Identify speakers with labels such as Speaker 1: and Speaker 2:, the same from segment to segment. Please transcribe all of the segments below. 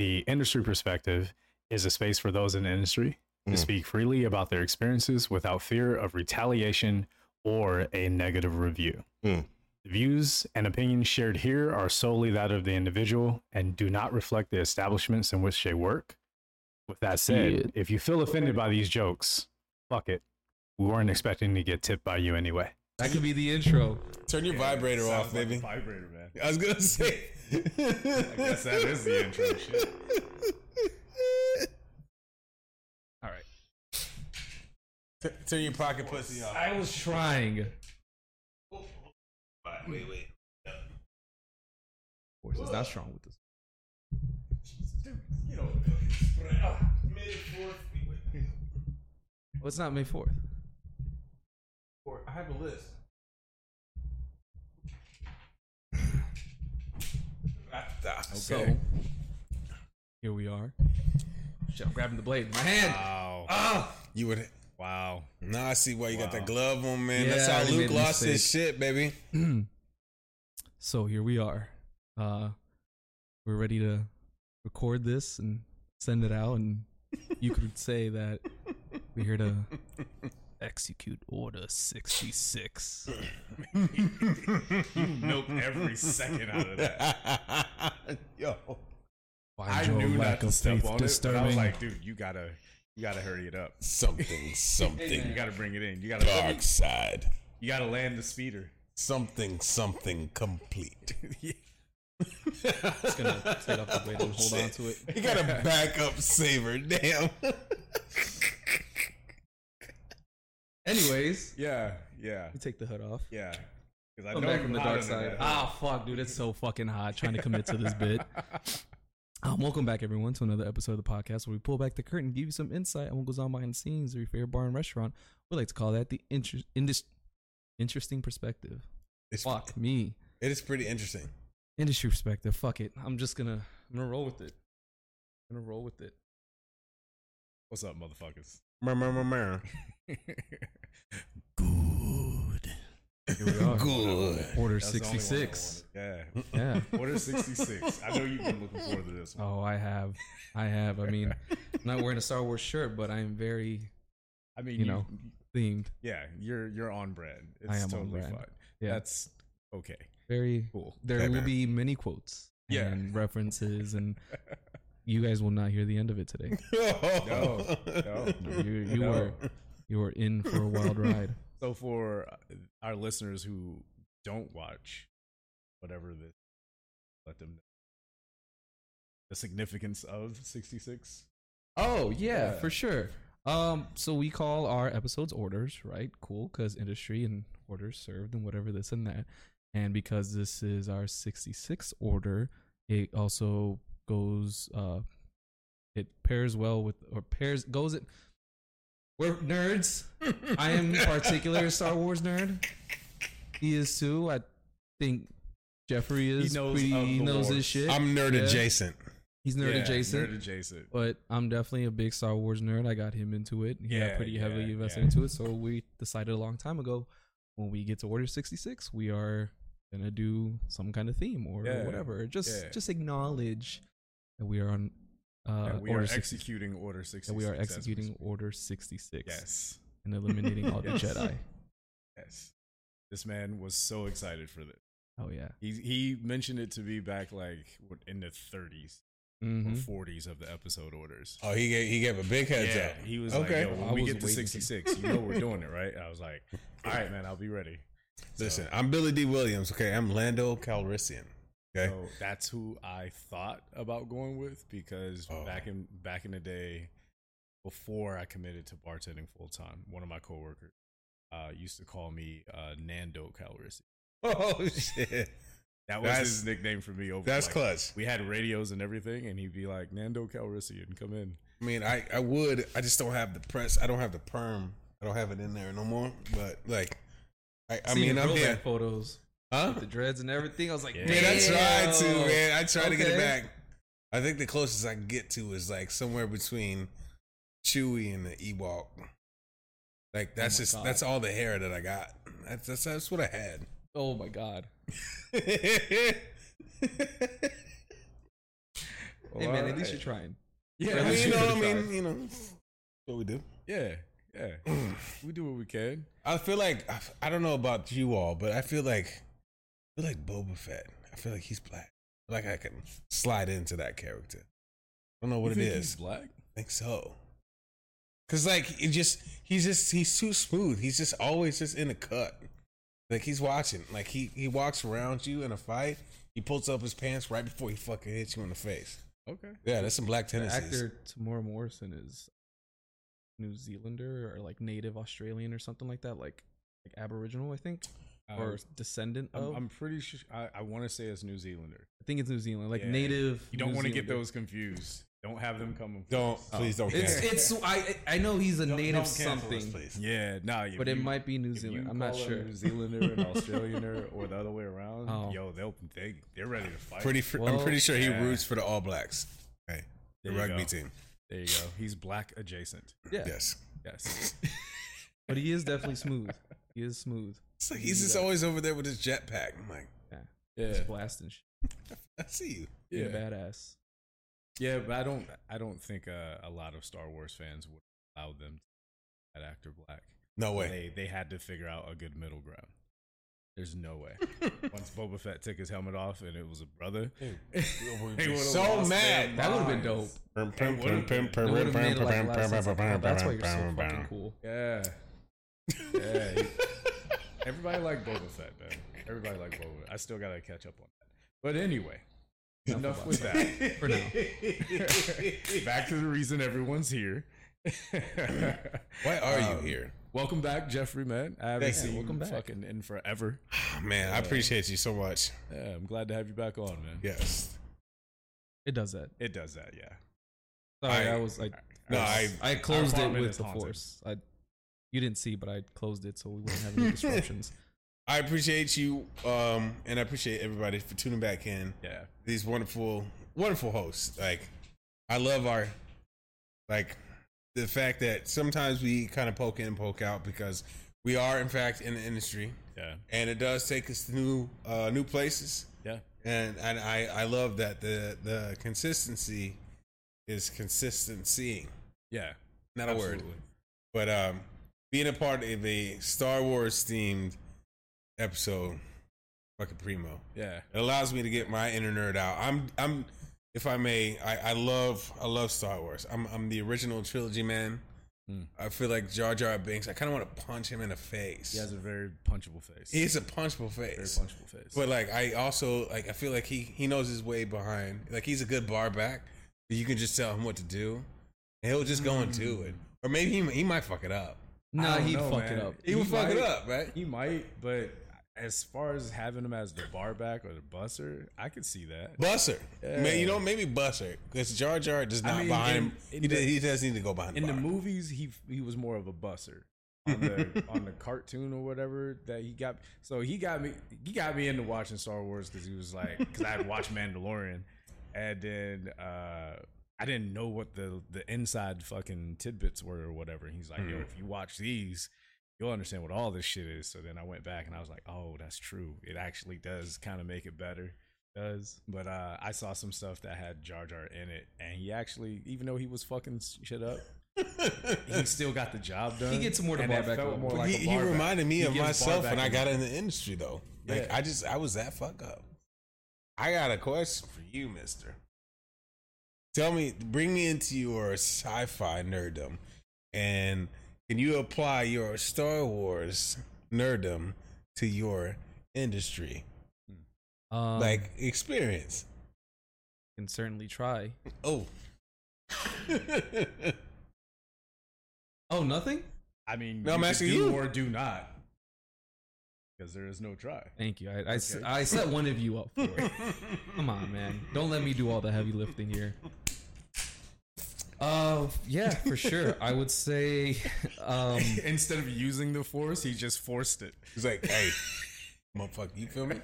Speaker 1: The industry perspective is a space for those in the industry to
Speaker 2: Mm.
Speaker 1: speak freely about their experiences without fear of retaliation or a negative review.
Speaker 2: Mm.
Speaker 1: The views and opinions shared here are solely that of the individual and do not reflect the establishments in which they work. With that said,
Speaker 3: Yeah.
Speaker 1: if you feel offended by these jokes, fuck it. We weren't expecting to get tipped by you anyway.
Speaker 3: That could be the intro.
Speaker 2: Turn your vibrator
Speaker 4: Sounds
Speaker 2: off,
Speaker 4: like
Speaker 2: baby.
Speaker 4: vibrator, man.
Speaker 2: I was gonna say.
Speaker 4: I guess that is the intro shit.
Speaker 3: All right.
Speaker 2: T- Turn your pocket pussy off.
Speaker 3: I was trying.
Speaker 2: Wait, wait.
Speaker 3: Force is not strong with this.
Speaker 2: You know, mid oh, fourth.
Speaker 3: Well, it's not May 4th.
Speaker 2: I have a list.
Speaker 3: So, here we are. Shit, I'm grabbing the blade in my hand.
Speaker 4: Wow.
Speaker 2: Ah, you would.
Speaker 4: Wow.
Speaker 2: Now I see why you got
Speaker 4: Wow.
Speaker 2: that glove on, man. That's
Speaker 3: Yeah, I
Speaker 2: how Luke lost his shit, baby.
Speaker 3: so, here we are. Uh, we're ready to record this and send it out. And you could say that we're here to execute Order 66.
Speaker 4: You milk every second out of that.
Speaker 2: Yo.
Speaker 3: Find
Speaker 4: I knew not to step
Speaker 3: faith
Speaker 4: on it, but I was like, dude, you gotta, you gotta hurry it up.
Speaker 2: Something, something.
Speaker 4: You gotta bring it in. You gotta,
Speaker 2: Dark side.
Speaker 4: you gotta land the speeder.
Speaker 2: Something, something complete.
Speaker 3: Just gonna take off the blade and hold on to it.
Speaker 2: You got a backup saber. Damn.
Speaker 3: Anyways,
Speaker 4: Yeah, yeah,
Speaker 3: you take the hood off.
Speaker 4: yeah. Because I
Speaker 3: Come
Speaker 4: know
Speaker 3: back from the dark side.
Speaker 4: that.
Speaker 3: Ah, fuck, dude, it's so fucking hot trying to commit to this bit. Um, welcome back, everyone, to another episode of the podcast where we pull back the curtain and give you some insight on what goes on behind the scenes of your favorite bar and restaurant. We like to call that the inter- indus- interesting perspective.
Speaker 2: It's,
Speaker 3: Fuck me,
Speaker 2: it is pretty interesting.
Speaker 3: industry perspective. Fuck it, I'm just gonna, I'm gonna roll with it. I'm gonna roll with it.
Speaker 4: What's up, motherfuckers? Good.
Speaker 3: Here we are.
Speaker 2: Good.
Speaker 3: Order
Speaker 4: That's the only one I
Speaker 3: 66.
Speaker 4: wanted. Yeah.
Speaker 3: Yeah.
Speaker 4: Order 66. I know you've been looking forward to this one.
Speaker 3: Oh, I have, I have. I mean, I'm not wearing a Star Wars shirt, but I'm very
Speaker 4: I mean,
Speaker 3: you
Speaker 4: you,
Speaker 3: know. themed.
Speaker 4: yeah, you're you're on brand. It's
Speaker 3: I am on
Speaker 4: totally
Speaker 3: brand.
Speaker 4: fine.
Speaker 3: Yeah,
Speaker 4: That's okay.
Speaker 3: very
Speaker 4: Cool.
Speaker 3: there
Speaker 2: Hey,
Speaker 3: will be many quotes
Speaker 4: Yeah.
Speaker 3: and references and you guys will not hear the end of it today
Speaker 4: No, no.
Speaker 3: you, you
Speaker 4: No.
Speaker 3: are you are in for a wild ride.
Speaker 4: So for our listeners who don't watch whatever this, let them know. The significance of 66.
Speaker 3: oh yeah,
Speaker 4: Yeah.
Speaker 3: for sure. Um so we call our episodes orders right? Cool because industry and orders served and whatever this and that. And because this is our 66 order it also goes uh it pairs well with or pairs goes it we're nerds I am in particular a Star Wars nerd. He is too. I think Jeffrey is.
Speaker 4: He knows
Speaker 3: pretty, he knows
Speaker 4: lore.
Speaker 3: his shit.
Speaker 2: I'm nerd
Speaker 3: Yeah.
Speaker 2: adjacent.
Speaker 3: He's nerd
Speaker 4: Yeah,
Speaker 3: adjacent.
Speaker 4: Nerd adjacent.
Speaker 3: But I'm definitely a big Star Wars nerd. I got him into it. He
Speaker 4: Yeah,
Speaker 3: got pretty heavily
Speaker 4: yeah,
Speaker 3: invested
Speaker 4: yeah.
Speaker 3: into it. So we decided a long time ago when we get to Order 66, we are gonna do some kind of theme or
Speaker 4: Yeah,
Speaker 3: whatever. Just
Speaker 4: yeah.
Speaker 3: just acknowledge that we are on uh,
Speaker 4: and we
Speaker 3: Order
Speaker 4: are
Speaker 3: 60
Speaker 4: executing Order 66.
Speaker 3: that we are
Speaker 4: as we
Speaker 3: executing. Order 66
Speaker 4: Yes.
Speaker 3: and eliminating all the Jedi.
Speaker 4: Yes. This man was so excited for this.
Speaker 3: Oh yeah.
Speaker 4: He he mentioned it to be back like what, in the 30s
Speaker 3: hmm
Speaker 4: or 40s of the episode orders.
Speaker 2: Oh, he gave he gave a big heads
Speaker 4: yeah,
Speaker 2: up.
Speaker 4: he was
Speaker 2: Okay.
Speaker 4: like, "Yo,
Speaker 3: I
Speaker 4: when we
Speaker 3: was
Speaker 4: get to
Speaker 3: waiting to-
Speaker 4: 66, you know we're doing it, right?" I was like, "All right, man, I'll be ready." So-
Speaker 2: Listen, I'm Billy Dee Williams. Okay, I'm Lando Calrissian. Okay,
Speaker 4: So that's who I thought about going with because
Speaker 2: Oh.
Speaker 4: back in back in the day, before I committed to bartending full time, one of my coworkers uh, used to call me uh, Nando Calrissian.
Speaker 2: oh shit,
Speaker 4: That was
Speaker 2: That's-
Speaker 4: his nickname for me. Over
Speaker 2: that's
Speaker 4: like,
Speaker 2: clutch.
Speaker 4: We had radios and everything, and he'd be like, "Nando Calrissian, come in."
Speaker 2: I mean, I I would. I just don't have the press. I don't have the perm. I don't have it in there no more. But like, I, I mean, I'm
Speaker 3: throwback
Speaker 2: here.
Speaker 3: photos,
Speaker 2: Huh?
Speaker 3: with the dreads and everything. I was like,
Speaker 4: Yeah.
Speaker 2: Man, I tried to, man. I tried to get it back. I think the closest I can get to is like somewhere between Chewie and the Ewok. Like that's
Speaker 3: Oh
Speaker 2: just
Speaker 3: God.
Speaker 2: that's all the hair that I got. That's that's, that's what I had.
Speaker 3: Oh my god. Hey man, at least you're trying.
Speaker 4: Yeah,
Speaker 2: I mean, you know, I mean, you know, what we do.
Speaker 4: yeah, yeah. we do what we can.
Speaker 2: I feel like I don't know about you all, but I feel like I feel like Boba Fett. I feel like he's black. Like I can slide into that character. I don't know what
Speaker 4: You
Speaker 2: it
Speaker 4: think
Speaker 2: is.
Speaker 4: He's black.
Speaker 2: I think so. Cause like it just he's just he's too smooth. He's just always just in a cut. Like he's watching. Like he he walks around you in a fight. He pulls up his pants right before he fucking hits you in the face.
Speaker 4: Okay.
Speaker 2: Yeah, that's some black
Speaker 3: The
Speaker 2: tendencies.
Speaker 3: actor Temuera Morrison is New Zealander or like native Australian or something like that, like like Aboriginal, I think, or
Speaker 4: Uh,
Speaker 3: descendant
Speaker 4: I'm,
Speaker 3: of.
Speaker 4: I'm pretty sure. I, I want to say it's New Zealander.
Speaker 3: I think it's New Zealand, like
Speaker 4: Yeah.
Speaker 3: native.
Speaker 4: You don't
Speaker 3: New
Speaker 4: want to get
Speaker 3: Zealander.
Speaker 4: those confused. Don't have them come.
Speaker 2: Don't please don't
Speaker 3: It's
Speaker 2: cancel.
Speaker 3: it's I I know he's a
Speaker 2: Don't-
Speaker 3: native
Speaker 2: don't cancel us,
Speaker 3: something,
Speaker 2: please.
Speaker 4: Yeah, nah. if
Speaker 3: but it
Speaker 4: you-
Speaker 3: might be New
Speaker 4: if
Speaker 3: Zealand.
Speaker 4: you
Speaker 3: I'm not
Speaker 4: call a
Speaker 3: sure.
Speaker 4: New Zealander, an Australianer, or the other way around.
Speaker 3: Oh.
Speaker 4: Yo, they'll they they're ready to fight.
Speaker 2: Pretty. Fr- I'm
Speaker 3: Well,
Speaker 2: pretty sure he
Speaker 4: yeah.
Speaker 2: roots for the All Blacks. Okay, the
Speaker 4: There you
Speaker 2: rugby
Speaker 4: go.
Speaker 2: team.
Speaker 4: There you go. He's black adjacent.
Speaker 3: Yeah,
Speaker 2: Yes.
Speaker 4: Yes.
Speaker 3: but he is definitely smooth. He is smooth.
Speaker 2: It's like he's just always over there with his jetpack. I'm like,
Speaker 4: Yeah.
Speaker 3: He's blasting shit.
Speaker 2: I see you.
Speaker 3: Being
Speaker 4: Yeah.
Speaker 3: a badass.
Speaker 4: Yeah, but I don't. I don't think uh, a lot of Star Wars fans would allow them to that actor black.
Speaker 2: No way.
Speaker 4: They they had to figure out a good middle ground. There's no way. Once Boba Fett took his helmet off and it was a brother,
Speaker 2: Dude,
Speaker 4: they
Speaker 2: be
Speaker 4: would've
Speaker 2: so
Speaker 4: lost
Speaker 2: mad.
Speaker 4: their
Speaker 3: That would've been
Speaker 4: minds.
Speaker 2: Pum,
Speaker 4: It would've
Speaker 2: pum,
Speaker 4: been.
Speaker 2: pum,
Speaker 3: It would have
Speaker 2: pum,
Speaker 3: made like
Speaker 2: pum,
Speaker 3: sense,
Speaker 2: pum,
Speaker 3: like, oh,
Speaker 2: pum,
Speaker 3: That's why you're so fucking cool.
Speaker 4: Yeah. Yeah. He- Everybody liked Boba Fett, man. Everybody liked Boba. I still gotta catch up on that. But anyway, enough
Speaker 3: about
Speaker 4: with that.
Speaker 3: For now.
Speaker 4: Back to the reason everyone's here.
Speaker 2: Why are you
Speaker 4: Um,
Speaker 2: here?
Speaker 4: Welcome back, Jeffrey, man. I haven't
Speaker 2: Thank you.
Speaker 4: seen
Speaker 3: Welcome
Speaker 4: you
Speaker 3: back.
Speaker 4: fucking in forever.
Speaker 2: Man, I appreciate you so much.
Speaker 4: Yeah, I'm glad to have you back on, man.
Speaker 2: Yes.
Speaker 3: It does that.
Speaker 4: It does that, yeah.
Speaker 3: Sorry,
Speaker 2: I-
Speaker 3: I, was like,
Speaker 2: No, I
Speaker 3: I closed it with the
Speaker 4: haunted.
Speaker 3: force. I, you didn't see, but I closed it so we wouldn't have any disruptions.
Speaker 2: I appreciate you, um, and I appreciate everybody for tuning back in.
Speaker 4: Yeah.
Speaker 2: These wonderful, wonderful hosts. Like, I love our, like, the fact that sometimes we kind of poke in and poke out because we are, in fact, in the industry,
Speaker 4: Yeah.
Speaker 2: and it does take us to new, uh, new places.
Speaker 4: Yeah.
Speaker 2: and and I I love that the the consistency is consistencying.
Speaker 4: Yeah.
Speaker 2: Not a word,
Speaker 4: absolutely.
Speaker 2: but um, being a part of a Star Wars themed episode, fucking primo.
Speaker 4: Yeah.
Speaker 2: It allows me to get my inner nerd out. I'm I'm if I may, I, I love I love Star Wars. I'm I'm the original trilogy man.
Speaker 4: Hmm.
Speaker 2: I feel like Jar Jar Binks. I kind of want to punch him in the face.
Speaker 4: He has a very punchable face.
Speaker 2: He's a punchable face.
Speaker 4: very punchable face.
Speaker 2: But like I also like I feel like he he knows his way behind. Like he's a good bar back. You can just tell him what to do, and he'll just go into it. Or maybe he he might fuck it up.
Speaker 3: Nah, he'd
Speaker 4: know,
Speaker 3: fuck
Speaker 4: man.
Speaker 3: it up.
Speaker 2: He, would fuck it up, right?
Speaker 4: He might, but as far as having him as the bar back or the busser, I could see that.
Speaker 2: Busser,
Speaker 4: Yeah.
Speaker 2: man. You know maybe Busser because Jar Jar does
Speaker 4: I
Speaker 2: not
Speaker 4: mean,
Speaker 2: behind
Speaker 4: in-
Speaker 2: him.
Speaker 4: in
Speaker 2: he,
Speaker 4: the-
Speaker 2: does, he does need to go behind
Speaker 4: In
Speaker 2: the
Speaker 4: the movies, he he was more of a busser. On the on the cartoon or whatever that he got, so he got me he got me into watching Star Wars because he was like because I had watched Mandalorian, and then uh I didn't know what the the inside fucking tidbits were or whatever. And he's like, yo,
Speaker 2: Mhm.
Speaker 4: if you watch these, you'll understand what all this shit is. So then I went back and I was like, oh, that's true. It actually does kind of make it better.
Speaker 3: does.
Speaker 4: But uh, I saw some stuff that had Jar Jar in it, and he actually, even though he was fucking shit up, he still got the job done.
Speaker 3: He gets more to
Speaker 4: and
Speaker 3: bar back up.
Speaker 4: more like
Speaker 2: he,
Speaker 4: a
Speaker 2: he
Speaker 4: bar back.
Speaker 2: reminded me
Speaker 4: He
Speaker 2: of myself when I got in the industry, though. Like
Speaker 4: Yeah.
Speaker 2: I just I was that fuck up. I got a question for you, Mister. Tell me, bring me into your sci-fi nerddom, and can you apply your Star Wars nerddom to your industry,
Speaker 3: Um,
Speaker 2: like experience?
Speaker 3: can certainly try.
Speaker 2: Oh,
Speaker 3: Oh, nothing.
Speaker 4: I mean,
Speaker 2: No,
Speaker 4: you
Speaker 2: I'm asking
Speaker 4: do
Speaker 2: you.
Speaker 4: or do not, because there is no try.
Speaker 3: Thank you. I, I, s-. I set one of you up for it. Come on, man. Don't let me do all the heavy lifting here. Uh, yeah, for sure. I would say, um,
Speaker 4: Instead of using the force, he just forced it.
Speaker 2: he's like, hey, motherfucker, you feel me?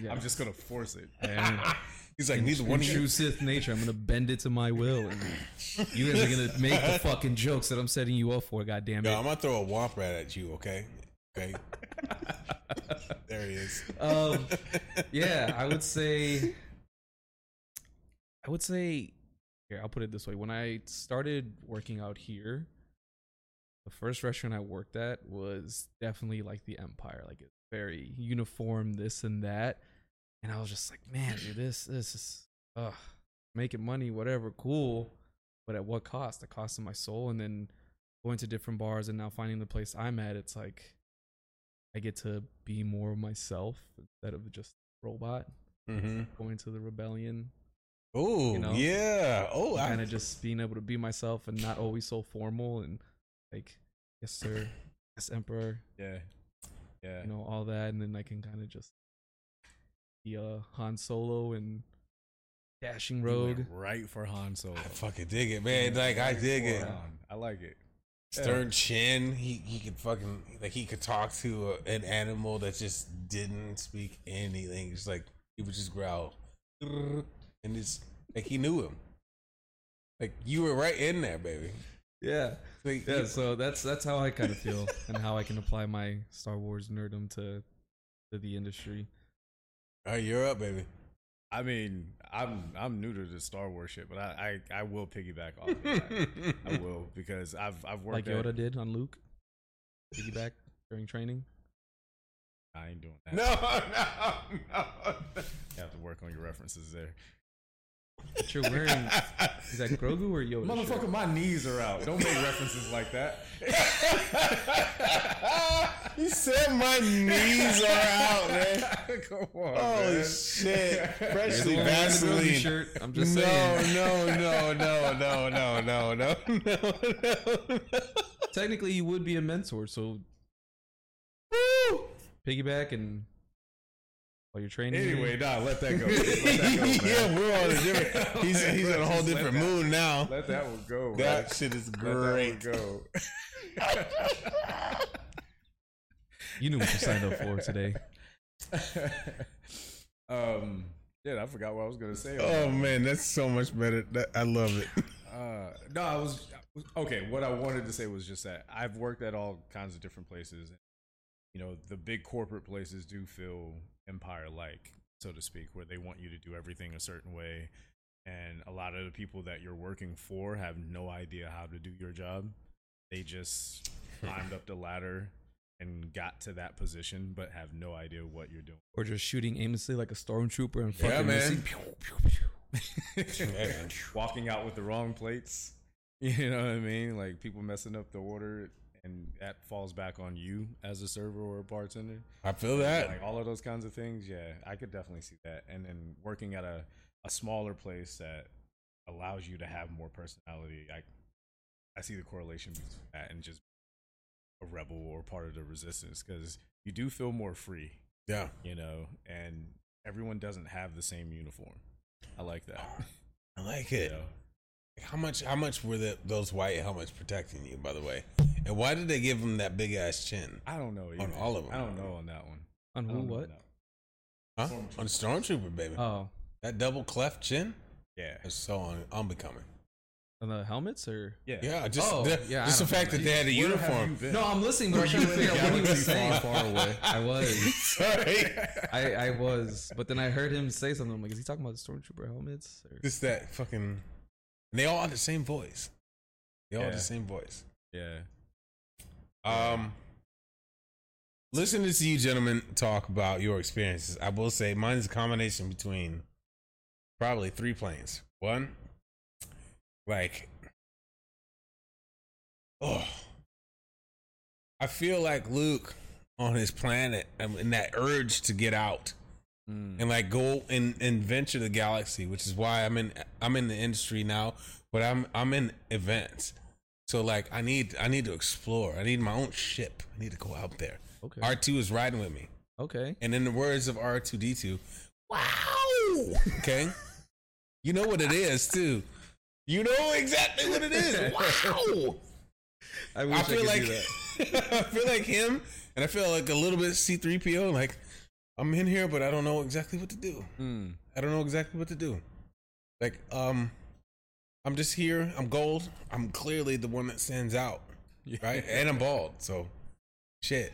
Speaker 3: yeah.
Speaker 4: I'm just gonna force it.
Speaker 3: And
Speaker 2: He's like, neither
Speaker 3: in
Speaker 2: one of
Speaker 3: true. Sith nature, I'm gonna bend it to my will, and you guys are gonna make the fucking jokes that I'm setting you up for. God damn
Speaker 2: Yo,
Speaker 3: it.
Speaker 2: I'm gonna throw a womp rat at you, okay? Okay. there he is.
Speaker 3: um, yeah, I would say, I would say here, I'll put it this way. When I started working out here, the first restaurant I worked at was definitely like the Empire. Like it's very uniform, this and that. And I was just like, man, dude, this this is ugh, making money, whatever, cool. But at what cost? The cost of my soul. And then going to different bars and now finding the place I'm at, it's like I get to be more myself instead of just robot.
Speaker 2: Mm-hmm.
Speaker 3: Going to the rebellion,
Speaker 2: Oh
Speaker 3: You know?
Speaker 2: yeah. Oh, I,
Speaker 3: kind of just being able to be myself and not always so formal and like, yes sir, yes emperor,
Speaker 4: Yeah. Yeah.
Speaker 3: you know all that, and then I can kind of just be a Han Solo and dashing rogue.
Speaker 4: right for Han Solo.
Speaker 2: I fucking dig it, man. Like I dig it.
Speaker 4: Han. I like it.
Speaker 2: Stern chin. He he could fucking like he could talk to a, an animal that just didn't speak anything. Just like he would just growl, and it's like he knew him. Like you were right in there, baby.
Speaker 3: Yeah,
Speaker 2: Like,
Speaker 3: yeah. So that's that's how I kind of feel and how I can apply my Star Wars nerdum to to the industry.
Speaker 2: all right, you're up, baby.
Speaker 4: I mean, I'm I'm new to the Star Wars shit, but I I, I will piggyback off of that. I will because I've I've
Speaker 3: Like
Speaker 4: worked at,
Speaker 3: Yoda did on Luke, piggyback during training.
Speaker 4: I ain't doing that.
Speaker 2: No, no, no.
Speaker 4: You have to work on your references there.
Speaker 3: But you're wearing is that Grogu or Yoda? shirt?
Speaker 4: Motherfucker, my knees are out. Don't make references like that.
Speaker 2: you said my knees are out, man.
Speaker 4: Come on,
Speaker 2: Holy
Speaker 4: man.
Speaker 2: shit! Freshly
Speaker 3: one wearing the Grogu
Speaker 2: Vaseline.
Speaker 3: shirt. I'm just
Speaker 2: no,
Speaker 3: saying.
Speaker 2: no, no, no, no, no, no, no, no, no, no.
Speaker 3: Technically, you would be a mentor, so
Speaker 2: Woo!
Speaker 3: piggyback and while you're training.
Speaker 4: Anyway, nah, let that go. Let that go,
Speaker 2: yeah, we're on a different. He's he's on a whole different
Speaker 4: that-
Speaker 2: mood now.
Speaker 4: Let that one go. man.
Speaker 2: That shit is
Speaker 4: Let
Speaker 2: great.
Speaker 4: that one go.
Speaker 3: You knew what you signed up for today.
Speaker 4: um, yeah, I forgot what I was gonna say.
Speaker 2: Oh man, that's so much better. That, I love it.
Speaker 4: Uh, no, I was okay. What I wanted to say was just that I've worked at all kinds of different places. You know, the big corporate places do feel empire-like, so to speak, where they want you to do everything a certain way, and a lot of the people that you're working for have no idea how to do your job. They just climbed up the ladder and got to that position, but have no idea what you're doing.
Speaker 3: Or just shooting aimlessly like a stormtrooper and
Speaker 2: Yeah,
Speaker 3: fucking
Speaker 2: man.
Speaker 3: missing.
Speaker 4: walking out with the wrong plates. You know what I mean? Like people messing up the order, and that falls back on you as a server or a bartender.
Speaker 2: I feel that.
Speaker 4: Like all of those kinds of things. Yeah, I could definitely see that. And then working at a, a smaller place that allows you to have more personality, I I see the correlation between that and just a rebel or part of the resistance because you do feel more free,
Speaker 2: Yeah.
Speaker 4: you know, and everyone doesn't have the same uniform. I like that.
Speaker 2: I like
Speaker 4: you
Speaker 2: it.
Speaker 4: know?
Speaker 2: How much? How much were the, those white helmets protecting you? By the way, and why did they give him that big ass chin?
Speaker 4: I don't know.
Speaker 2: On all of them.
Speaker 4: I don't know on that one.
Speaker 3: On who? What?
Speaker 4: on that.
Speaker 2: Huh? On Stormtrooper, baby.
Speaker 3: Oh,
Speaker 2: that double cleft chin
Speaker 4: Yeah.
Speaker 2: is so un- unbecoming.
Speaker 3: On the helmets or?
Speaker 4: Yeah.
Speaker 2: Yeah, just
Speaker 3: Oh,
Speaker 2: the,
Speaker 3: yeah,
Speaker 2: just the fact that they had a
Speaker 4: Where
Speaker 2: uniform.
Speaker 3: No, I'm listening, but I'm trying to
Speaker 4: you
Speaker 3: figure out what he was saying.
Speaker 4: far, far away?
Speaker 3: I was.
Speaker 2: Sorry,
Speaker 3: I, I was, but then I heard him say something. I'm like, is he talking about the stormtrooper helmets? Or?
Speaker 2: just that fucking. And they all had the same voice. They all had
Speaker 4: Yeah.
Speaker 2: the same voice.
Speaker 4: Yeah.
Speaker 2: Um, listening to you gentlemen talk about your experiences, I will say mine is a combination between probably three planes. One, like, oh, I feel like Luke on his planet um, and that urge to get out
Speaker 4: Mm.
Speaker 2: and like go and, and venture the galaxy, which is why I'm in I'm in the industry now, but I'm I'm in events. So like I need I need to explore. I need my own ship. I need to go out there.
Speaker 3: Okay.
Speaker 2: R2 is riding with me.
Speaker 3: Okay.
Speaker 2: And in the words of R2D2, wow. Okay? you know what it is too. You know exactly what it is. Wow.
Speaker 3: I,
Speaker 2: I feel like I feel like him and I feel like a little bit C3PO like I'm in here but I don't know exactly what to do.
Speaker 4: Mm.
Speaker 2: I don't know exactly what to do. Like, um, I'm just here. I'm gold. I'm clearly the one that stands out, right? and I'm bald, so shit,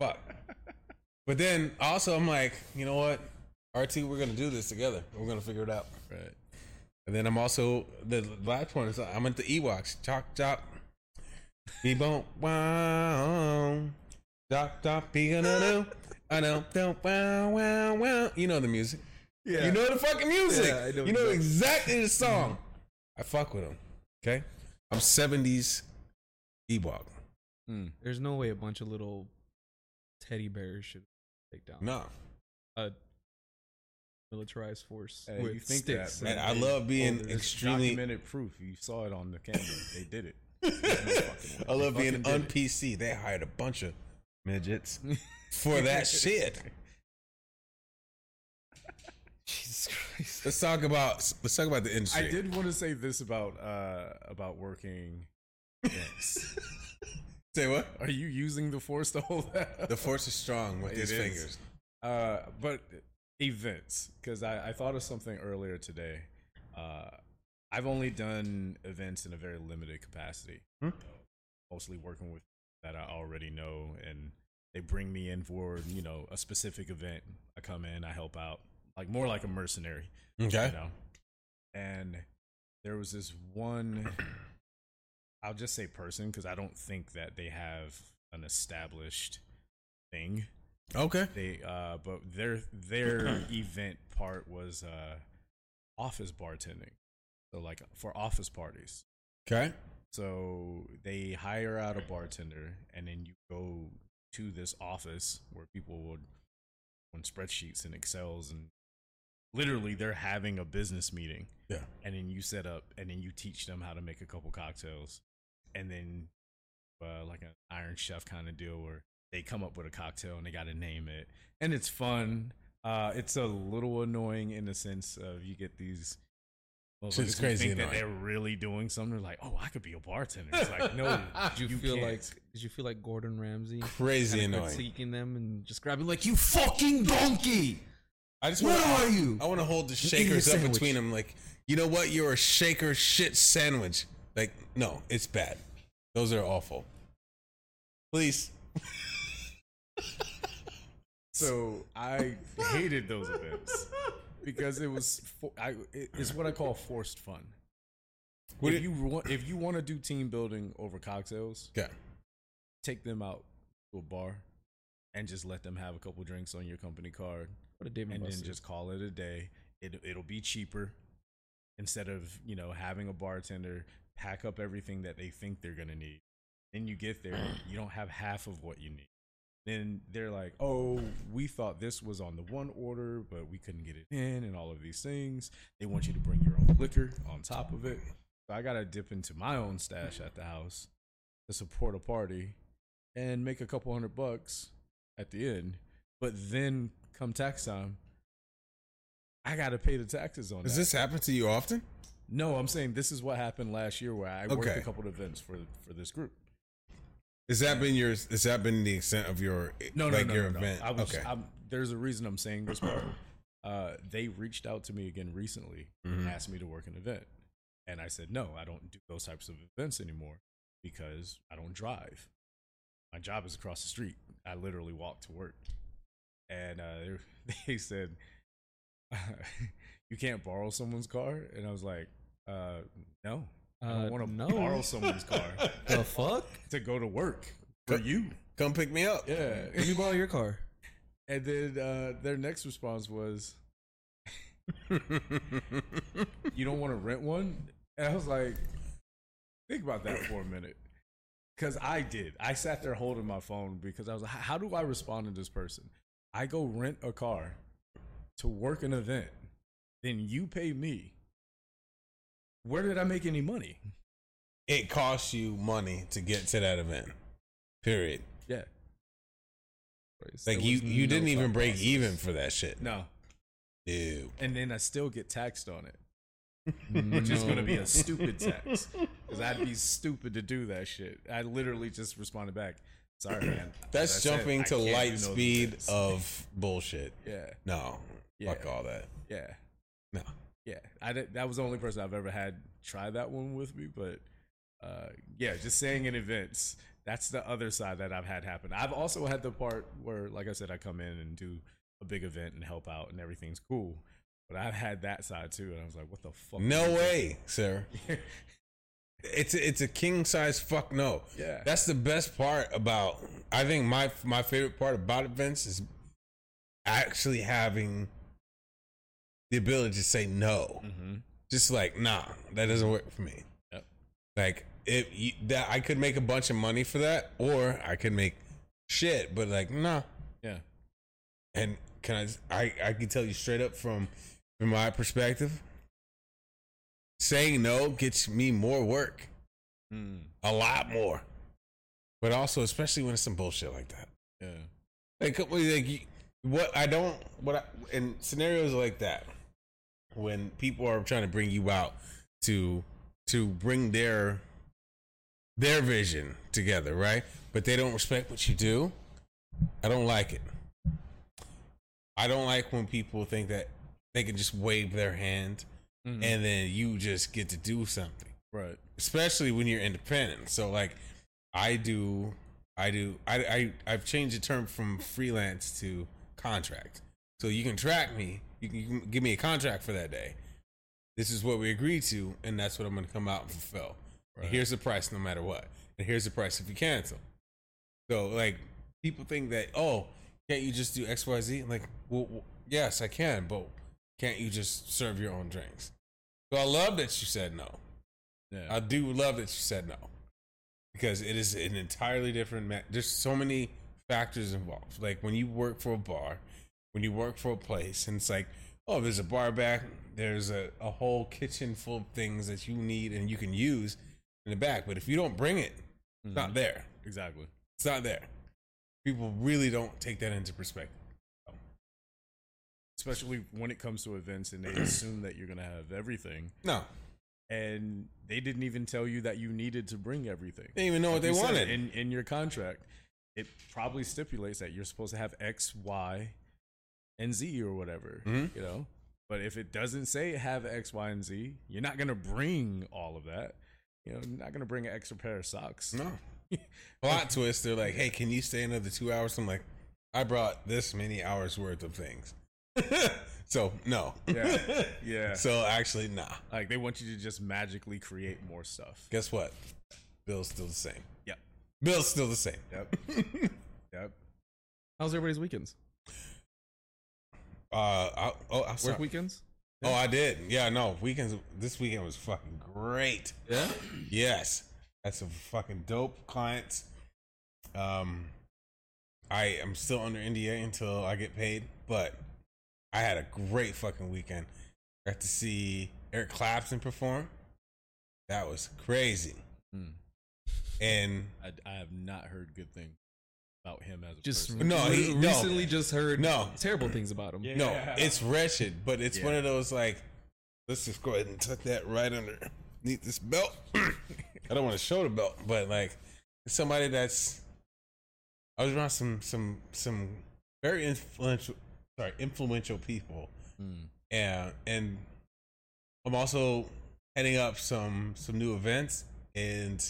Speaker 2: fuck. But then also, I'm like, you know what, RT, we're gonna do this together. We're gonna figure it out.
Speaker 4: Right.
Speaker 2: And then I'm also the last one is I'm at the Ewoks. Chop chop. Be bump wow. Chop chop be gonna do. I know don't wow wow wow. You know the music.
Speaker 4: Yeah.
Speaker 2: You know the fucking music.
Speaker 4: Yeah, I know
Speaker 2: you know
Speaker 4: exactly.
Speaker 2: exactly the song. I fuck with them. Okay. I'm 70s Ewok.
Speaker 4: Mm.
Speaker 3: There's no way a bunch of little teddy bears should take down
Speaker 2: No.
Speaker 3: a militarized force
Speaker 4: Hey,
Speaker 3: with
Speaker 4: you think
Speaker 3: sticks.
Speaker 4: that,
Speaker 2: Man,
Speaker 4: but
Speaker 2: I love being
Speaker 4: there's
Speaker 2: extremely-
Speaker 4: documented proof. You saw it on the camera. They did it. No.
Speaker 2: I love
Speaker 4: They
Speaker 2: being
Speaker 4: fucking
Speaker 2: un PC. They hired a bunch of midgets for that shit.
Speaker 3: Jesus Christ.
Speaker 2: Let's talk about let's talk about the industry.
Speaker 4: I did want to say this about uh about working. events.
Speaker 2: say what?
Speaker 4: Are you using the force to hold that? Up?
Speaker 2: The force is strong with
Speaker 4: It
Speaker 2: these
Speaker 4: is.
Speaker 2: fingers.
Speaker 4: Uh, but events, because I, I thought of something earlier today. Uh, I've only done events in a very limited capacity,
Speaker 2: Hmm.
Speaker 4: mostly working with that I already know, and they bring me in for you know a specific event. I come in, I help out, like more like a mercenary,
Speaker 2: Okay.
Speaker 4: you know. And there was this one, I'll just say person because I don't think that they have an established thing
Speaker 2: Okay.
Speaker 4: they uh but their their event part was uh office bartending so like for office parties
Speaker 2: Okay.
Speaker 4: so they hire out a bartender and then you go to this office where people would on spreadsheets and excels and literally they're having a business meeting
Speaker 2: Yeah.
Speaker 4: and then you set up and then you teach them how to make a couple cocktails and then uh, like an iron chef kind of deal where they come up with a cocktail and they got to name it and it's fun uh, it's a little annoying in the sense of you get these
Speaker 2: Shit's
Speaker 4: motherfuckers who
Speaker 2: crazy
Speaker 4: think that
Speaker 2: annoying.
Speaker 4: they're really doing something they're like oh i could be a bartender it's like no
Speaker 3: Did you,
Speaker 4: you
Speaker 3: feel
Speaker 4: can't.
Speaker 3: like did you feel like Gordon Ramsay
Speaker 2: Crazy
Speaker 3: kinda
Speaker 2: annoying.
Speaker 3: critiquing them and just grabbing like you fucking donkey?
Speaker 2: I just
Speaker 3: What
Speaker 2: want
Speaker 3: are you?
Speaker 2: I want to hold the shakers up
Speaker 3: sandwich.
Speaker 2: between them. Like, you know what? You're a shaker shit sandwich. Like, no, it's bad. Those are awful. Please.
Speaker 4: So I hated those events because it was for, I, it- it's what I call forced fun.
Speaker 2: What
Speaker 4: if
Speaker 2: do
Speaker 4: you want, if you want to do team building over cocktails,
Speaker 2: Okay.
Speaker 4: take them out to a bar and just let them have a couple drinks on your company card,
Speaker 3: What a Dave and
Speaker 4: and then
Speaker 3: Buster's.
Speaker 4: just call it a day. It it'll be cheaper instead of you know having a bartender pack up everything that they think they're gonna need. Then you get there, you don't have half of what you need. Then they're like, "Oh, we thought this was on the one order, but we couldn't get it in, and all of these things." They want you to bring your own liquor on top of it. So I gotta dip into my own stash at the house to support a party and make a couple hundred bucks at the end. But then come tax time, I gotta pay the taxes on it.
Speaker 2: Does
Speaker 4: that.
Speaker 2: this happen to you often?
Speaker 4: No, I'm saying this is what happened last year where I worked
Speaker 2: Okay.
Speaker 4: a couple of events for for this group.
Speaker 2: Has that been your? Has that been the extent of your?
Speaker 4: No, no,
Speaker 2: like
Speaker 4: no,
Speaker 2: your
Speaker 4: no, no.
Speaker 2: event.
Speaker 4: I was,
Speaker 2: okay.
Speaker 4: I'm, there's a reason I'm saying this part. Uh, they reached out to me again recently
Speaker 2: Mhm.
Speaker 4: and asked me to work an event, and I said no, I don't do those types of events anymore because I don't drive. My job is across the street. I literally walk to work, and uh, they said you can't borrow someone's car, and I was like, uh, no, I
Speaker 3: Uh,
Speaker 4: don't want to
Speaker 3: no.
Speaker 4: borrow someone's car
Speaker 3: the fuck?
Speaker 4: to go to work for you.
Speaker 2: Come pick me up.
Speaker 4: Yeah.
Speaker 3: Let me borrow your car.
Speaker 4: And then uh, their next response was, "You don't want to rent one?" And I was like, "Think about that for a minute," because I did. I sat there holding my phone because I was like, "How do I respond to this person?" I go rent a car to work an event, then you pay me. Where did I make any money?
Speaker 2: it costs you money to get to that event. Period.
Speaker 4: Yeah,
Speaker 2: Like
Speaker 4: There
Speaker 2: you, you
Speaker 4: no
Speaker 2: didn't even break
Speaker 4: process.
Speaker 2: even for that shit.
Speaker 4: no,
Speaker 2: Dude.
Speaker 4: and then I still get taxed on it. which is going to be a stupid tax because I'd be stupid to do that shit. I literally just responded back, "Sorry, man."
Speaker 2: That's
Speaker 4: As I said,
Speaker 2: jumping to light speed of bullshit.
Speaker 4: yeah,
Speaker 2: No. Fuck all that.
Speaker 4: yeah,
Speaker 2: No.
Speaker 4: Yeah. I did, that was the only person I've ever had try that one with me, but uh, yeah, just saying in events. That's the other side that I've had happen. I've also had the part where, like I said, I come in and do a big event and help out, and everything's cool. But I've had that side too, and I was like, "What the fuck?"
Speaker 2: No way, sir. It's a, it's a king size fuck no.
Speaker 4: Yeah.
Speaker 2: That's the best part about. I think my my favorite part about events is actually having the ability to say no.
Speaker 4: Mm-hmm.
Speaker 2: Just like nah, that doesn't work for me.
Speaker 4: Yep.
Speaker 2: Like if you, that, I could make a bunch of money for that, or I could make shit. But like nah,
Speaker 4: Yeah.
Speaker 2: and can I? I I can tell you straight up from from my perspective. Saying no gets me more work,
Speaker 4: Mm.
Speaker 2: a lot more. But also, especially when it's some bullshit like that.
Speaker 4: Yeah.
Speaker 2: Like, like what I don't, what I, in scenarios like that, when people are trying to bring you out to to bring their their vision together, right? But they don't respect what you do. I don't like it. I don't like when people think that they can just wave their hand
Speaker 4: Mhm.
Speaker 2: and then you just get to do something
Speaker 4: right.
Speaker 2: especially when you're independent. So like I do I do I I I've changed the term from freelance to contract. So you can track me, you can, give me a contract for that day. This is what we agreed to, and that's what I'm gonna come out and fulfill. And here's the price no matter what. And here's the price if you cancel. So like people think that, oh, can't you just do XYZ? Like, well, well, yes, I can, but can't you just serve your own drinks? So I love that you said no.
Speaker 4: Yeah.
Speaker 2: I do love that you said no because it is an entirely different. Ma- There's so many factors involved. Like when you work for a bar, when you work for a place, and it's like, oh, there's a bar back. There's a, a whole kitchen full of things that you need and you can use in the back. But if you don't bring it, it's not
Speaker 4: Mhm.
Speaker 2: there.
Speaker 4: Exactly.
Speaker 2: It's not there. People really don't take that into perspective.
Speaker 4: Especially when it comes to events and they assume that you're gonna have everything,
Speaker 2: No,
Speaker 4: and they didn't even tell you that you needed to bring everything.
Speaker 2: they didn't even know what they wanted.
Speaker 4: in in your contract. It probably stipulates that you're supposed to have X, Y, and Z or whatever.
Speaker 2: Mhm.
Speaker 4: You know, but if it doesn't say have X, Y, and Z, you're not gonna bring all of that. You know, you're not gonna bring an extra pair of socks.
Speaker 2: No. Plot twist. They're like, hey, can you stay another two hours? I'm like, I brought this many hours worth of things. so, no.
Speaker 4: Yeah, yeah.
Speaker 2: So, actually, nah.
Speaker 4: Like they want you to just magically create more stuff.
Speaker 2: Guess what? Bill's still the same.
Speaker 4: Yep.
Speaker 2: Bill's still the same.
Speaker 4: Yep. Yep.
Speaker 3: How's everybody's weekends?
Speaker 2: Uh, I, oh, I
Speaker 3: Work weekends?
Speaker 2: Oh, I did. Yeah, no. Weekends. This weekend was fucking great.
Speaker 3: Yeah.
Speaker 2: Yes, that's a fucking dope clients. Um, I am still under NDA until I get paid, but I had a great fucking weekend. Got to see Eric Clapton perform. That was crazy.
Speaker 4: Hmm.
Speaker 2: And
Speaker 4: I, I have not heard good things about him as a
Speaker 3: Just
Speaker 4: person.
Speaker 2: No, he- no.
Speaker 3: recently just heard
Speaker 2: No.
Speaker 3: terrible things about him.
Speaker 4: Yeah.
Speaker 2: no, it's wretched, but it's one of those like, let's just go ahead and tuck that right underneath this belt. I don't want to show the belt, but like somebody that's. I was around some some some very influential, sorry, influential people,
Speaker 4: Hmm.
Speaker 2: and and I'm also heading up some some new events and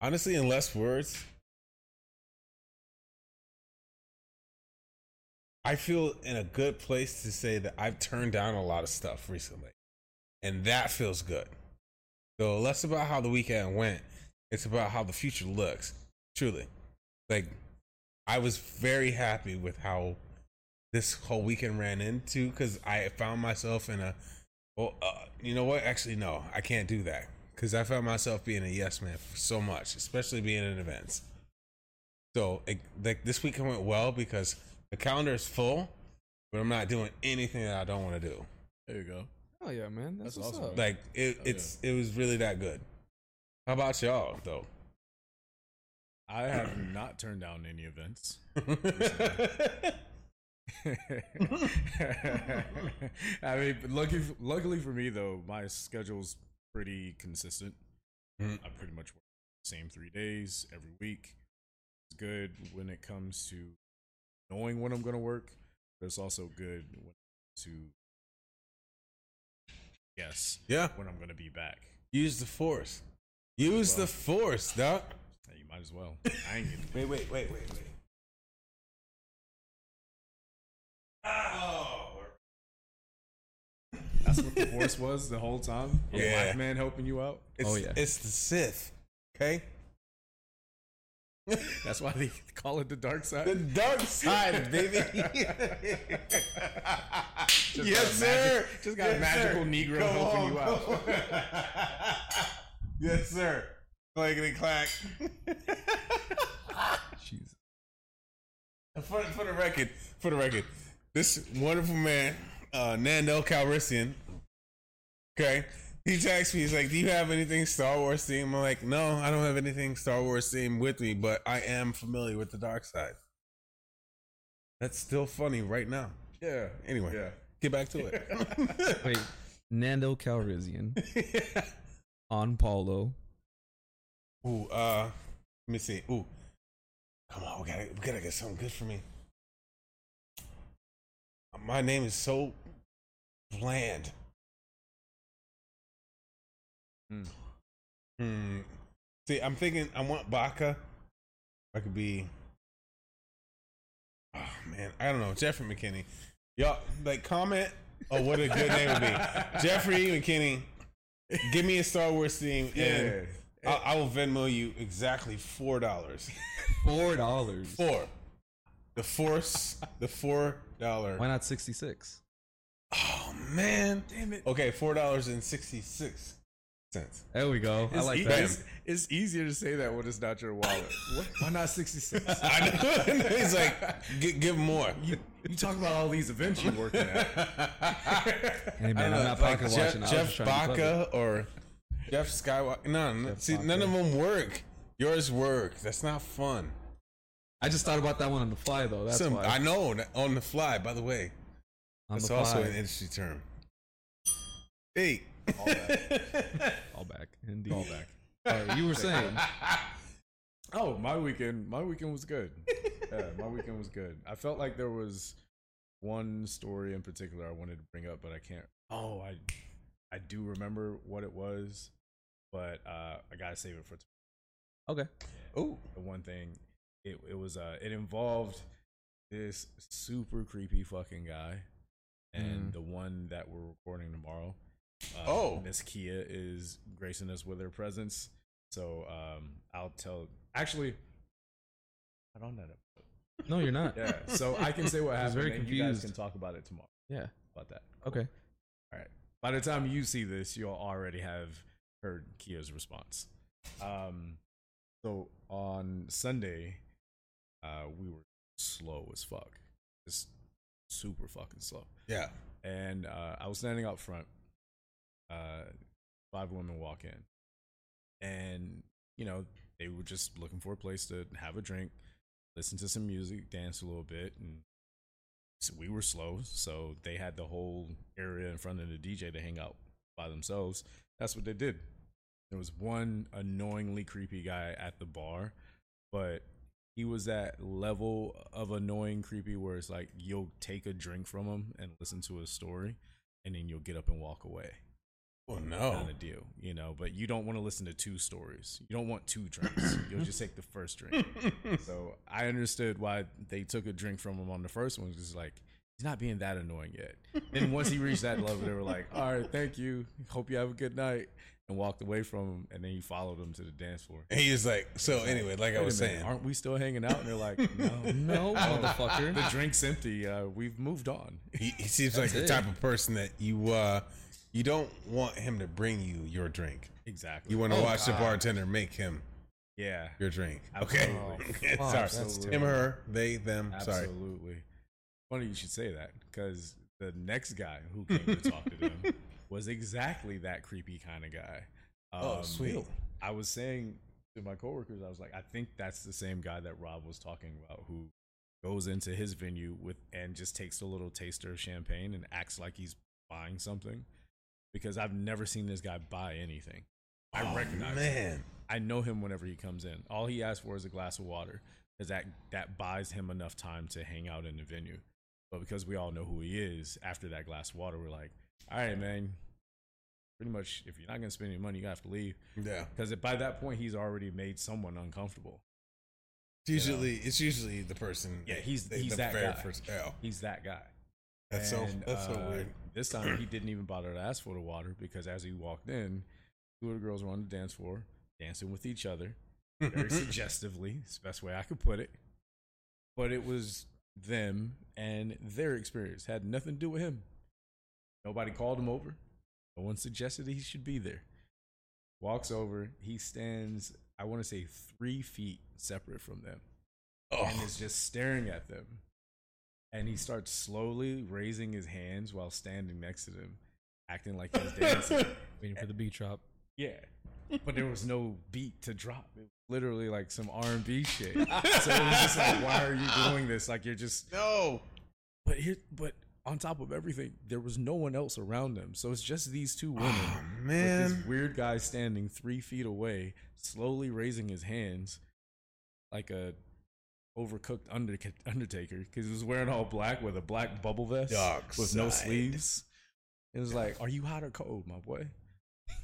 Speaker 2: honestly in less words I feel in a good place to say that I've turned down a lot of stuff recently and that feels good. So less about how the weekend went it's about how the future looks truly. Like I was very happy with how this whole weekend ran into because I found myself in a well, uh, you know what? Actually, no, I can't do that because I found myself being a yes man for so much, especially being in events. So, it, like this weekend went well because the calendar is full, but I'm not doing anything that I don't want to do.
Speaker 4: There you go.
Speaker 3: Oh yeah, man. That's,
Speaker 4: That's awesome.
Speaker 3: up.
Speaker 2: Like it,
Speaker 4: Oh,
Speaker 2: it's it was really that good. How about y'all though?
Speaker 4: I have not turned down any events. I mean, lucky, luckily for me though, my schedule's pretty consistent.
Speaker 2: Mhm.
Speaker 4: I pretty much work the same three days every week. It's good when it comes to knowing when I'm going to work, but it's also good when to guess
Speaker 2: yeah,
Speaker 4: when I'm going to be back.
Speaker 2: use the force. Use
Speaker 4: Well.
Speaker 2: the force, doc.
Speaker 4: Hey, you might as well. I ain't getting
Speaker 2: Wait, wait, wait, wait, wait. Oh,
Speaker 4: That's what the force was the whole time. A
Speaker 2: Yeah.
Speaker 4: black man helping you out.
Speaker 2: it's,
Speaker 3: Oh, yeah.
Speaker 2: it's the Sith. Okay,
Speaker 4: That's why they call it the dark side.
Speaker 2: the dark side, baby.
Speaker 4: Just got
Speaker 2: yes,
Speaker 4: a magic-
Speaker 2: sir.
Speaker 4: just got a magical
Speaker 2: sir.
Speaker 4: Negro
Speaker 2: Come
Speaker 4: helping
Speaker 2: on,
Speaker 4: you out.
Speaker 2: yes, sir. Clackety clack.
Speaker 3: Jesus.
Speaker 2: For, for the record, for the record, this wonderful man, uh, Nando Calrissian, okay, he texts me. He's like, "Do you have anything Star Wars themed?" I'm like, "No, I don't have anything Star Wars themed with me, but I am familiar with the dark side." That's still funny right now.
Speaker 4: Yeah.
Speaker 2: Anyway,
Speaker 4: Yeah.
Speaker 2: get back to it.
Speaker 3: Wait, Nando Calrissian on Paulo.
Speaker 2: Ooh, uh, let me see. Ooh, come on, we gotta, we gotta get something good for me. My name is so bland.
Speaker 4: Hmm.
Speaker 2: Hmm. See, I'm thinking I want Baca. I could be. Oh man, I don't know. Jeffrey McKinney. Y'all like comment Oh, what a good name would be. Jeffrey McKinney. Give me a Star Wars theme, and
Speaker 4: Yeah.
Speaker 2: I, I will Venmo you exactly four dollars.
Speaker 3: Four dollars.
Speaker 2: Four. The force. The four dollar.
Speaker 3: Why not sixty six?
Speaker 2: Oh man.
Speaker 4: Damn it.
Speaker 2: Okay, four dollars and sixty six cents.
Speaker 3: There we go. I
Speaker 4: It's,
Speaker 3: like
Speaker 4: e-
Speaker 3: that.
Speaker 4: it's, it's easier to say that when it's not your wallet. what? Why not 66?
Speaker 2: I know. He's like, give, give more.
Speaker 4: you, you talk about all these events you're working at.
Speaker 3: Hey
Speaker 2: I
Speaker 3: man,
Speaker 2: don't
Speaker 3: I'm not
Speaker 2: like
Speaker 3: pocket
Speaker 2: Jeff,
Speaker 3: watching. I was
Speaker 2: Jeff
Speaker 3: trying to be.
Speaker 2: Baca or Jeff Skywalker. No, no
Speaker 3: Jeff
Speaker 2: see,
Speaker 3: Baca.
Speaker 2: none of them work. Yours work. That's not fun.
Speaker 3: I just thought about that one on the fly though. That's
Speaker 2: Some-
Speaker 3: why.
Speaker 2: I know on the fly. By the way,
Speaker 3: on
Speaker 2: that's
Speaker 3: the
Speaker 2: also
Speaker 3: fly.
Speaker 2: an industry term. Hey.
Speaker 4: All that.
Speaker 3: Call back. Indeed.
Speaker 4: Call back.
Speaker 3: All right, you were saying.
Speaker 4: Oh, my weekend. My weekend was good. Yeah, my weekend was good. I felt like there was one story in particular I wanted to bring up, but I can't. Oh, I, I do remember what it was, but uh, I gotta save it for tomorrow.
Speaker 3: Okay.
Speaker 2: Oh,
Speaker 4: the one thing it it was uh it involved this super creepy fucking guy and
Speaker 3: Mm.
Speaker 4: the one that we're recording tomorrow uh,
Speaker 2: Oh.
Speaker 4: miss kia is gracing us with her presence so um i'll tell actually not on that episode.
Speaker 3: No, you're not.
Speaker 4: yeah so i can say what
Speaker 3: I
Speaker 4: happened
Speaker 3: very
Speaker 4: and you guys can talk about it tomorrow
Speaker 3: Yeah.
Speaker 4: about that
Speaker 3: Okay.
Speaker 4: all right. By the time you see this, you'll already have heard Kia's response. Um, so on Sunday, uh, we were slow as fuck, just super fucking slow.
Speaker 2: yeah.
Speaker 4: And uh, I was standing out front. Uh, five women walk in, and you know they were just looking for a place to have a drink, listen to some music, dance a little bit, and so we were slow, so they had the whole area in front of the DJ to hang out by themselves. That's what they did. There was one annoyingly creepy guy at the bar, but he was that level of annoying creepy where it's like you'll take a drink from him and listen to his story, and then you'll get up and walk away
Speaker 2: Oh no.
Speaker 4: kind of deal, you know. But you don't want to listen to two stories. You don't want two drinks. You'll just take the first drink. So I understood why they took a drink from him on the first one. Just like he's not being that annoying yet. Then once he reached that level, they were like, "All right, thank you. Hope you have a good night," and walked away from him. And then he followed him to the dance floor.
Speaker 2: And he was like, so anyway, like I was
Speaker 4: minute,
Speaker 2: saying,
Speaker 4: aren't we still hanging out? And they're like, "No,
Speaker 3: No, motherfucker.
Speaker 4: the drink's empty. Uh, we've moved on."
Speaker 2: he, he seems like the
Speaker 3: it.
Speaker 2: type of person that you uh you don't want him to bring you your drink.
Speaker 4: Exactly.
Speaker 2: You want to
Speaker 3: Oh,
Speaker 2: watch the bartender make him
Speaker 4: yeah.
Speaker 2: your drink. Okay.
Speaker 4: Oh, Absolutely.
Speaker 3: fuck,
Speaker 2: Sorry.
Speaker 3: that's
Speaker 2: Him or her, they, them. Sorry.
Speaker 4: Absolutely. Funny you should say that because the next guy who came to talk to them was exactly that creepy kind of guy.
Speaker 2: Oh, um, sweet.
Speaker 4: I was saying to my coworkers, I was like, I think that's the same guy that Rob was talking about who goes into his venue with and just takes a little taster of champagne and acts like he's buying something. Because I've never seen this guy buy anything. I
Speaker 2: Oh,
Speaker 4: recognize him.
Speaker 2: man.
Speaker 4: I know him whenever he comes in. All he asks for is a glass of water because that that buys him enough time to hang out in the venue. But because we all know who he is, after that glass of water, we're like, all right, man. Pretty much, if you're not gonna spend any money, you have to leave.
Speaker 2: Yeah.
Speaker 4: Because by that point, he's already made someone uncomfortable.
Speaker 2: It's usually it's usually the person.
Speaker 4: Yeah, he's-
Speaker 2: the,
Speaker 4: he's
Speaker 2: the
Speaker 4: that guy.
Speaker 2: first.
Speaker 4: He's that guy.
Speaker 2: That's so
Speaker 4: And,
Speaker 2: that's so
Speaker 4: uh,
Speaker 2: weird.
Speaker 4: This time he didn't even bother to ask for the water because as he walked in, two of the girls were on the dance floor dancing with each other, very suggestively. It's the best way I could put it. But it was them and their experience had nothing to do with him. Nobody called him over. No one suggested he should be there. Walks over. He stands, I want to say, three feet separate from them and
Speaker 2: Oh,
Speaker 4: is just staring at them. And he starts slowly raising his hands while standing next to them, acting like he's dancing.
Speaker 3: Waiting for the beat drop.
Speaker 4: yeah, but there was no beat to drop. It was literally like some R and B shit. so it was just like, why are you doing this? Like you're just.
Speaker 2: no.
Speaker 4: But here, but on top of everything, there was no one else around them. So it's just these two women.
Speaker 2: Oh,
Speaker 4: with this weird guy standing three feet away, slowly raising his hands like a overcooked under, Undertaker because he was wearing all black with a black bubble vest
Speaker 2: Dark
Speaker 4: with no
Speaker 2: side.
Speaker 4: sleeves. It was like, "Are you hot or cold, my boy?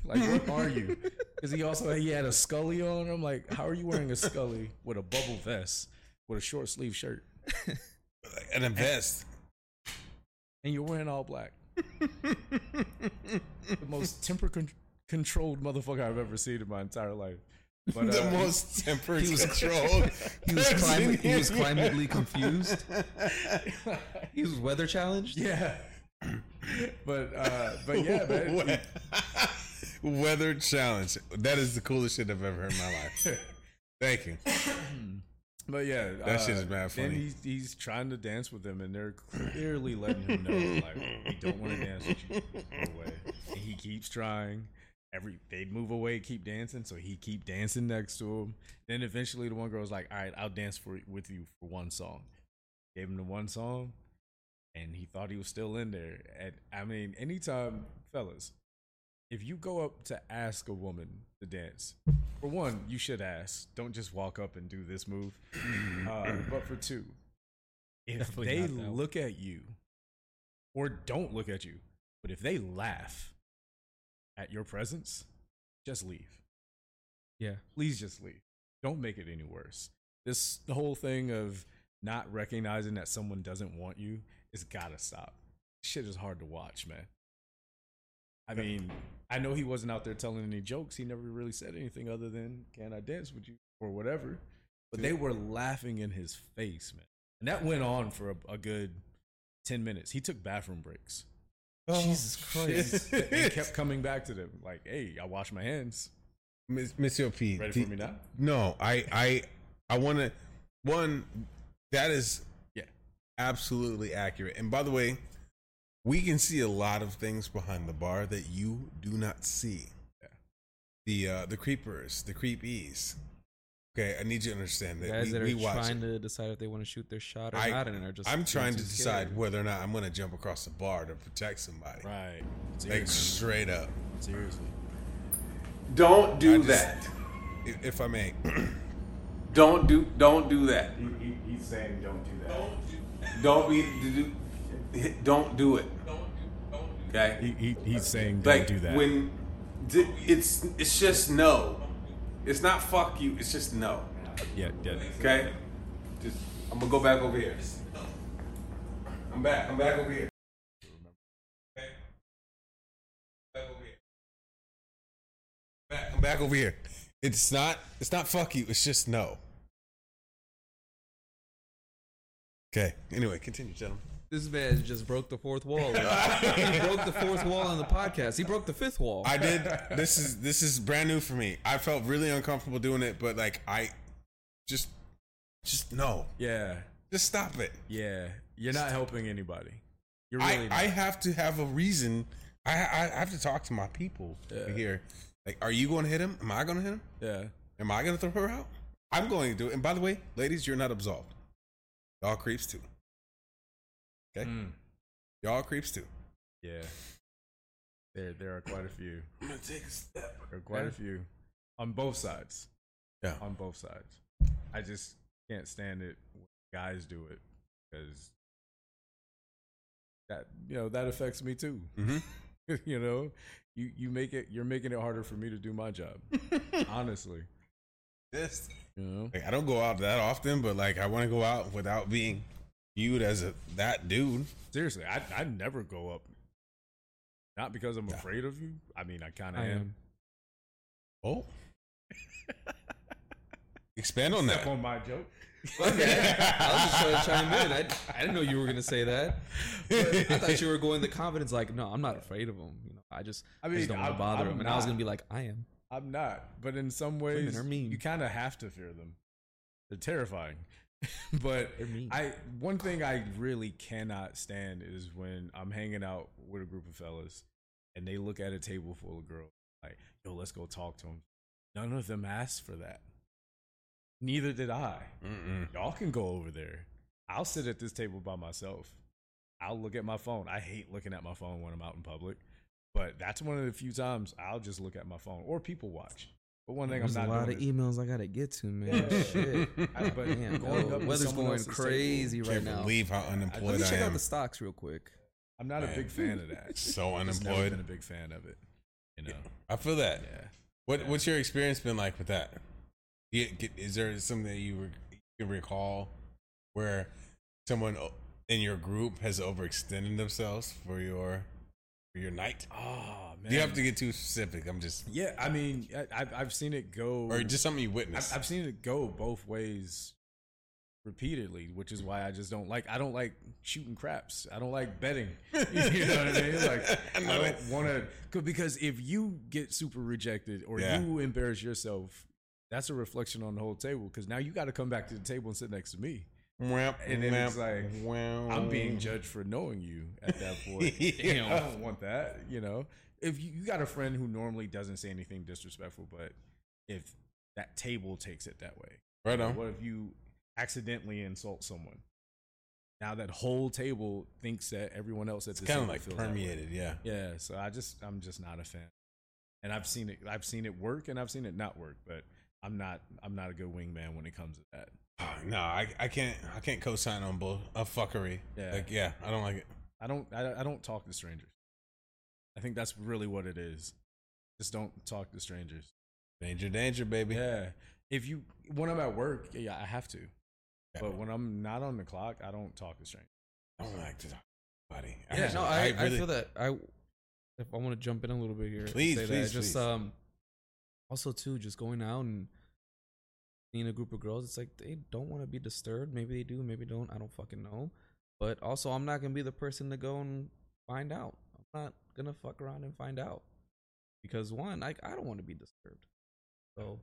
Speaker 4: Like, what are you?" Because he also he had a Scully on. I'm like, "How are you wearing a Scully with a bubble vest with a short sleeve shirt
Speaker 2: And a vest.
Speaker 4: and you're wearing all black?" the most temper con- controlled motherfucker I've ever seen in my entire life. But
Speaker 2: the
Speaker 4: uh,
Speaker 2: most tempered
Speaker 3: he was-
Speaker 2: controlled.
Speaker 3: He was, climate, he was climately confused. He was weather challenged.
Speaker 4: yeah. but uh, but yeah, man.
Speaker 2: We- Weather challenge. That is the coolest shit I've ever heard in my life. Thank you.
Speaker 4: But yeah,
Speaker 2: That shit is mad
Speaker 4: Then
Speaker 2: funny.
Speaker 4: he's he's trying to dance with them, and they're clearly letting him know like we don't want to dance with you. Go away. And he keeps trying. Every they'd move away, keep dancing, so he keep dancing next to him. Then eventually, the one girl's like, "All right, I'll dance for with you for one song." Gave him the one song, and he thought he was still in there. And I mean, anytime, fellas, if you go up to ask a woman to dance, for one, you should ask. Don't just walk up and do this move. Uh, but for two, if
Speaker 3: Definitely
Speaker 4: they look at you or don't look at you, but if they laugh at your presence, just leave.
Speaker 3: Yeah.
Speaker 4: Please just leave. Don't make it any worse. This the whole thing of not recognizing that someone doesn't want you is gotta stop. Shit is hard to watch, man. I mean, I know he wasn't out there telling any jokes. He never really said anything other than "Can I dance with you?" or whatever. But they were laughing in his face, man, and that went on for a, a good ten minutes. He took bathroom breaks
Speaker 3: Jesus Christ.
Speaker 4: and kept coming back to them, like, "Hey, I wash my hands.
Speaker 2: Miss- Monsieur P.
Speaker 4: Ready
Speaker 2: do-
Speaker 4: for me now?"
Speaker 2: No, I I I want to one that is
Speaker 4: Yeah.
Speaker 2: absolutely accurate. And by the way, we can see a lot of things behind the bar that you do not see.
Speaker 4: Yeah.
Speaker 2: The uh the creepers, the creepies. Okay, I need you to understand that
Speaker 3: Guys
Speaker 2: we,
Speaker 3: that are
Speaker 2: we watch
Speaker 3: trying
Speaker 2: it.
Speaker 3: to decide if they want to shoot their shot or
Speaker 2: I-
Speaker 3: not, and are just
Speaker 2: I'm trying to
Speaker 3: too
Speaker 2: decide
Speaker 3: scared.
Speaker 2: whether or not I'm going to jump across the bar to protect somebody.
Speaker 4: Right.
Speaker 2: Like straight up.
Speaker 4: Seriously.
Speaker 5: Don't do
Speaker 2: just-
Speaker 5: that.
Speaker 2: If, if I may.
Speaker 5: Don't do. Don't do that.
Speaker 4: He, he, he's saying don't do that.
Speaker 5: Don't be. Do, don't do it. Okay.
Speaker 4: He, he, he's saying don't
Speaker 5: Like
Speaker 4: do that.
Speaker 5: when it's it's just no. It's not fuck you. It's just no.
Speaker 4: yeah, yeah.
Speaker 5: Okay. Just I'm gonna go back over here. I'm back. I'm back over here. Okay. Back over here.
Speaker 2: back, I'm back over here. It's not. It's not. Fuck you. It's just no. Okay. Anyway, continue, gentlemen.
Speaker 3: This man just broke the fourth wall. he broke the fourth wall on the podcast. He broke the fifth wall.
Speaker 2: I did. This is this is brand new for me. I felt really uncomfortable doing it, but like I just just no.
Speaker 4: Yeah,
Speaker 2: Just stop it.
Speaker 4: yeah. You're not helping anybody. You're really
Speaker 2: I,
Speaker 4: not.
Speaker 2: I have to have a reason. I, I have to talk to my people
Speaker 4: Yeah.
Speaker 2: here. Like, are you going to hit him? Am I going to hit him?
Speaker 4: yeah.
Speaker 2: Am I going to throw her out? I'm going to do it. And by the way, ladies, you're not absolved. Y'all creeps too. Okay,
Speaker 4: Mm,
Speaker 2: y'all creeps too.
Speaker 4: yeah. There, there are quite a few.
Speaker 2: I'm gonna take a step.
Speaker 4: There are quite
Speaker 2: Yeah.
Speaker 4: a few on both sides.
Speaker 2: Yeah.
Speaker 4: on both sides. I just can't stand it when guys do it because that you know that affects me too.
Speaker 2: Mm-hmm.
Speaker 4: you know, you you make it you're making it harder for me to do my job. honestly,
Speaker 2: This,
Speaker 4: you know.
Speaker 2: like, I don't go out that often, but like, I want to go out without being viewed as a that dude.
Speaker 4: Seriously, I I never go up. Not because I'm afraid of you. I mean, I kind of am.
Speaker 3: am.
Speaker 2: Oh, expand on
Speaker 4: Step
Speaker 2: that.
Speaker 4: on my joke.
Speaker 3: Okay. I was just trying to chime in. I, I didn't know you were gonna say that. I thought you were going the confidence like, no, I'm not afraid of him. You know, I just,
Speaker 4: I
Speaker 3: I
Speaker 4: mean,
Speaker 3: just don't want
Speaker 4: I'm-
Speaker 3: to bother
Speaker 4: I'm
Speaker 3: him. And I was
Speaker 4: not.
Speaker 3: gonna be like, I am.
Speaker 4: I'm not, but in some ways,
Speaker 3: are mean.
Speaker 4: you kind of have to fear them. They're terrifying. but I one thing I really cannot stand is when I'm hanging out with a group of fellas and they look at a table full of girls like, "Yo, let's go talk to them." None of them asked for that. Neither did I.
Speaker 2: Mm-mm.
Speaker 4: Y'all can go over there. I'll sit at this table by myself. I'll look at my phone. I hate looking at my phone when I'm out in public, but that's one of the few times I'll just look at my phone or people watch. But one thing
Speaker 3: There's
Speaker 4: I'm
Speaker 3: a lot
Speaker 4: doing
Speaker 3: of
Speaker 4: is,
Speaker 3: emails I gotta get to, man.
Speaker 4: Yeah.
Speaker 3: Shit.
Speaker 4: I- but
Speaker 3: Damn,
Speaker 4: going up to
Speaker 3: weather's
Speaker 4: someone
Speaker 3: going
Speaker 4: else's
Speaker 3: crazy
Speaker 4: table,
Speaker 3: right
Speaker 2: Can't
Speaker 3: now.
Speaker 2: believe how
Speaker 3: Let
Speaker 2: unemployed
Speaker 3: me
Speaker 2: I
Speaker 3: check out
Speaker 2: am.
Speaker 3: the stocks real quick.
Speaker 4: I'm not
Speaker 2: Man.
Speaker 4: a big fan of that.
Speaker 2: So
Speaker 4: I've just never
Speaker 2: unemployed.
Speaker 4: been a big fan of it. You know.
Speaker 2: I feel that.
Speaker 4: Yeah.
Speaker 2: What
Speaker 4: Yeah.
Speaker 2: What's your experience been like with that? You- get- Is there something that you, re- you can recall where someone o- in your group has overextended themselves for your your night?
Speaker 4: Oh man.
Speaker 2: You have to get too specific. I'm just,
Speaker 4: Yeah, I mean, I, I've I've seen it go.
Speaker 2: or just something you
Speaker 4: I've,
Speaker 2: witnessed.
Speaker 4: I've seen it go both ways repeatedly, which is why I just don't like. I don't like shooting craps. I don't like betting. you know what I mean? Like
Speaker 2: I
Speaker 4: I don't want to because if you get super rejected or
Speaker 2: Yeah.
Speaker 4: you embarrass yourself, that's a reflection on the whole table. Because now you got to come back to the table and sit next to me. And then it's like. I'm being judged for knowing you at that point.
Speaker 2: Yeah.
Speaker 4: I don't want that. You know, if you, you got a friend who normally doesn't say anything disrespectful, but if that table takes it that way,
Speaker 2: Right on.
Speaker 4: what if you accidentally insult someone? Now that whole table thinks that everyone else at the
Speaker 2: kind of like
Speaker 4: feels that way.
Speaker 2: permeated. Yeah.
Speaker 4: Yeah, so I just I'm just not a fan, and I've seen it. I've seen it work, and I've seen it not work. But I'm not I'm not a good wingman when it comes to that.
Speaker 2: No, I, I can't I can't co-sign on bull a fuckery.
Speaker 4: Yeah.
Speaker 2: Like yeah, I don't like it.
Speaker 4: I don't I, I don't talk to strangers. I think that's really what it is. Just don't talk to strangers.
Speaker 2: Danger, danger, baby.
Speaker 4: Yeah. If you when I'm at work, yeah, I have to.
Speaker 2: Yeah.
Speaker 4: But when I'm not on the clock, I don't talk to strangers.
Speaker 2: I don't like to talk, to anybody.
Speaker 3: Yeah, no, I, I,
Speaker 2: really-
Speaker 3: feel that. I if I want to jump in a little bit here, and
Speaker 2: Please,
Speaker 3: say
Speaker 2: please,
Speaker 3: that, just um, also too, just going out and seeing a group of girls, it's like they don't want to be disturbed. Maybe they do, maybe don't. I don't fucking know. But also, I'm not gonna be the person to go and find out. I'm not gonna fuck around and find out because one, I I don't want to be disturbed. So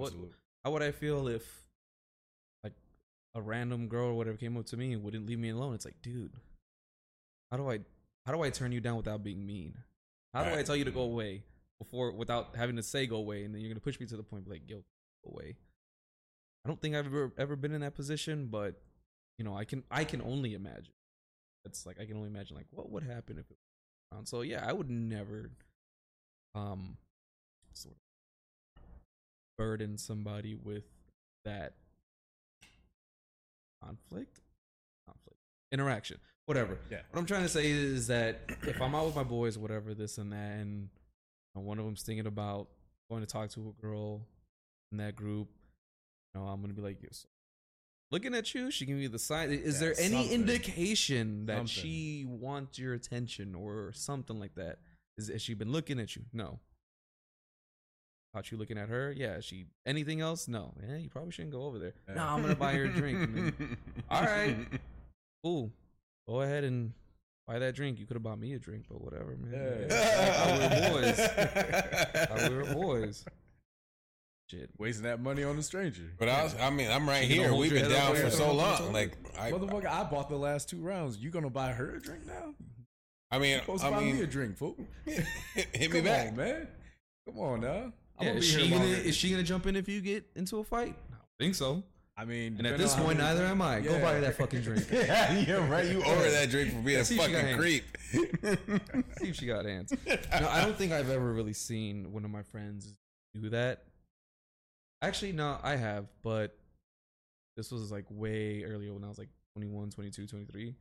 Speaker 3: What- how would I feel if like a random girl or whatever came up to me and wouldn't leave me alone? It's like, dude, how do I how do I turn you down without being mean? How do I tell you to go away before without having to say go away and then you're gonna push me to the point like, yo, go away. I don't think I've ever ever been in that position, but you know, I can I can only imagine. It's like I can only imagine like what would happen if it was around. So yeah, I would never um sort of burden somebody with that conflict conflict interaction whatever
Speaker 4: Yeah.
Speaker 3: what i'm trying to say is that if i'm out with my boys whatever this and that and know, one of them's thinking about going to talk to a girl in that group you know i'm gonna be like "Yo, so looking at you she give me the sign is
Speaker 4: Yeah,
Speaker 3: there any
Speaker 4: something.
Speaker 3: indication that
Speaker 4: Something.
Speaker 3: she wants your attention or something like that is has she been looking at you no Caught you looking at her. Yeah. She anything else? No. Yeah. You probably shouldn't go over there.
Speaker 4: Yeah.
Speaker 3: No, I'm gonna buy her a drink. Then, All right. cool. Go ahead and buy that drink. You could have bought me a drink, but whatever, man.
Speaker 4: Yeah.
Speaker 3: I we're boys. I we're boys. Shit.
Speaker 4: Wasting that money on a stranger.
Speaker 2: But I was, I mean, I'm right here. We've been down
Speaker 3: there
Speaker 2: for so long. Like, I,
Speaker 4: Motherfucker, I bought the last two rounds. You gonna buy her a drink now?
Speaker 2: I mean,
Speaker 4: You supposed to
Speaker 2: I
Speaker 4: buy me a drink, fool.
Speaker 2: hit me
Speaker 4: Come
Speaker 2: back.
Speaker 4: on, man. Come on now. I'm
Speaker 3: Yeah,
Speaker 4: gonna
Speaker 3: is
Speaker 4: be
Speaker 3: she gonna is she gonna jump in if you get into a fight? I don't think so.
Speaker 4: I mean,
Speaker 3: And at this point, neither am I. Go buy that fucking drink.
Speaker 2: Yeah, you're right. You owe her that drink for being a fucking creep.
Speaker 3: See if she got hands. No, I don't think I've ever really seen one of my friends do that. Actually, no, I have, but this was like way earlier when I was like 21, 22, 23.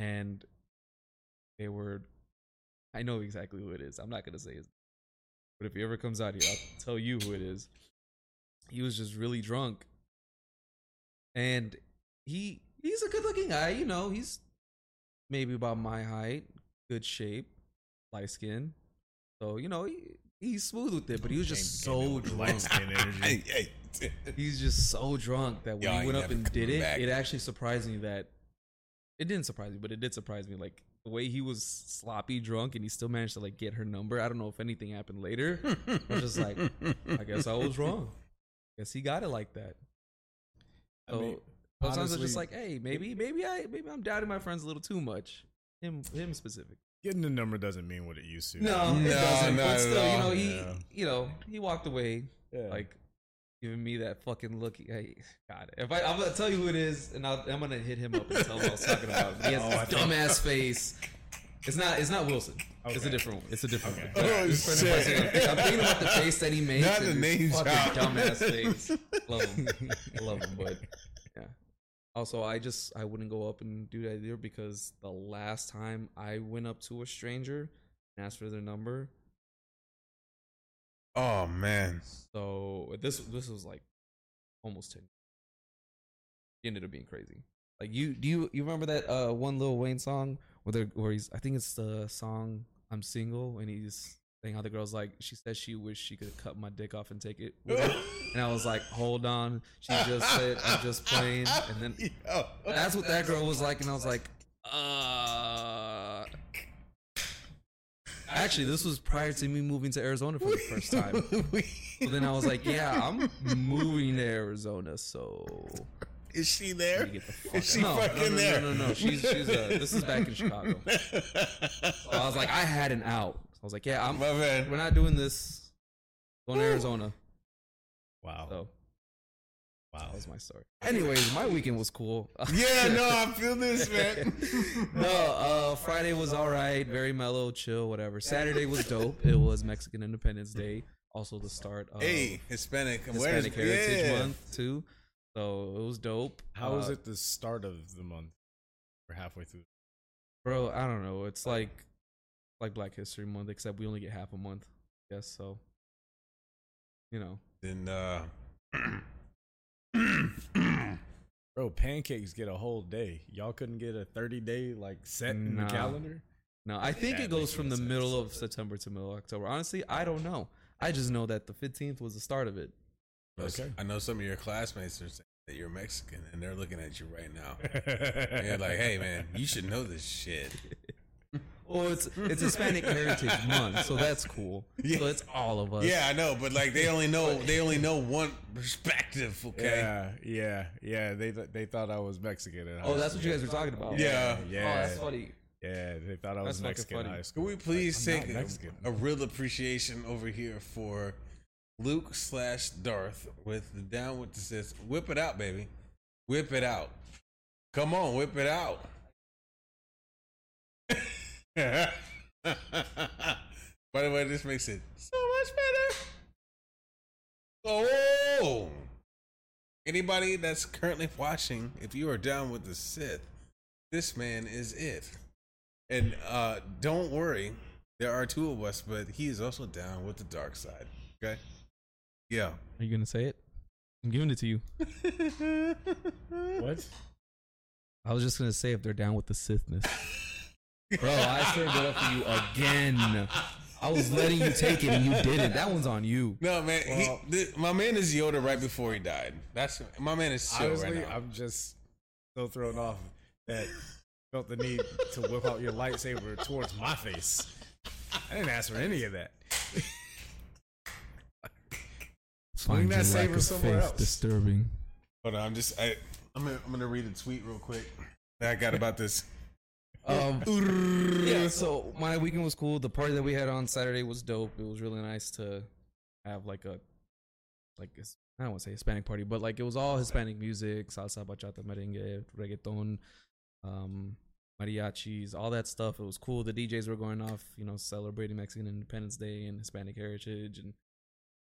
Speaker 3: And they were, I know exactly who it is. I'm not going to say his but if he ever comes out here, I'll tell you who it is. He was just really drunk. And he he's a good looking guy. You know, he's maybe about my height, good shape, light skin. So you know, he, he's smooth with it. But he was just
Speaker 4: Came- came
Speaker 3: so
Speaker 4: with
Speaker 3: drunk.
Speaker 4: light skin energy.
Speaker 2: Hey, hey.
Speaker 3: He's just so drunk that when
Speaker 2: Y'all
Speaker 3: he went up and did it,
Speaker 2: back.
Speaker 3: it actually surprised me that it didn't surprise me, but it did surprise me. Like the way he was sloppy drunk and he still managed to like get her number. I don't know if anything happened later. I was just like, I guess I was wrong. Guess he got it like that.
Speaker 4: I
Speaker 3: So
Speaker 4: mean,
Speaker 3: sometimes I'm just like, hey, maybe, maybe I, maybe I'm doubting my friends a little too much. Him, him specific.
Speaker 4: Getting the number doesn't mean what it used to.
Speaker 3: No,
Speaker 2: No,
Speaker 3: it doesn't.
Speaker 2: not
Speaker 3: but
Speaker 2: at
Speaker 3: still, you know, he,
Speaker 4: Yeah.
Speaker 3: you know, he walked away
Speaker 4: Yeah.
Speaker 3: like giving me that fucking look. Hey, God, if I, I'm gonna tell you who it is, and I'll, I'm gonna hit him up and tell him what I was talking about. He has
Speaker 4: Oh,
Speaker 3: this dumbass face. It's not. It's not Wilson. It's a different one. It's a different
Speaker 4: Okay.
Speaker 3: one.
Speaker 2: Oh,
Speaker 3: This friend of mine's
Speaker 2: shit.
Speaker 3: I'm thinking about the face that he makes.
Speaker 2: Not
Speaker 3: and
Speaker 2: the name
Speaker 3: fucking
Speaker 2: drop.
Speaker 3: dumbass face. Love him. I love him, but yeah. Also, I just I wouldn't go up and do that either because the last time I went up to a stranger and asked for their number,
Speaker 2: Oh man.
Speaker 3: so this this was like almost ten. It ended up being crazy. Like you do you you remember that uh one Lil Wayne song where where he's I think it's the song I'm single and he's saying how the girl's like she said she wished she could cut my dick off and take it and I was like hold on she just said I'm just playing and then
Speaker 2: Yo.
Speaker 3: that's what that girl was like and I was like uh actually this was prior to me moving to Arizona for the first time so then I was like, yeah, I'm moving to Arizona, so
Speaker 2: Is she
Speaker 3: let
Speaker 2: there?
Speaker 3: get the fuck
Speaker 2: Is she
Speaker 3: no,
Speaker 2: fucking
Speaker 3: no, no,
Speaker 2: there?
Speaker 3: No, no, no, She's she's uh, this is back in Chicago. So I was like, I had an out. I was like, yeah, I'm.
Speaker 2: My man.
Speaker 3: We're not doing this. Going to Arizona.
Speaker 4: wow.
Speaker 3: So
Speaker 4: wow.
Speaker 3: that was my story. Anyways, my weekend was cool.
Speaker 2: Yeah, no, I feel this, man.
Speaker 3: no, uh, Friday was all right, very mellow, chill, whatever. Saturday was dope. It was Mexican Independence Day, also the start of
Speaker 2: Hey, Hispanic,
Speaker 3: Hispanic Heritage
Speaker 2: yeah.
Speaker 3: Month too. So it was dope.
Speaker 4: How was
Speaker 3: Uh,
Speaker 4: it the start of the month? We're halfway through.
Speaker 3: bro? I don't know. It's like like Black History Month, except we only get half a month. Yes, so you know.
Speaker 2: Then uh
Speaker 4: Bro, pancakes get a whole day. Y'all couldn't get a 30 day like set in
Speaker 3: Nah.
Speaker 4: the calendar?
Speaker 3: No, I think
Speaker 4: That
Speaker 3: it goes from the
Speaker 4: sense.
Speaker 3: middle of September to middle of October. Honestly, I don't know. I just know that the 15th was the start of it.
Speaker 4: Okay.
Speaker 2: I know some of your classmates are saying that you're Mexican and they're looking at you right now. And you're like, hey man, you should know this shit.
Speaker 3: Well, it's it's Hispanic Heritage Month, so that's cool.
Speaker 2: Yeah.
Speaker 3: So it's all of us.
Speaker 2: Yeah, I know, but like they only know they only know one perspective, okay?
Speaker 4: Yeah, yeah, yeah. They they thought I was Mexican. In high
Speaker 3: Oh, that's what you guys were talking about.
Speaker 2: Yeah.
Speaker 4: yeah.
Speaker 3: Oh, that's funny.
Speaker 4: Yeah, they thought I was
Speaker 3: fucking
Speaker 4: Mexican in high school.
Speaker 2: Can we please
Speaker 4: Like,
Speaker 2: take a, a real appreciation over here for Luke slash Darth with the down with the Sith? Whip it out, baby. Whip it out. Come on, whip it out. By the way, this makes it so much better. Oh, anybody that's currently watching, if you are down with the Sith, this man is it. And uh, don't worry, there are two of us, but he is also down with the dark side. Okay? Yeah.
Speaker 3: Are you gonna say it? I'm giving it to you.
Speaker 4: What?
Speaker 3: I was just gonna say if they're down with the Sithness. Bro, I served it up for you again. I was letting you take it and you didn't. That one's on you.
Speaker 2: No, man.
Speaker 4: Well-
Speaker 2: he, th- my man is Yoda right before he died. That's my man is chill
Speaker 4: Honestly,
Speaker 2: right now.
Speaker 4: I'm just so thrown off that felt the need to whip out your lightsaber towards my face. I didn't ask for any of that. Swing that saber somewhere else.
Speaker 3: disturbing.
Speaker 2: Hold on, I'm just I I'm gonna, I'm gonna read a tweet real quick that I got about this.
Speaker 3: Um, yeah, so my weekend was cool. The party that we had on Saturday was dope. It was really nice to have like a like a- I don't want to say Hispanic party, but like it was all Hispanic music, salsa, bachata, merengue, reggaeton, um, mariachis, all that stuff. It was cool. The DJs were going off, you know, celebrating Mexican Independence Day and Hispanic heritage and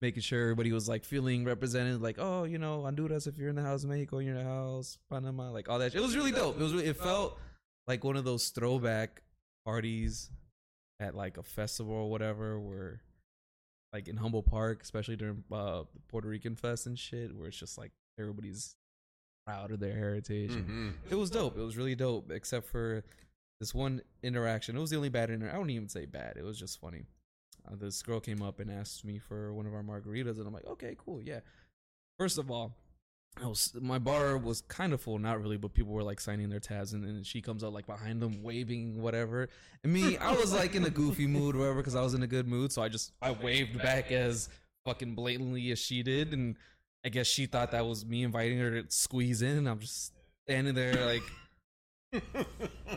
Speaker 3: making sure everybody was like feeling represented. Like, oh, you know, Honduras, if you're in the house, Mexico, you're in the house, Panama, like all that. Shit. It was really dope. It was. Really, it felt like one of those throwback parties at like a festival or whatever, where like in Humboldt Park, especially during uh, Puerto Rican Fest and shit, where it's just like everybody's proud of their heritage.
Speaker 2: Mhm.
Speaker 3: It was dope. It was really dope, except for this one interaction. It was the only bad inter. I don't even say bad. It was just funny. Uh, this girl came up and asked me for one of our margaritas, and I'm like, okay, cool, yeah. First of all, was my bar was kind of full, not really, but people were like signing their tabs, and then she comes out like behind them, waving whatever. And me, I was like in a goofy mood, whatever, because I was in a good mood, so I just I waved back as fucking blatantly as she did, and I guess she thought that was me inviting her to squeeze in, I'm just standing there like,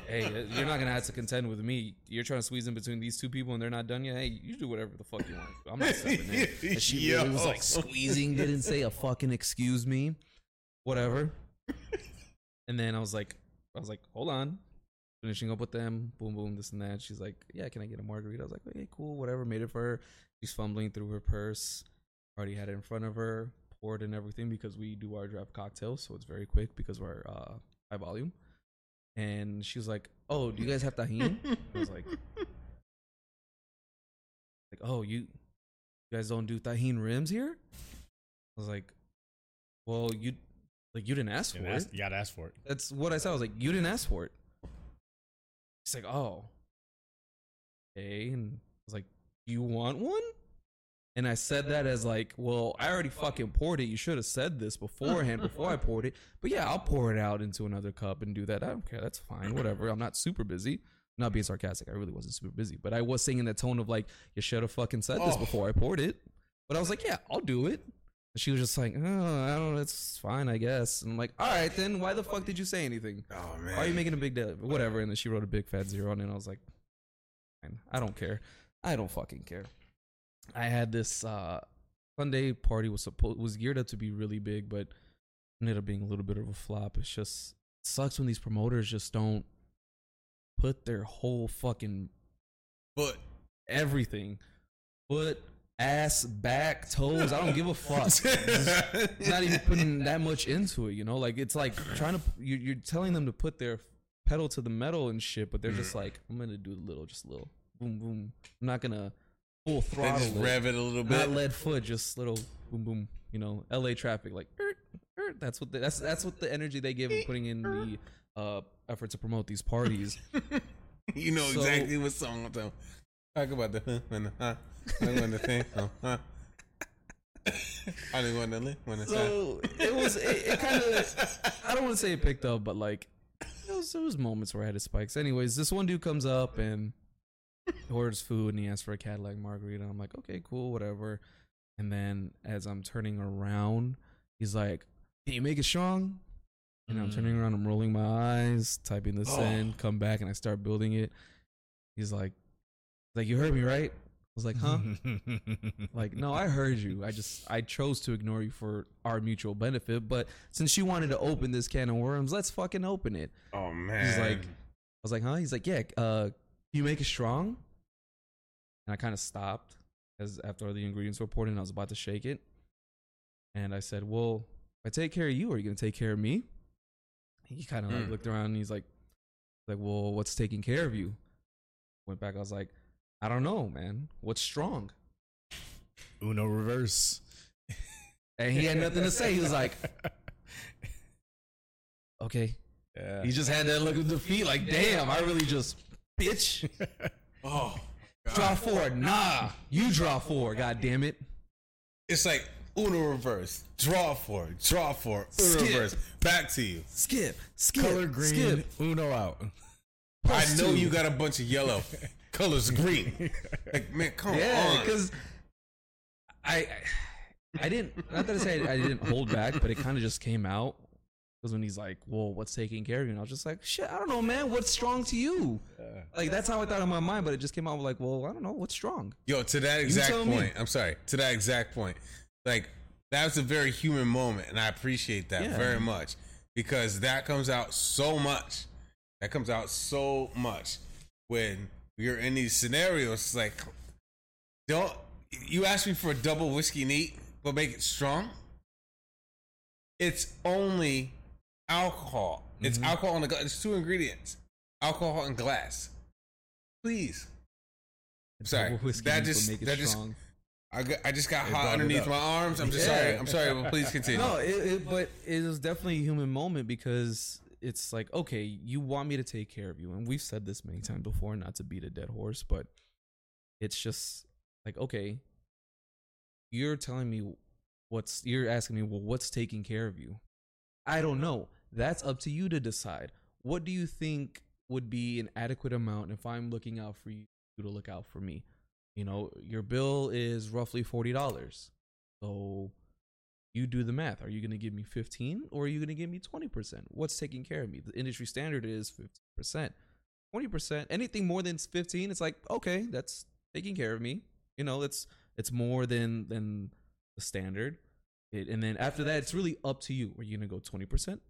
Speaker 3: hey, you're not gonna have to contend with me. You're trying to squeeze in between these two people, and they're not done yet. Hey, you do whatever the fuck you want. I'm not stepping in. And she really was like squeezing, didn't say a fucking excuse me, whatever. And then I was like, I was like, hold on, finishing up with them, boom, boom, this and that. She's like, yeah, can I get a margarita? I was like, okay, cool, whatever. Made it for her. She's fumbling through her purse. Already had it in front of her, poured and everything because we do our draft cocktails, so it's very quick because we're uh, high volume. And she was like, "Oh, do you guys have Tajín?" I was like, "Like, oh, you, you guys don't do Tajín rims here?" I was like, "Well, you, like, you didn't ask for
Speaker 4: And
Speaker 3: it."
Speaker 4: ask- you gotta ask for it.
Speaker 3: That's what I said. I was like, you didn't ask for it. He's like, oh. Okay. And I was like, you want one? And I said that as like, well, I already fucking poured it. You should have said this beforehand before I poured it. But yeah, I'll pour it out into another cup and do that. I don't care. That's fine. Whatever. I'm not super busy. Not being sarcastic. I really wasn't super busy. But I was saying in the tone of like, you should have fucking said this
Speaker 2: Oh.
Speaker 3: before I poured it. But I was like, yeah, I'll do it. And she was just like, oh, I don't know. It's fine, I guess. And I'm like, all right, then why the fuck did you say anything?
Speaker 2: Oh man.
Speaker 3: Why are you making a big deal? Whatever. And then she wrote a big fat zero on it. And I was like, fine. I don't care. I don't fucking care. I had this uh, Sunday party was supposed was geared up to be really big, but ended up being a little bit of a flop. It's just it sucks when these promoters just don't put their whole fucking
Speaker 2: foot,
Speaker 3: everything, foot, ass, back, toes. I don't give a fuck. Not even putting that much into it, you know. Like it's like trying to you, you're telling them to put their pedal to the metal and shit, but they're just like, I'm gonna do a little, just a little, boom, boom. I'm not gonna full
Speaker 2: they
Speaker 3: throttle
Speaker 2: just
Speaker 3: it.
Speaker 2: rev it a little bit.
Speaker 3: not lead foot, just little boom, boom. You know, L.A. traffic, like er, er. that's what the, that's that's what the energy they give in putting in the uh effort to promote these parties.
Speaker 2: you know
Speaker 3: So-
Speaker 2: exactly what song I'm talking. Talk about the huh, when the huh, the thing, huh, huh. I didn't want to live when the
Speaker 3: So it was it, it kind of I don't want to say it picked up, but like there was, there was moments where I had his spikes. Anyways, this one dude comes up and orders food and he asks for a Cadillac margarita. I'm like, okay, cool, whatever. And then as I'm turning around, he's like, "Can you make it strong?" And I'm turning around, I'm rolling my eyes, typing this
Speaker 2: Oh.
Speaker 3: in, come back, and I start building it. He's like, "Like you heard me, right?" I was like, "Huh?" Like, no, I heard you. I just I chose to ignore you for our mutual benefit. But since you wanted to open this can of worms, let's fucking open it.
Speaker 2: Oh man.
Speaker 3: He's like, I was like, huh? He's like, yeah. Uh, you make it strong? And I kind of stopped as after the ingredients were poured in, I was about to shake it, and I said, well, if I take care of you, are you gonna take care of me? He kind of like
Speaker 2: Mm.
Speaker 3: looked around and he's like, like, well, what's taking care of you? Went back. I was like, I don't know, man. What's strong?
Speaker 4: Uno reverse.
Speaker 3: And he had nothing to say. He was like, okay.
Speaker 4: Yeah.
Speaker 3: He just had that look of defeat, like, damn, I really just, bitch,
Speaker 2: oh,
Speaker 3: draw four. Nah, you draw four, god damn it.
Speaker 2: it's like Uno reverse, draw four, draw four, Uno
Speaker 3: Skip.
Speaker 2: reverse, back to you.
Speaker 3: Skip, skip,
Speaker 4: Color green.
Speaker 3: skip.
Speaker 4: Uno out.
Speaker 2: I know
Speaker 3: two.
Speaker 2: you got a bunch of yellow. Colors green. Like man, come
Speaker 3: Yeah,
Speaker 2: on.
Speaker 3: because I, I, I didn't, not that I say I didn't hold back, but it kind of just came out. Because when he's like, well, what's taking care of you? And I was just like, shit, I don't know, man. What's strong to you? Like, that's how I thought in my mind, but it just came out like, well, I don't know. What's strong?
Speaker 2: Yo, to that exact
Speaker 3: tell me.
Speaker 2: point. I'm sorry. To that exact point. Like that was a very human moment, and I appreciate that
Speaker 3: Yeah.
Speaker 2: very much because that comes out so much. That comes out so much when you're in these scenarios. It's like, don't you ask me for a double whiskey neat, but make it strong? It's only alcohol. It's
Speaker 3: Mm-hmm.
Speaker 2: alcohol in the glass. It's two ingredients: alcohol and glass. Please. I'm sorry. That just that just
Speaker 3: strong.
Speaker 2: I, got, I just got
Speaker 4: It
Speaker 2: hot underneath my arms. I'm just
Speaker 3: Yeah.
Speaker 2: sorry. I'm sorry, but please continue.
Speaker 3: No, it, it, but it was definitely a human moment because it's like, okay, you want me to take care of you, and we've said this many times before, not to beat a dead horse, but it's just like, okay, you're telling me what's, you're asking me, well, what's taking care of you? I don't know. That's up to you to decide. What do you think would be an adequate amount if I'm looking out for you to look out for me? You know, your bill is roughly forty dollars. So you do the math. Are you going to give me 15 or are you going to give me 20%? What's taking care of me? The industry standard is 50%. 20%, anything more than 15, it's like, okay, that's taking care of me. You know, it's it's more than than the standard. It, and then after that, it's really up to you. Are you going to go 20%?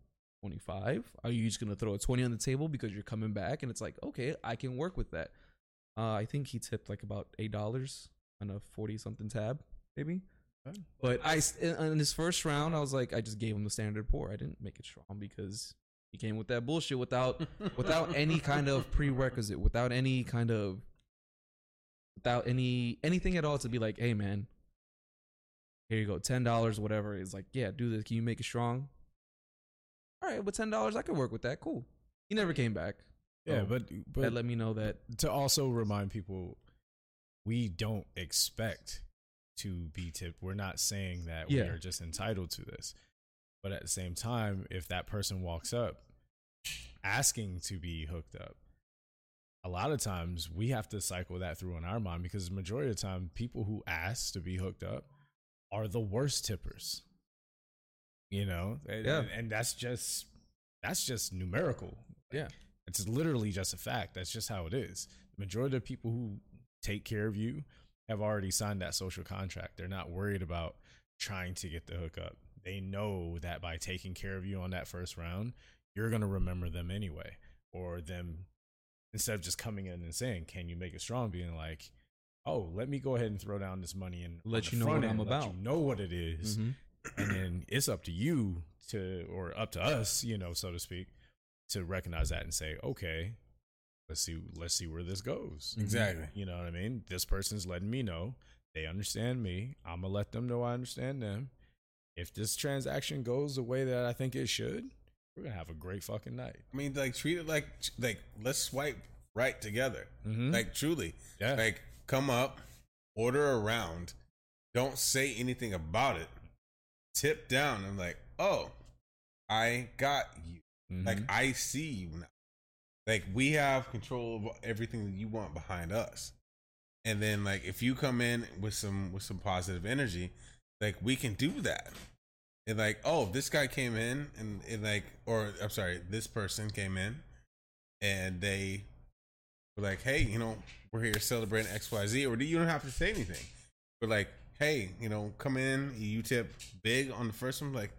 Speaker 3: 25 are you just going to throw a 20 on the table because you're coming back and it's like okay i can work with that uh, i think he tipped like about eight dollars on a 40 something tab maybe but I, in, in his first round, I was like, I just gave him the standard pour. I didn't make it strong because he came with that bullshit without, without any kind of prerequisite, without any kind of, without any anything at all to be like, hey man, here you go, ten dollars, whatever. It's like, yeah, do this. Can you make it strong? All right, with ten dollars, I could work with that. Cool. He never came back.
Speaker 4: Yeah,
Speaker 3: So
Speaker 4: but
Speaker 3: that
Speaker 4: but
Speaker 3: let me know that
Speaker 4: to also remind people, we don't expect to be tipped. We're not saying that
Speaker 3: Yeah.
Speaker 4: we are just entitled to this. But at the same time, if that person walks up asking to be hooked up, a lot of times we have to cycle that through in our mind because the majority of the time, people who ask to be hooked up are the worst tippers. You know, and,
Speaker 3: Yeah.
Speaker 4: and that's just that's just numerical.
Speaker 3: Yeah.
Speaker 4: It's literally just a fact. That's just how it is. The majority of people who take care of you have already signed that social contract. They're not worried about trying to get the hookup. They know that by taking care of you on that first round, you're going to remember them anyway. Or them, instead of just coming in and saying, Can you make it strong? Being like, Oh, let me go ahead and throw down this money and
Speaker 3: Let you know what I'm
Speaker 4: let
Speaker 3: about.
Speaker 4: You know what it is
Speaker 3: Mhm.
Speaker 4: And then it's up to you to or up to us you know so to speak to recognize that and say okay let's see let's see where this goes.
Speaker 2: Exactly.
Speaker 4: you know what i mean? This person's letting me know. They understand me. I'm gonna let them know i understand them. If this transaction goes the way that i think it should we're gonna have a great fucking night.
Speaker 2: I mean, like treat it like like let's swipe right together.
Speaker 4: Mhm.
Speaker 2: Like truly,
Speaker 4: yeah.
Speaker 2: Like come up, order around don't say anything about it, tip down, and like, oh, I got you.
Speaker 4: Mhm.
Speaker 2: Like I see you now. Like we have control of everything that you want behind us. And then like if you come in with some with some positive energy, like we can do that. And like, oh, this guy came in and, and like or I'm sorry, this person came in and they were like, Hey, you know, we're here celebrating XYZ, or you don't have to say anything. But like, hey, you know, come in, you tip big on the first one, like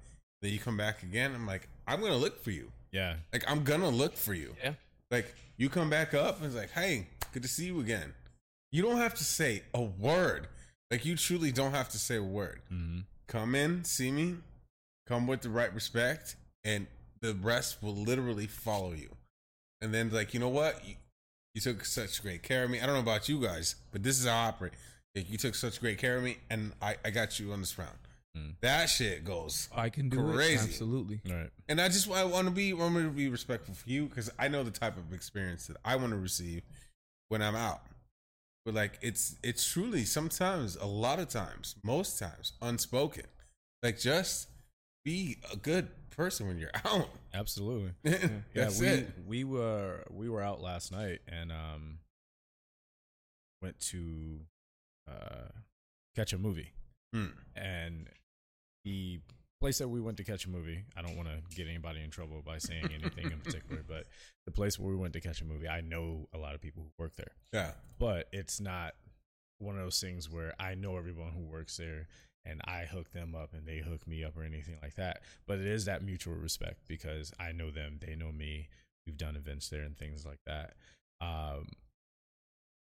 Speaker 2: then you come back again. I'm like, I'm gonna look for you.
Speaker 4: yeah
Speaker 2: Like I'm gonna look for you.
Speaker 3: Yeah.
Speaker 2: Like you come back up and it's like, hey, good to see you again. You don't have to say a word. Like you truly don't have to say a word.
Speaker 4: Mhm.
Speaker 2: Come in, see me, come with the right respect, and the rest will literally follow you. And then like, you know what? You, you took such great care of me. I don't know about you guys, but this is how I operate. Like, you took such great care of me, and I, I got you on this round.
Speaker 4: Mm.
Speaker 2: That shit goes
Speaker 3: I can do
Speaker 2: Crazy.
Speaker 3: it. Absolutely.
Speaker 4: all right
Speaker 2: and I just I want to be I want to be respectful for you because I know the type of experience that I want to receive when I'm out. But like it's it's truly sometimes a lot of times most times unspoken. Like just be a good person when you're out.
Speaker 4: absolutely
Speaker 2: That's
Speaker 4: yeah, we
Speaker 2: it.
Speaker 4: we were we were out last night and um went to uh catch a movie.
Speaker 2: Hmm.
Speaker 4: And the place that we went to catch a movie, I don't want to get anybody in trouble by saying anything in particular, but the place where we went to catch a movie, I know a lot of people who work there.
Speaker 2: Yeah.
Speaker 4: But it's not one of those things where I know everyone who works there and I hook them up and they hook me up or anything like that. But it is that mutual respect because I know them, they know me. We've done events there and things like that. Um,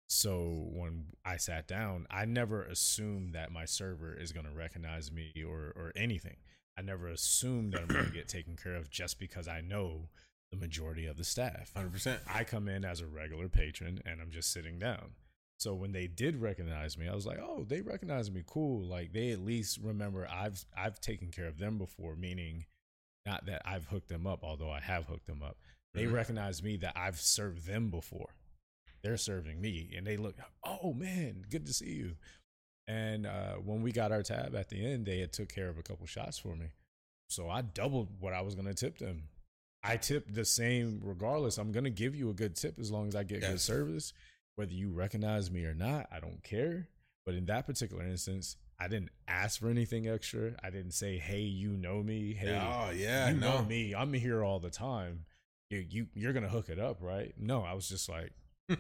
Speaker 4: so when I sat down, I never assumed that my server is going to recognize me or or anything. I never assumed that I'm going to get taken care of just because I know the majority of the staff.
Speaker 2: Hundred percent.
Speaker 4: I come in as a regular patron and I'm just sitting down. So when they did recognize me, I was like, "Oh, they recognize me. Cool. Like they at least remember I've I've taken care of them before. Meaning, not that I've hooked them up, although I have hooked them up. They
Speaker 2: Mhm.
Speaker 4: recognize me that I've served them before. They're serving me, and they look, "Oh man, good to see you." And uh, when we got our tab at the end, they had took care of a couple shots for me. So I doubled what I was gonna tip them. I tipped the same regardless. I'm gonna give you a good tip as long as I get good service. Whether you recognize me or not, I don't care. But in that particular instance, I didn't ask for anything extra. I didn't say, "Hey, you know me. Hey,
Speaker 2: oh yeah,
Speaker 4: you
Speaker 2: no.
Speaker 4: know me. I'm here all the time. You, you you're gonna hook it up, right?" No, I was just like,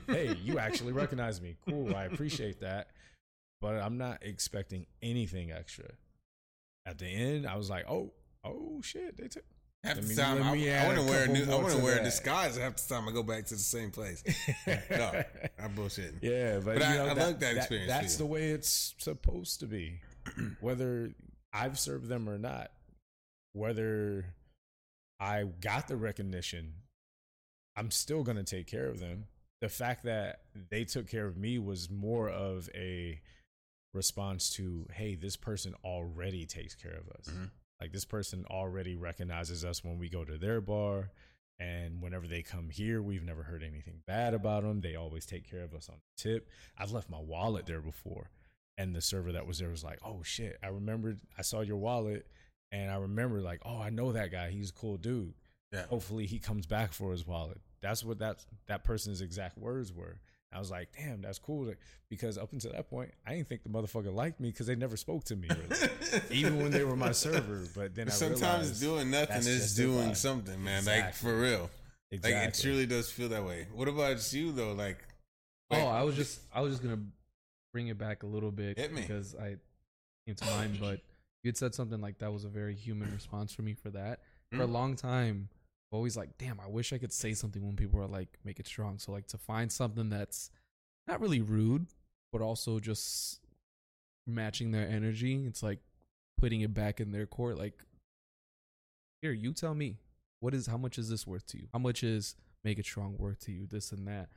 Speaker 4: "Hey, you actually recognize me. Cool. I appreciate that." But I'm not expecting anything extra. At the end, I was like, "Oh, oh shit, they took."
Speaker 2: Half the time,
Speaker 4: let
Speaker 2: I, I want to wear a new. I want to wear a disguise half the time I go back to the same place. no, I'm bullshitting.
Speaker 4: Yeah, but,
Speaker 2: But
Speaker 4: you
Speaker 2: I-
Speaker 4: know,
Speaker 2: I like that experience
Speaker 4: That's
Speaker 2: you.
Speaker 4: the way it's supposed to be. Whether I've served them or not, whether I got the recognition, I'm still going to take care of them. The fact that they took care of me was more of a response to, hey, this person already takes care of us.
Speaker 2: Mhm.
Speaker 4: Like this person already recognizes us when we go to their bar. And whenever they come here, we've never heard anything bad about them. They always take care of us on tip. I've left my wallet there before. And the server that was there was like, oh shit, I remembered, I saw your wallet. And I remember, like, oh, I know that guy. He's a cool dude.
Speaker 2: Yeah.
Speaker 4: Hopefully he comes back for his wallet. That's what that, that person's exact words were. I was like, damn, that's cool. Like, Because up until that point, I didn't think the motherfucker liked me because they never spoke to me, really. even when they were my server. But then I
Speaker 2: Sometimes
Speaker 4: realized
Speaker 2: doing nothing
Speaker 4: that's
Speaker 2: is doing something, man. Like for real.
Speaker 4: exactly.
Speaker 2: Like it truly does feel that way. What about you though? Like,
Speaker 3: Oh, I was just I was just gonna bring it back a little bit
Speaker 2: Hit me.
Speaker 3: because I came to mind, but you had said something like that was a very human response for me for that. For a
Speaker 2: Mm.
Speaker 3: long time, I'm always like, damn, I wish I could say something when people are like, make it strong. So like to find something that's not really rude, but also just matching their energy. It's like putting it back in their court. Like, here, you tell me, what is how much is this worth to you? How much is make it strong worth to you? This and that.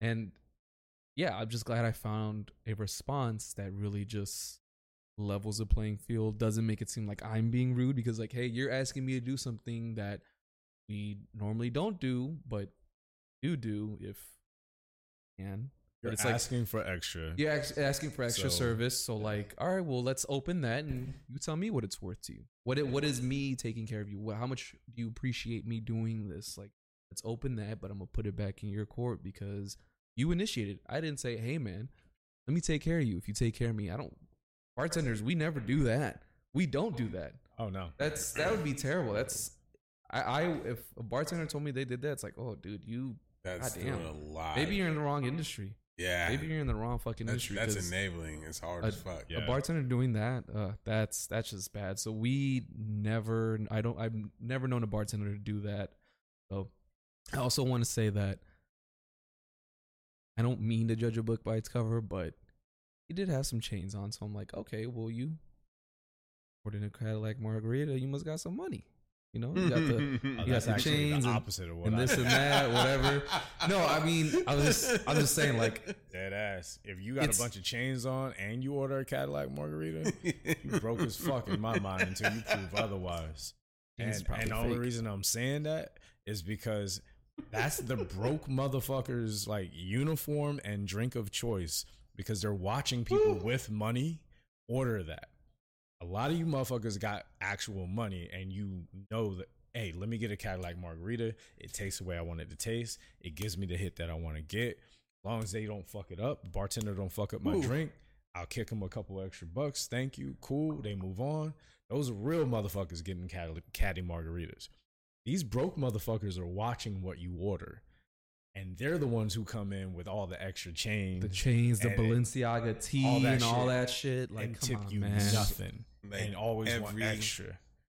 Speaker 3: And yeah, I'm just glad I found a response that really just levels the playing field, doesn't make it seem like I'm being rude because like, hey, you're asking me to do something that we normally don't do, but do do if can.
Speaker 4: You're
Speaker 3: it's like
Speaker 4: asking for extra.
Speaker 3: you're asking for extra
Speaker 4: So-
Speaker 3: service, so like, all right, well, let's open that and you tell me what it's worth to you. What it, what is me taking care of you? What, how much do you appreciate me doing this? Like, let's open that, but I'm gonna put it back in your court because you initiated. I didn't say, hey man, let me take care of you. If you take care of me, I don't. Bartenders, we never do that. We don't do oh, that.
Speaker 4: Oh no.
Speaker 3: That's that would be terrible. That's I, I if a bartender told me they did that, it's like, oh dude, you
Speaker 2: that's
Speaker 3: goddamn.
Speaker 2: doing a lot.
Speaker 3: maybe you're in the wrong industry.
Speaker 2: yeah.
Speaker 3: Maybe you're in the wrong fucking
Speaker 2: that's,
Speaker 3: industry.
Speaker 2: That's enabling. It's hard
Speaker 3: a-
Speaker 2: as fuck.
Speaker 4: Yeah.
Speaker 3: a bartender doing that uh that's that's just bad so we never i don't i've never known a bartender to do that so i also want to say that i don't mean to judge a book by its cover but he did have some chains on so i'm like okay well you ordered a cadillac margarita you must got some money you know you got the
Speaker 4: Oh,
Speaker 3: You got
Speaker 4: that's
Speaker 3: the
Speaker 4: actually
Speaker 3: chains
Speaker 4: the
Speaker 3: and-
Speaker 4: opposite of what
Speaker 3: and
Speaker 4: I
Speaker 3: this and that whatever no i mean i was just i'm just saying like
Speaker 4: Dead ass. If you got a bunch of chains on and you order a Cadillac margarita, you broke as fuck in my mind until you prove otherwise.
Speaker 3: Chains
Speaker 4: And,
Speaker 3: probably
Speaker 4: and the only reason I'm saying that is because that's the broke motherfuckers like uniform and drink of choice because they're watching people with money order that. A lot of you motherfuckers got actual money and you know that hey, let me get a Cadillac margarita. It tastes the way I want it to taste. It gives me the hit that I want to get. As long as they don't fuck it up, bartender don't fuck up my
Speaker 2: Ooh.
Speaker 4: drink, I'll kick them a couple extra bucks. Thank you. Cool. They move on. Those are real motherfuckers getting caddy, caddy margaritas. These broke motherfuckers are watching what you order. And they're the ones who come in with all the extra chains
Speaker 3: the chains the
Speaker 4: and-
Speaker 3: balenciaga tee
Speaker 4: all that
Speaker 3: and all that shit like
Speaker 4: and
Speaker 3: come
Speaker 4: tip
Speaker 3: on
Speaker 4: you
Speaker 3: man
Speaker 4: nothing
Speaker 2: Like,
Speaker 4: and always want
Speaker 2: every
Speaker 4: extra.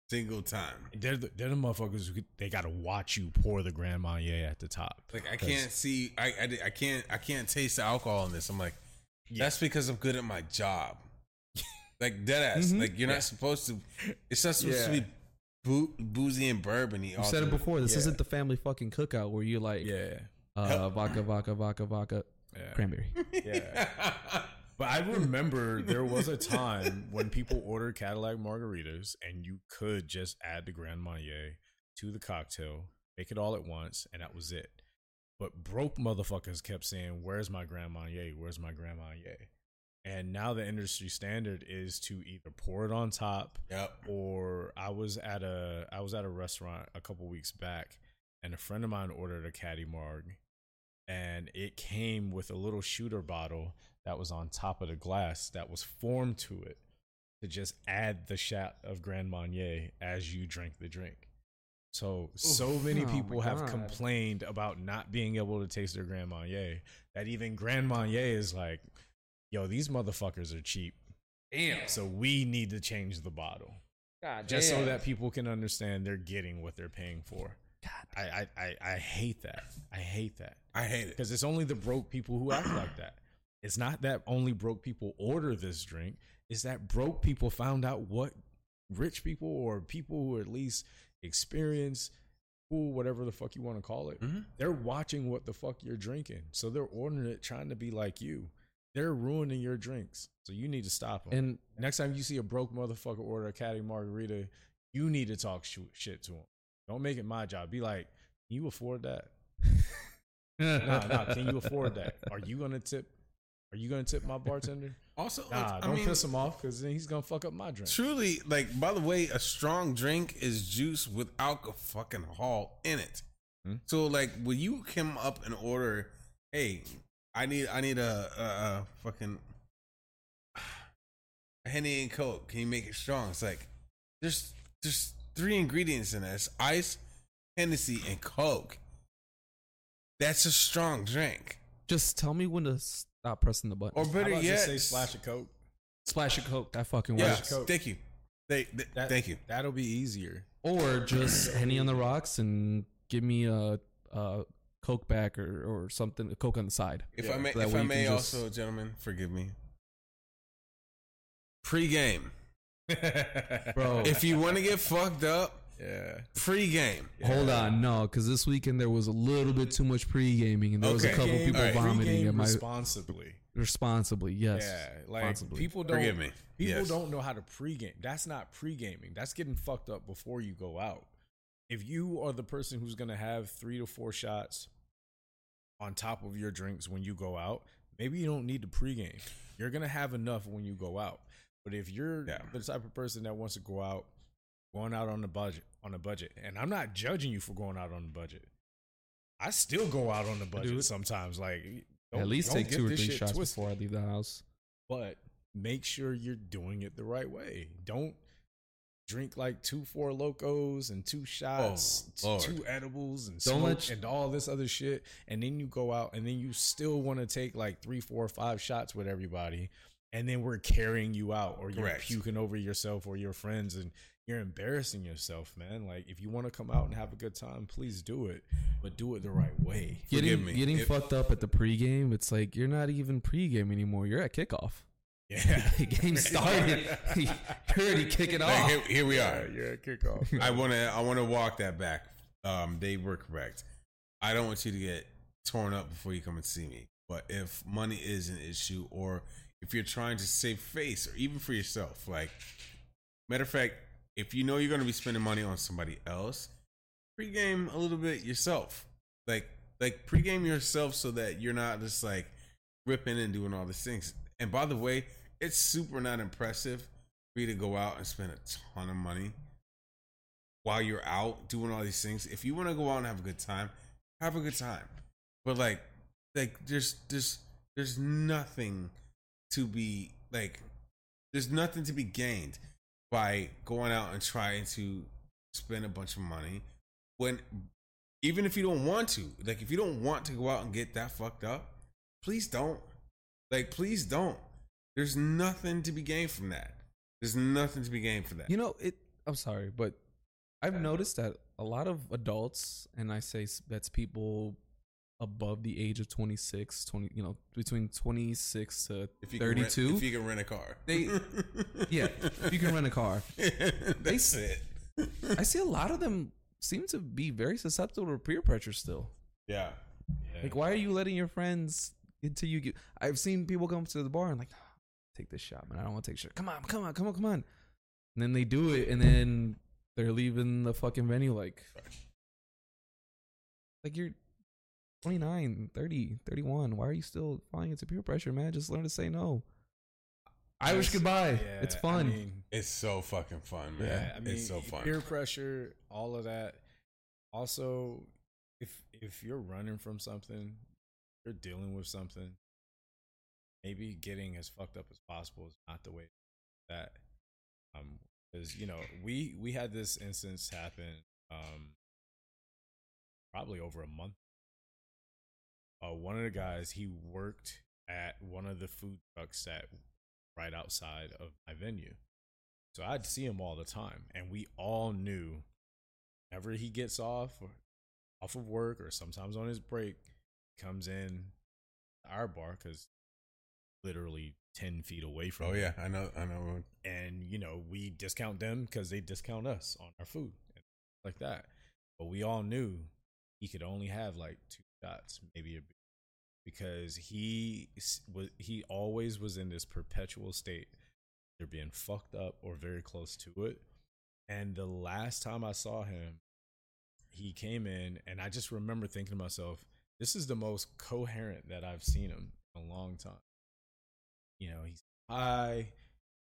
Speaker 2: single time.
Speaker 4: They're the, they're the motherfuckers who they got to watch you pour the Grand Marnier at the top.
Speaker 2: Like I can't see. I, I I can't I can't taste the alcohol in this. I'm like,
Speaker 4: Yeah.
Speaker 2: that's because I'm good at my job. like dead ass.
Speaker 3: Mhm.
Speaker 2: Like you're
Speaker 4: Yeah.
Speaker 2: not supposed to. It's not supposed to be boo, boozy and bourbony.
Speaker 3: you said it before this
Speaker 4: Yeah.
Speaker 3: isn't the family fucking cookout where you're like
Speaker 4: Yeah.
Speaker 3: Uh vodka vodka vodka vodka
Speaker 4: Yeah.
Speaker 3: cranberry.
Speaker 4: Yeah. But I remember there was a time when people ordered Cadillac margaritas and you could just add the Grand Marnier to the cocktail, make it all at once, and that was it. But broke motherfuckers kept saying, Where's my Grand Marnier? Where's my Grand Marnier? And now the industry standard is to either pour it on top
Speaker 2: Yep.
Speaker 4: or I was at a I was at a restaurant a couple weeks back and a friend of mine ordered a caddy marg and it came with a little shooter bottle that was on top of the glass that was formed to it to just add the shot of Grand Marnier as you drink the drink. So so many
Speaker 3: Oh
Speaker 4: people have
Speaker 3: God.
Speaker 4: complained about not being able to taste their Grand Marnier that even Grand Marnier is like, yo, these motherfuckers are cheap.
Speaker 5: Damn.
Speaker 4: So we need to change the bottle
Speaker 5: God
Speaker 4: just so that people can understand they're getting what they're paying for. I, I, I, I hate that. I hate that
Speaker 2: I hate it.
Speaker 4: because it's only the broke people who act like that. It's not that only broke people order this drink. It's that broke people found out what rich people or people who at least experience cool, whatever the fuck you want to call it.
Speaker 2: Mhm.
Speaker 4: They're watching what the fuck you're drinking, so they're ordering it trying to be like you. They're ruining your drinks, so you need to stop them.
Speaker 3: And
Speaker 4: Next time you see a broke motherfucker order a caddy margarita, you need to talk sh- shit to him. Don't make it my job. Be like, can you afford that? Nah, nah. Can you afford that? Are you gonna tip? Are you gonna tip my bartender?
Speaker 2: Also,
Speaker 4: Nah,
Speaker 2: I
Speaker 4: don't
Speaker 2: mean,
Speaker 4: piss him off because then he's gonna fuck up my drink.
Speaker 2: truly, like, by the way, a strong drink is juice with alcohol fucking hall in it.
Speaker 4: Hmm?
Speaker 2: So, like, when you come up and order, hey, I need, I need a, a, a fucking a Henny and Coke. Can you make it strong? It's like there's there's three ingredients in this: ice, Hennessy, and Coke. That's a strong drink.
Speaker 3: just tell me when to stop pressing the button.
Speaker 2: Or
Speaker 4: How
Speaker 2: better
Speaker 4: about
Speaker 2: yet,
Speaker 4: just say splash of coke.
Speaker 3: Splash of Coke. That fucking
Speaker 2: Yeah,
Speaker 3: works.
Speaker 4: Coke.
Speaker 2: thank you. They, they-
Speaker 4: That-
Speaker 2: thank you.
Speaker 4: That'll be easier.
Speaker 3: Or just Henny on the rocks and give me a, a Coke back or, or something, a Coke on the side.
Speaker 2: If I may,
Speaker 3: That
Speaker 2: if I may
Speaker 3: can just-
Speaker 2: also, gentlemen, forgive me. Pre-game.
Speaker 3: Bro,
Speaker 2: If you want to get fucked up,
Speaker 4: Yeah.
Speaker 2: pre-game.
Speaker 3: hold on. No, because this weekend there was a little bit too much pre gaming and there was a couple
Speaker 2: Game-
Speaker 3: people
Speaker 2: alright.
Speaker 3: vomiting
Speaker 4: Pregame
Speaker 3: at my.
Speaker 4: responsibly.
Speaker 3: responsibly, yes.
Speaker 4: Yeah, like
Speaker 3: responsibly.
Speaker 4: people don't.
Speaker 2: Forgive me.
Speaker 4: People
Speaker 2: Yes.
Speaker 4: don't know how to pregame. That's not pregaming. That's getting fucked up before you go out. If you are the person who's gonna have three to four shots on top of your drinks when you go out, maybe you don't need to pregame. You're gonna have enough when you go out. But if you're
Speaker 2: Yeah.
Speaker 4: the type of person that wants to go out, going out on the budget, on a budget, and I'm not judging you for going out on the budget. I still go out on the budget
Speaker 3: Dude.
Speaker 4: sometimes. Like
Speaker 3: At
Speaker 4: don't-
Speaker 3: least
Speaker 4: don't
Speaker 3: take two or three shots
Speaker 4: twisted
Speaker 3: before I leave the house.
Speaker 4: but make sure you're doing it the right way. Don't drink like two four locos and two shots,
Speaker 2: Oh,
Speaker 4: t- two edibles and
Speaker 3: Don't
Speaker 4: smoke
Speaker 3: you-
Speaker 4: and all this other shit, and then you go out and then you still want to take like three, four, five shots with everybody, and then we're carrying you out, or you're
Speaker 2: Correct.
Speaker 4: puking over yourself or your friends, and you're embarrassing yourself, man. Like if you want to come out and have a good time, please do it, but do it the right way.
Speaker 2: Forgive
Speaker 3: Getting,
Speaker 2: me.
Speaker 3: getting
Speaker 2: If-
Speaker 3: fucked up at the pregame, it's like you're not even pregame anymore. You're at kickoff.
Speaker 4: Yeah,
Speaker 3: The game started. you're already kicking
Speaker 2: Like,
Speaker 3: off.
Speaker 2: here, here we are.
Speaker 4: You're at kickoff.
Speaker 2: I want to. I want to walk that back. Um, they were correct. I don't want you to get torn up before you come and see me. But if money is an issue, or if you're trying to save face, or even for yourself, like matter of fact, if you know you're going to be spending money on somebody else, pregame a little bit yourself. Like like pregame yourself so that you're not just like ripping and doing all these things. And by the way, it's super not impressive for you to go out and spend a ton of money while you're out doing all these things. If you want to go out and have a good time, have a good time. But like, like there's there's there's nothing to be like. There's nothing to be gained by going out and trying to spend a bunch of money when even if you don't want to like if you don't want to go out and get that fucked up please don't like please don't there's nothing to be gained from that there's nothing to be gained for that
Speaker 3: You know, it. I'm sorry, but I've noticed that a lot of adults, and I say that's people above the age of 26, 20, you know, between 26 to
Speaker 2: if you can rent,
Speaker 3: 32.
Speaker 2: if you can rent a car
Speaker 3: They- yeah, if you can rent a car.
Speaker 2: that's it
Speaker 3: I see a lot of them seem to be very susceptible to peer pressure still.
Speaker 2: yeah
Speaker 3: Like, why are you letting your friends until you get. I've seen people come to the bar and like, ah, take this shot, man. I don't want to take a shot. Come on, come on, come on, come on. And then they do it, and then they're leaving the fucking venue like, like you're 29, 30, 31. Why are you still falling into peer pressure, man? Just learn to say no. Irish
Speaker 4: Yes,
Speaker 3: goodbye.
Speaker 4: yeah,
Speaker 3: it's
Speaker 4: I
Speaker 3: fun.
Speaker 4: mean,
Speaker 2: It's so fucking fun, man.
Speaker 4: Yeah, I mean,
Speaker 2: it's so fun.
Speaker 4: peer pressure, all of that. Also, if if you're running from something, you're dealing with something. Maybe getting as fucked up as possible is not the way that. Um, because you know we we had this instance happen. Um, probably over a month. Uh, one of the guys he worked at one of the food trucks that right outside of my venue. So I'd see him all the time, and we all knew whenever he gets off or off of work or sometimes on his break, comes in our bar because literally ten feet away from.
Speaker 2: oh yeah, I know, I know.
Speaker 4: and you know we discount them because they discount us on our food and like that. But we all knew he could only have like two shots, maybe a because he was he always was in this perpetual state, either being fucked up or very close to it. And the last time I saw him, he came in, and I just remember thinking to myself, "This is the most coherent that I've seen him in a long time." You know, he's high.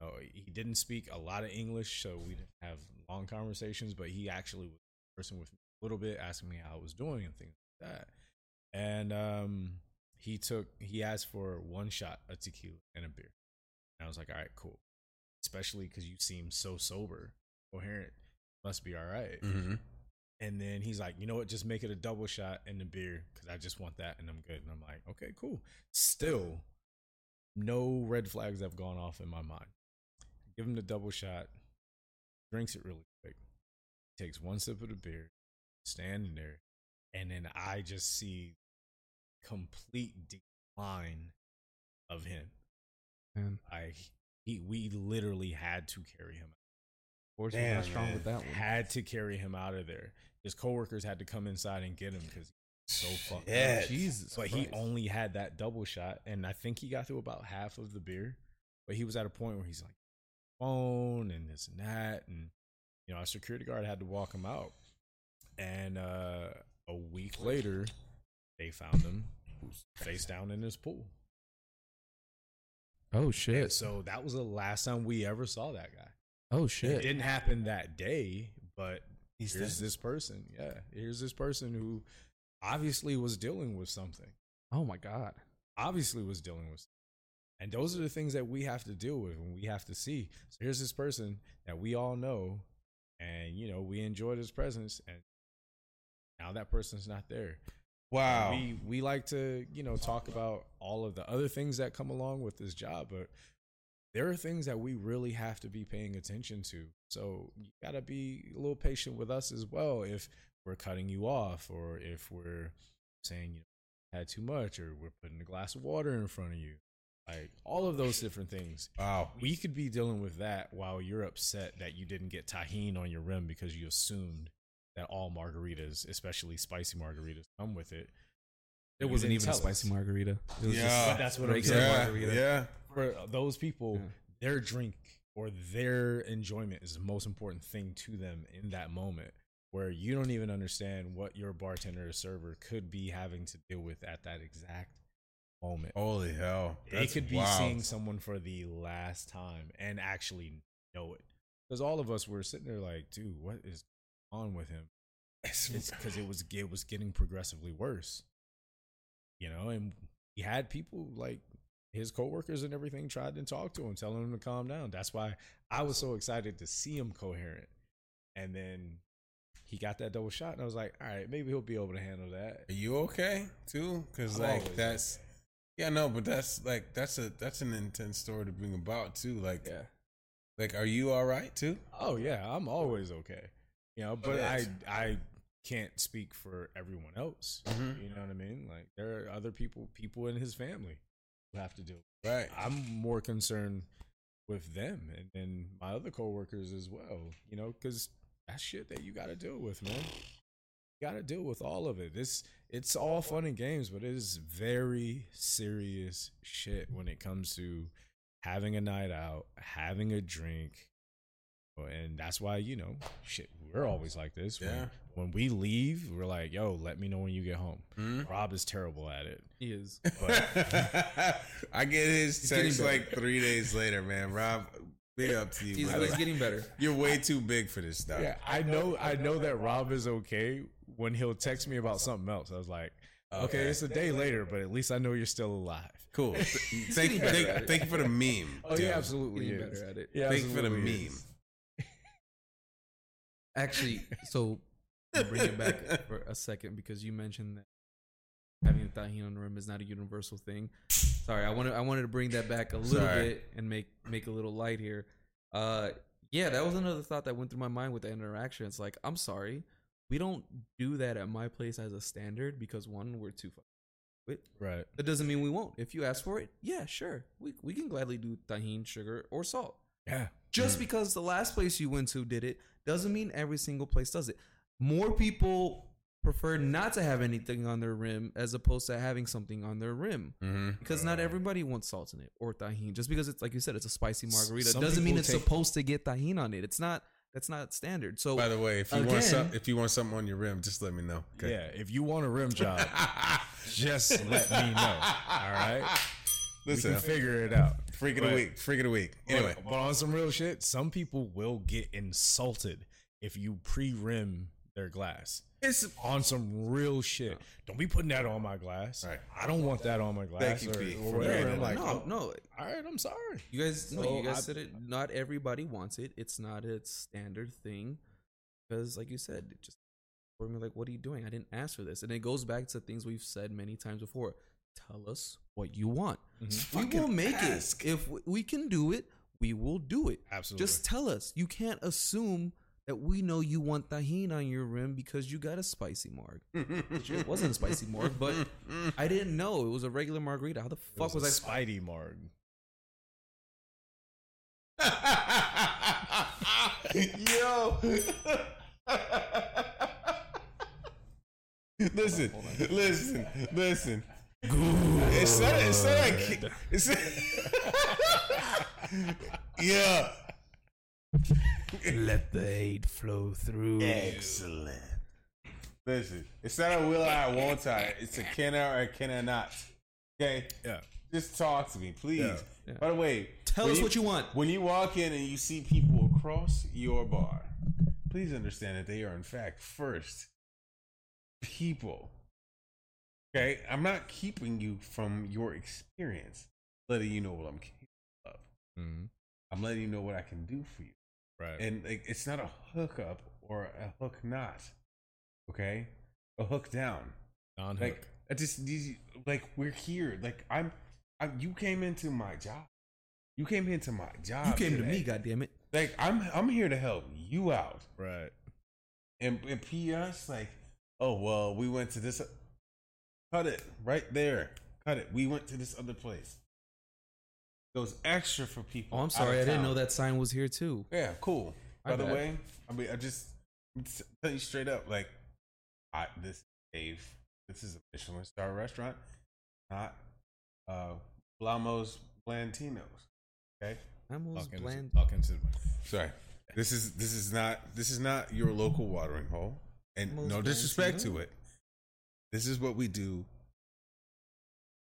Speaker 4: Oh, he didn't speak a lot of English, so we didn't have long conversations. But he actually was conversing with me a little bit, asking me how I was doing and things like that. And um, he took he asked for one shot of tequila and a beer. And I was like, all right, cool. Especially because you seem so sober, coherent, must be all right.
Speaker 2: Mm-hmm.
Speaker 4: And then he's like, you know what? Just make it a double shot and the beer because I just want that and I'm good. And I'm like, okay, cool. Still, no red flags have gone off in my mind. Give him the double shot, drinks it really quick, takes one sip of the beer, standing there, and then I just see complete decline of him.
Speaker 3: Man,
Speaker 4: I he we literally had to carry him
Speaker 3: Force was
Speaker 2: Damn,
Speaker 3: not strong
Speaker 2: man.
Speaker 3: with that one.
Speaker 4: had to carry him out of there. His coworkers had to come inside and get him because so fucked
Speaker 2: Yeah.
Speaker 4: up.
Speaker 3: Jesus,
Speaker 4: But he only had that double shot, and I think he got through about half of the beer. But he was at a point where he's like, phone and this and that, and you know, our security guard had to walk him out. And uh, a week later, they found him face down in his pool.
Speaker 3: Oh
Speaker 4: And
Speaker 3: shit.
Speaker 4: so that was the last time we ever saw that guy.
Speaker 3: Oh shit!
Speaker 4: It didn't happen that day, but
Speaker 2: He's
Speaker 4: here's this person. Yeah, here's this person who obviously was dealing with something.
Speaker 3: Oh my god.
Speaker 4: Obviously was dealing with. And those are the things that we have to deal with and we have to see. So here's this person that we all know and you know, we enjoyed his presence and now that person's not there.
Speaker 2: Wow.
Speaker 4: We we like to, you know, talk about all of the other things that come along with this job, but there are things that we really have to be paying attention to. So you gotta be a little patient with us as well if we're cutting you off or if we're saying you had too much or we're putting a glass of water in front of you. Like all of those different things.
Speaker 2: wow.
Speaker 4: We could be dealing with that while you're upset that you didn't get Tajín on your rim because you assumed that all margaritas, especially spicy margaritas, come with it.
Speaker 3: It
Speaker 4: You
Speaker 3: wasn't even a spicy
Speaker 4: us.
Speaker 3: margarita. It was
Speaker 2: Yeah.
Speaker 3: just
Speaker 4: that's what I'm saying.
Speaker 2: Yeah.
Speaker 3: margarita.
Speaker 2: Yeah.
Speaker 4: For those people,
Speaker 3: Yeah.
Speaker 4: their drink or their enjoyment is the most important thing to them in that moment where you don't even understand what your bartender or server could be having to deal with at that exact moment.
Speaker 2: Holy hell.
Speaker 4: they could be
Speaker 2: wild.
Speaker 4: seeing someone for the last time and actually know it. Because all of us were sitting there like, dude, what is on with him? It's because it was it was getting progressively worse. You know, and he had people like his coworkers and everything tried to talk to him, telling him to calm down. That's why I was so excited to see him coherent. And then he got that double shot, and I was like, all right, maybe he'll be able to handle that.
Speaker 2: Are you okay too? Because like that's yeah, no, but that's like that's a that's an intense story to bring about too. Like
Speaker 4: Yeah.
Speaker 2: like are you all right too?
Speaker 4: Oh yeah, I'm always okay. You know, but I
Speaker 2: yes.
Speaker 4: I can't speak for everyone else.
Speaker 2: Mhm.
Speaker 4: You know what I mean? Like there are other people people in his family who have to it.
Speaker 2: Right.
Speaker 4: I'm more concerned with them and then my other coworkers as well. You know, because that shit that you got to deal with, man. you gotta deal with all of it. This it's all fun and games, but it is very serious shit when it comes to having a night out, having a drink. And that's why, you know, shit, we're always like this. When,
Speaker 2: Yeah.
Speaker 4: when we leave, we're like, yo, let me know when you get home.
Speaker 2: Hmm?
Speaker 4: Rob is terrible at it.
Speaker 3: He is.
Speaker 2: I get his
Speaker 3: He's
Speaker 2: text like three days later, man. Rob, big up to you.
Speaker 3: He's,
Speaker 2: brother.
Speaker 3: he's getting better.
Speaker 2: You're way too big for this stuff.
Speaker 4: Yeah, I know I know that Rob is okay when he'll text me about something else. I was like, okay,
Speaker 2: Okay.
Speaker 4: it's a day later, but at least I know you're still alive.
Speaker 2: Cool. Thank, thank, thank you for the meme.
Speaker 4: Oh,
Speaker 2: dude.
Speaker 4: yeah, absolutely
Speaker 3: Getting
Speaker 4: is.
Speaker 3: better at it.
Speaker 4: Yeah,
Speaker 2: Thank you for the
Speaker 4: absolutely
Speaker 2: meme.
Speaker 4: is.
Speaker 3: Actually, so bring it back for a second because you mentioned that having a Tajín on the rim is not a universal thing. Sorry, I wanted I wanted to bring that back a little
Speaker 2: Sorry.
Speaker 3: bit and make make a little light here. Uh, yeah, that was another thought that went through my mind with the interaction. It's like I'm sorry, we don't do that at my place as a standard because one, we're too. Wait,
Speaker 4: Right.
Speaker 3: that doesn't mean we won't. If you ask for it, yeah, sure, we we can gladly do Tajín, sugar, or salt.
Speaker 4: Yeah.
Speaker 3: Just because the last place you went to did it doesn't mean every single place does it. More people prefer not to have anything on their rim as opposed to having something on their rim
Speaker 2: Mm-hmm.
Speaker 3: because not everybody wants salt in it or Tajín. Just because it's like you said, it's a spicy margarita
Speaker 4: some
Speaker 3: doesn't mean it's
Speaker 4: take-
Speaker 3: supposed to get Tajín on it. It's not. That's not standard. So
Speaker 2: By the way, if you want some, if you want something on your rim, just let me know. Okay.
Speaker 4: Yeah. If you want a rim job, just let me know. All right.
Speaker 2: Listen,
Speaker 4: we can figure it out.
Speaker 2: Freak of
Speaker 4: But-
Speaker 2: the week. Freak of the week. Anyway,
Speaker 4: but, but on some real shit, some people will get insulted if you pre-rim their glass.
Speaker 2: it's
Speaker 4: On some real shit. Don't be putting that on my glass.
Speaker 2: Right.
Speaker 4: I don't want that on my glass.
Speaker 2: Thank you,
Speaker 4: or,
Speaker 2: Pete,
Speaker 4: or
Speaker 2: for
Speaker 4: whatever.
Speaker 2: bringing
Speaker 4: I'm like,
Speaker 3: no,
Speaker 4: oh,
Speaker 3: no,
Speaker 4: all right, I'm sorry.
Speaker 3: You guys, no, you guys
Speaker 4: I-
Speaker 3: said it. Not everybody wants it. It's not a standard thing, because, like you said, it just for me, like, what are you doing? I didn't ask for this, and it goes back to things we've said many times before. Tell us what you want. Mm-hmm.
Speaker 2: We
Speaker 3: will make
Speaker 2: ask.
Speaker 3: it. If we- can do it, we will do it.
Speaker 4: Absolutely.
Speaker 3: Just tell us. You can't assume that we know you want Tajín on your rim because you got a spicy marg. It wasn't a spicy marg, but I didn't know it was a regular margarita. How the
Speaker 4: It
Speaker 3: fuck was,
Speaker 4: a
Speaker 3: I?
Speaker 4: Spidey Marg?
Speaker 2: Yo. listen, listen, listen. It's not. It's not like. It's. yeah.
Speaker 4: Let the hate flow through.
Speaker 2: Excellent. Listen, it's not a will I, won't I. It's a can I or can I not. Okay?
Speaker 4: Yeah.
Speaker 2: Just talk to me, please.
Speaker 4: Yeah.
Speaker 3: Yeah.
Speaker 2: By the way,
Speaker 3: Tell
Speaker 2: when
Speaker 3: us what you want.
Speaker 2: When you walk in and you see people across your bar, please understand that they are, in fact, first people. Okay? I'm not keeping you from your experience, letting you know what I'm capable of.
Speaker 4: Mhm.
Speaker 2: I'm letting you know what I can do for you.
Speaker 4: Right.
Speaker 2: And like, it's not a hookup or a hook not. Okay? A hook down.
Speaker 4: Non
Speaker 2: Like I just these like we're here. Like I'm, I'm you came into my job. You came into my job.
Speaker 3: You came to
Speaker 2: today.
Speaker 3: me, goddammit.
Speaker 2: Like I'm I'm here to help you out.
Speaker 4: right.
Speaker 2: And, and PS like, oh well, we went to this. Cut it right there. Cut it. We went to this other place. Goes extra for people.
Speaker 3: Oh, I'm sorry. I didn't know that sign was here too.
Speaker 2: Yeah, cool.
Speaker 3: My
Speaker 2: By the
Speaker 3: bad.
Speaker 2: way, I mean, I just telling you straight up, like, I this Dave, this is a Michelin star restaurant, not uh Blamos Blantinos. Okay,
Speaker 3: I'm was
Speaker 4: Talk into,
Speaker 3: bland.
Speaker 4: talk
Speaker 2: sorry. This is this is not this is not your local watering hole, and
Speaker 3: Blamos
Speaker 2: no disrespect to it. This is what we do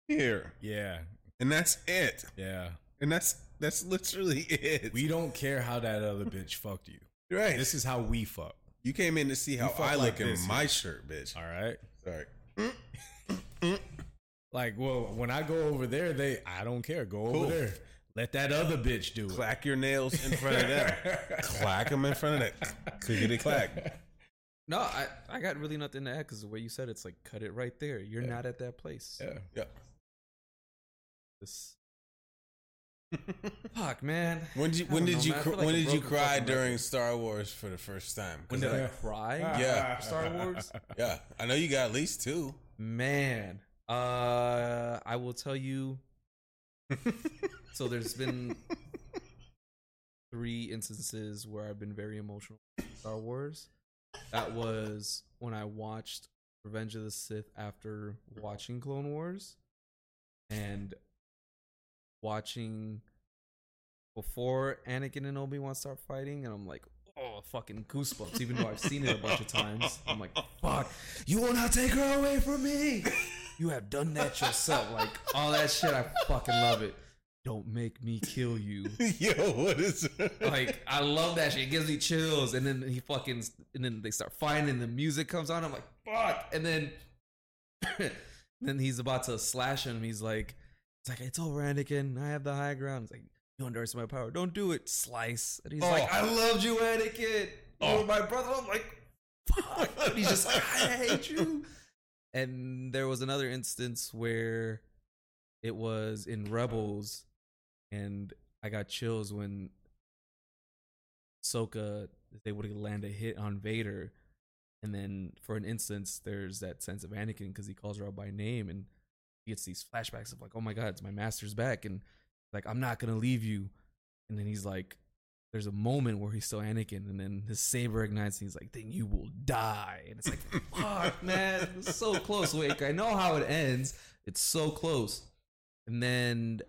Speaker 2: here,
Speaker 4: Yeah.
Speaker 2: and that's it,
Speaker 4: Yeah.
Speaker 2: and that's that's literally it.
Speaker 4: We don't care how that other bitch fucked you.
Speaker 2: right.
Speaker 4: This is how we fuck.
Speaker 2: you came in to see how I
Speaker 4: like
Speaker 2: look in my shirt, bitch.
Speaker 4: All right.
Speaker 2: Sorry.
Speaker 4: Like, well, when I go over there, they I don't care. Go over there. Let that other bitch do it.
Speaker 2: clack your nails in front of them. clack them in front of that. Clickety clack.
Speaker 3: No, I, I got really nothing to add because the way you said it, it's like cut it right there. You're not at that place.
Speaker 4: Yeah.
Speaker 2: Yeah.
Speaker 3: This- Fuck, man.
Speaker 2: When did you when did
Speaker 3: know,
Speaker 2: you cr-
Speaker 3: like
Speaker 2: when did you cry during
Speaker 3: record.
Speaker 2: Star Wars for the first time?
Speaker 3: When did
Speaker 2: I-
Speaker 3: I cry?
Speaker 2: Yeah.
Speaker 3: Star Wars?
Speaker 2: yeah, I know you got at least two.
Speaker 3: Man, uh, I will tell you. So there's been three instances where I've been very emotional. with Star Wars. That was when I watched Revenge of the Sith after watching Clone Wars and watching before Anakin and Obi Wan start fighting, and I'm like, oh, fucking goosebumps. Even though I've seen it a bunch of times, I'm like, fuck, you will not take her away from me. You have done that yourself. Like all that shit, I fucking love it. Don't make me kill you.
Speaker 2: Yo, what is it?
Speaker 3: Like I love that shit. It gives me chills. And then he fucking and then they start fighting and the music comes on. I'm like, fuck. And then then he's about to slash him. He's like, it's like, it's over, Anakin. I have the high ground. It's like, you underestimate my power. Don't do it. Slice. And he's
Speaker 2: Oh.
Speaker 3: like, I loved you, Anakin. You
Speaker 2: Oh.
Speaker 3: were my brother. I'm like, fuck. And he's just like, I hate you. And there was another instance where it was in Rebels, and I got chills when Ahsoka is able to land a hit on Vader, and then for an instance, there's that sense of Anakin because he calls her out by name, and he gets these flashbacks of like, "Oh my God, it's my master's back," and like, "I'm not gonna leave you," and then he's like, "There's a moment where he's still Anakin, and then his saber ignites, and he's like, "Then you will die," and it's like, "Fuck, man, so close." Wait, I know how it ends. It's so close, and then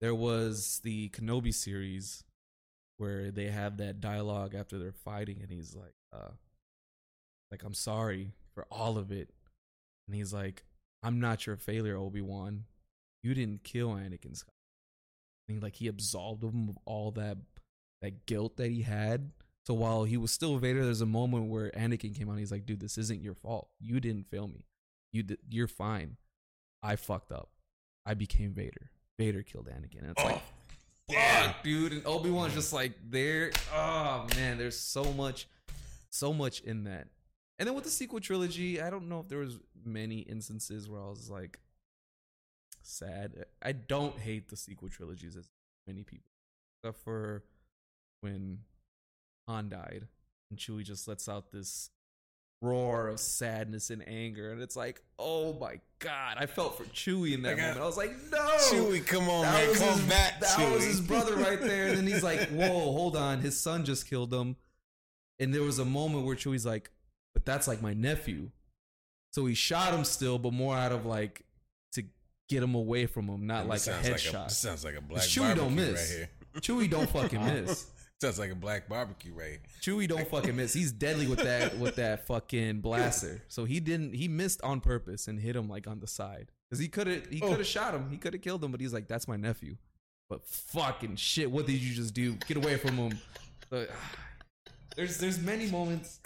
Speaker 3: there was the Kenobi series where they have that dialogue after they're fighting and he's like uh like I'm sorry for all of it. And he's like I'm not your failure Obi-Wan. You didn't kill Anakin Skywalker. And he, like he absolved him of all that that guilt that he had. So while he was still Vader there's a moment where Anakin came on he's like dude this isn't your fault. You didn't fail me. You you're fine. I fucked up. I became Vader Vader killed Anakin and it's oh, like
Speaker 2: Damn.
Speaker 3: fuck, dude. And Obi Wan's just like there. Oh man, there's so much, so much in that. And then with the sequel trilogy, I don't know if there was many instances where I was like sad. I don't hate the sequel trilogies as many people, except for when Han died and Chewie just lets out this roar of sadness and anger, and it's like, oh my god, I felt for Chewie in that
Speaker 2: I-
Speaker 3: moment. I was like, no,
Speaker 2: Chewie, come on,
Speaker 3: that
Speaker 2: man, come
Speaker 3: his,
Speaker 2: back,
Speaker 3: That
Speaker 2: Chewie.
Speaker 3: was his brother right there. And then he's like, "Whoa, hold on, his son just killed him." And there was a moment where Chewie's like, "But that's like my nephew." So he shot him still, but more out of like to get him away from him, not like a headshot.
Speaker 2: Like a, sounds like a black
Speaker 3: Chewie don't miss.
Speaker 2: right here.
Speaker 3: Chewie don't fucking miss.
Speaker 2: Sounds like a black barbecue right.
Speaker 3: Chewie don't fucking miss. He's deadly with that with that fucking blaster. So he didn't. He missed on purpose and hit him like on the side because he could have. He
Speaker 2: Oh.
Speaker 3: could have shot him. He could have killed him. But he's like, "That's my nephew." But fucking shit, what did you just do? Get away from him. But, there's there's many moments.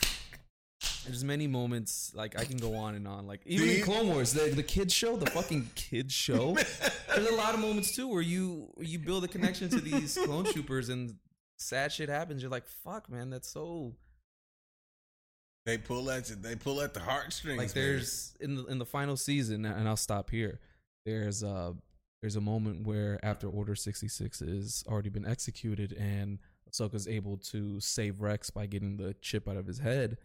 Speaker 3: There's many moments like I can go on and on. Like even in Clone Wars, the the kids show, the fucking kids show. There's a lot of moments too where you you build a connection to these clone troopers and sad shit happens. You're like, fuck, man, that's so
Speaker 2: They pull at you. They pull at the heartstrings.
Speaker 3: like
Speaker 2: man.
Speaker 3: there's in the in the final season, and I'll stop here. There's uh there's a moment where after Order 66 is already been executed, and Ahsoka's able to save Rex by getting the chip out of his head,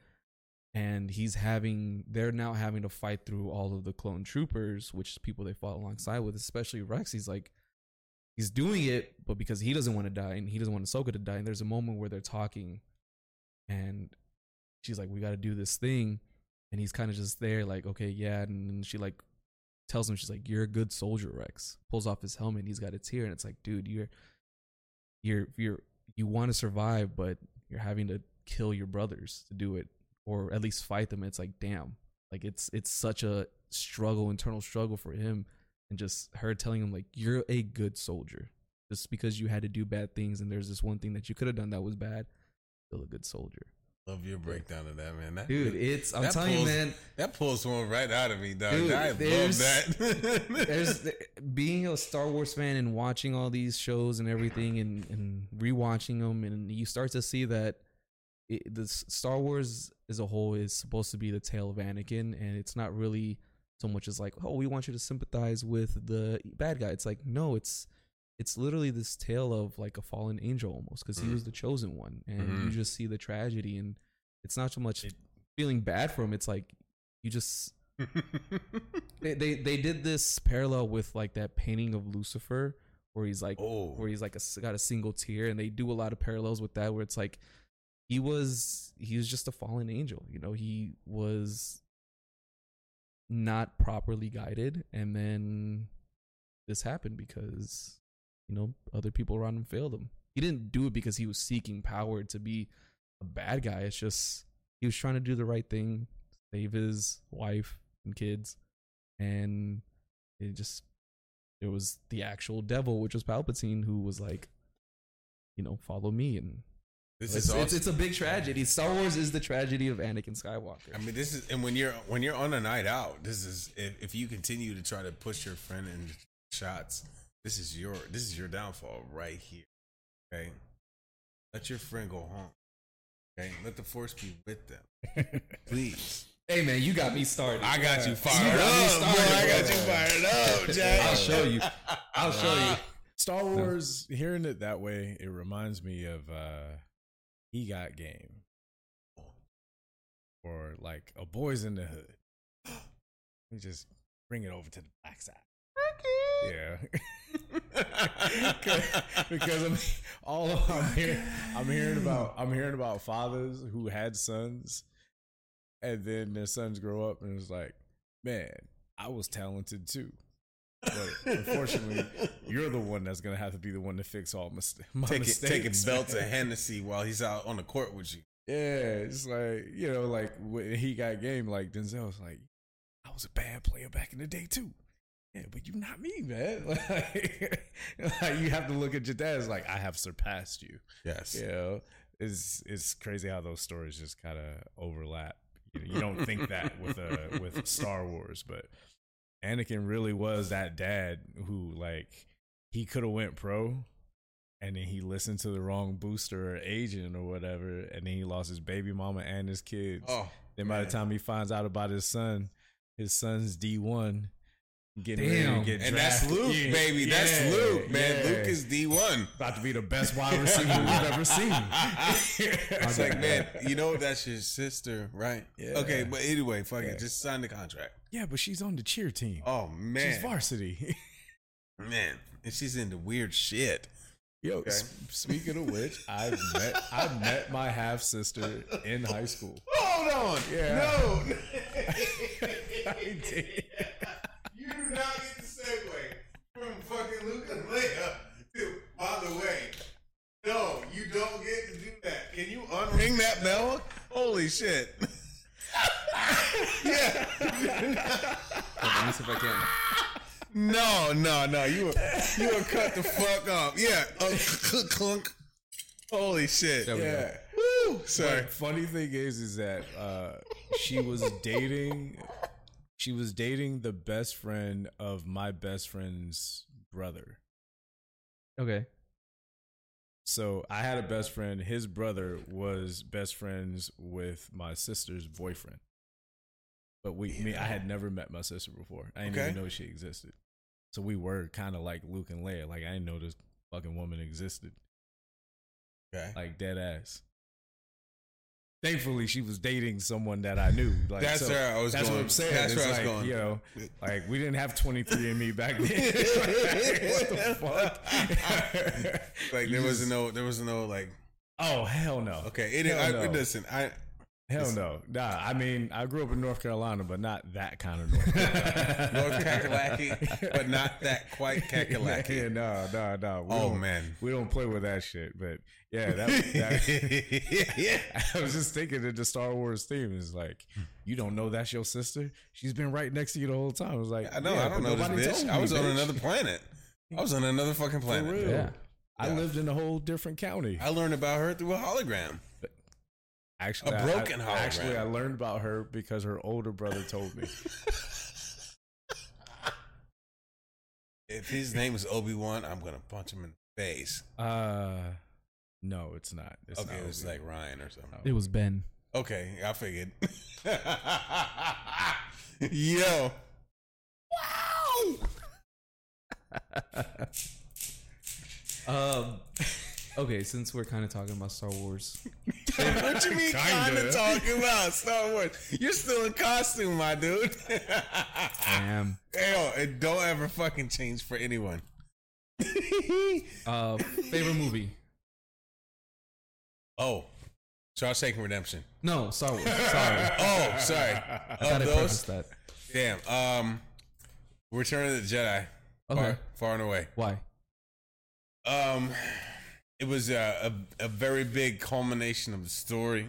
Speaker 3: and he's having they're now having to fight through all of the clone troopers, which is people they fought alongside with, especially Rex. He's like he's doing it, but because he doesn't want to die and he doesn't want Ahsoka to die. And there's a moment where they're talking, and she's like, "We got to do this thing," and he's kind of just there, like, "Okay, yeah." And she like tells him, "She's like, you're a good soldier, Rex." Pulls off his helmet, he's got a tear, and it's like, dude, you're you're you're you want to survive, but you're having to kill your brothers to do it, or at least fight them. It's like, damn, like it's it's such a struggle, internal struggle for him and just her telling him like you're a good soldier just because you had to do bad things and there's this one thing that you could have done that was bad still a good soldier
Speaker 2: Love your breakdown of that, man. That,
Speaker 3: dude it's i'm telling you man
Speaker 2: that pulls one right out of me, dog.
Speaker 3: Dude,
Speaker 2: I love that.
Speaker 3: there's being a star wars fan and watching all these shows and everything and and rewatching them and you start to see that it, the star wars as a whole is supposed to be the tale of anakin and it's not really so much as like oh we want you to sympathize with the bad guy it's like no it's it's literally this tale of like a fallen angel almost because he
Speaker 2: Mhm.
Speaker 3: was the chosen one and you
Speaker 2: Mhm.
Speaker 3: just see the tragedy and it's not so much feeling bad for him it's like you just they, they they did this parallel with like that painting of Lucifer where he's like
Speaker 2: oh,
Speaker 3: where he's like a, got a single tear and they do a lot of parallels with that where it's like he was he was just a fallen angel. You know, he was not properly guided, and then this happened because you know other people around him failed him. He didn't do it because he was seeking power to be a bad guy. It's just he was trying to do the right thing, save his wife and kids, and it just it was the actual devil, which was Palpatine, who was like, you know, follow me and
Speaker 2: This
Speaker 3: it's,
Speaker 2: is awesome.
Speaker 3: it's, it's a big tragedy. Star Wars is the tragedy of Anakin Skywalker.
Speaker 2: I mean, this is, and when you're when you're on a night out, this is if, if you continue to try to push your friend in shots, this is your this is your downfall right here. Okay, let your friend go home. Okay, let the force be with them, please.
Speaker 3: hey man, you got me started.
Speaker 2: I got you
Speaker 3: You
Speaker 2: fired
Speaker 3: got me
Speaker 2: up, boy.
Speaker 3: started,
Speaker 2: I got
Speaker 3: bro.
Speaker 2: you fired up, Jack.
Speaker 3: I'll show you. I'll show you.
Speaker 4: Star Wars, hearing it that way, it reminds me of uh He Got Game. Or like a boys in the hood. Let me just bring it over to the black side. Yeah. because I'm all I'm hearing I'm hearing about I'm hearing about fathers who had sons and then their sons grow up and it's like, man, I was talented too. But unfortunately, you're the one that's gonna have to be the one to fix all mis- my
Speaker 2: Taking
Speaker 4: mistakes.
Speaker 2: taking belts of Hennessy while he's out on the court with you.
Speaker 4: Yeah, it's like you know, like when he got game, like Denzel was like, I was a bad player back in the day too. Yeah, but you're not me, man. Like, like, you have to look at your dad as like, I have surpassed you.
Speaker 2: Yes.
Speaker 4: You know, it's it's crazy how those stories just kind of overlap. You, know, you don't think that with uh with Star Wars, but Anakin really was that dad who like he could have went pro, and then he listened to the wrong booster or agent or whatever, and then he lost his baby mama and his kids.
Speaker 2: Oh,
Speaker 4: then by
Speaker 2: man.
Speaker 4: the time he finds out about his son, his son's D one. Getting
Speaker 3: Damn.
Speaker 4: ready to get
Speaker 2: and that's. Luke,
Speaker 4: Yeah,
Speaker 2: baby. That's
Speaker 4: yeah,
Speaker 2: Luke, man.
Speaker 4: yeah.
Speaker 2: Luke is D one.
Speaker 4: about to be the best wide receiver we've ever seen.
Speaker 2: It's like, man, you know that's your sister, right?
Speaker 4: Yeah.
Speaker 2: Okay, but anyway, fuck
Speaker 4: Yeah.
Speaker 2: it. Just sign the contract.
Speaker 4: Yeah, but she's on the cheer team.
Speaker 2: Oh man,
Speaker 4: She's varsity.
Speaker 2: man, and she's into weird shit.
Speaker 4: Yo,
Speaker 2: Okay.
Speaker 4: speaking of which, I met I met my half sister in high school.
Speaker 2: Hold on,
Speaker 4: Yeah.
Speaker 2: no,
Speaker 4: I did.
Speaker 2: you do not get the segue from fucking Luke and Leia to. By the way, no, you don't get to do that. Can you unring that bell? Holy shit! Yeah.
Speaker 3: Let me see if I can.
Speaker 2: No, no, no. You were you were cut the fuck off. Yeah. Uh, clunk. Holy shit.
Speaker 3: There we go.
Speaker 4: Yeah.
Speaker 2: Woo. Sorry.
Speaker 4: But funny thing is, is that uh, she was dating. She was dating the best friend of my best friend's brother.
Speaker 3: Okay.
Speaker 4: So I had a best friend. His brother was best friends with my sister's boyfriend. But we, me, I had never met my sister before. I didn't
Speaker 2: Okay.
Speaker 4: even know she existed. So we were kind of like Luke and Leia. Like I didn't know this fucking woman existed.
Speaker 2: Okay.
Speaker 4: Like dead ass. Thankfully, she was dating someone that I knew. Like
Speaker 2: That's
Speaker 4: so
Speaker 2: where I was
Speaker 4: That's
Speaker 2: going.
Speaker 4: what I'm saying.
Speaker 2: That's
Speaker 4: It's
Speaker 2: where I was
Speaker 4: like,
Speaker 2: going.
Speaker 4: You know, like we didn't have 23 and me back then. what the fuck?
Speaker 2: Like
Speaker 4: You
Speaker 2: there was no, there was no like.
Speaker 4: Oh hell no.
Speaker 2: Okay. It,
Speaker 4: Hell
Speaker 2: I,
Speaker 4: no.
Speaker 2: Listen, I.
Speaker 4: Hell no. Nah, I mean, I grew up in North Carolina, but not that kind of North Carolina.
Speaker 2: North Kakalaki, but not that quite Kakalaki.
Speaker 4: yeah, no, no, no.
Speaker 2: Oh man.
Speaker 4: We don't play with that shit. But yeah, that, that
Speaker 2: yeah.
Speaker 4: I was just thinking that the Star Wars theme is like, you don't know that's your sister? She's been right next to you the whole time. I was like,
Speaker 2: I know.
Speaker 4: yeah,
Speaker 2: I don't know this bitch. I
Speaker 4: me,
Speaker 2: was on another planet. I was on another fucking
Speaker 4: For
Speaker 2: planet.
Speaker 4: real.
Speaker 3: Yeah.
Speaker 4: I
Speaker 2: Yeah.
Speaker 4: lived in a whole different county.
Speaker 2: I learned about her through a hologram.
Speaker 4: Actually,
Speaker 2: a
Speaker 4: I-
Speaker 2: broken
Speaker 4: I,
Speaker 2: hologram.
Speaker 4: Actually, I learned about her because her older brother told me.
Speaker 2: If his name is Obi Wan, I'm gonna punch him in the face.
Speaker 4: Uh, no, it's not. It's
Speaker 2: okay,
Speaker 4: not
Speaker 2: it's
Speaker 4: Obi.
Speaker 2: like Ryan or something.
Speaker 3: It was Ben.
Speaker 2: Okay, I figured. Yo. Wow.
Speaker 3: um. Okay, since we're kind of talking about Star Wars,
Speaker 2: what you mean kind
Speaker 4: Kinda.
Speaker 2: of talking about Star Wars? You're still in costume, my dude.
Speaker 3: I am.
Speaker 2: Yo, and don't ever fucking change for anyone.
Speaker 3: Uh, favorite movie.
Speaker 2: oh, Shawshank Redemption.
Speaker 3: No, Star Wars. Sorry.
Speaker 2: Oh, sorry.
Speaker 3: I
Speaker 2: Of
Speaker 3: thought I
Speaker 2: those,
Speaker 3: that.
Speaker 2: damn. Um, Return of the Jedi.
Speaker 3: Okay.
Speaker 2: Far, far and away.
Speaker 3: Why?
Speaker 2: Um, it was a, a a very big culmination of the story,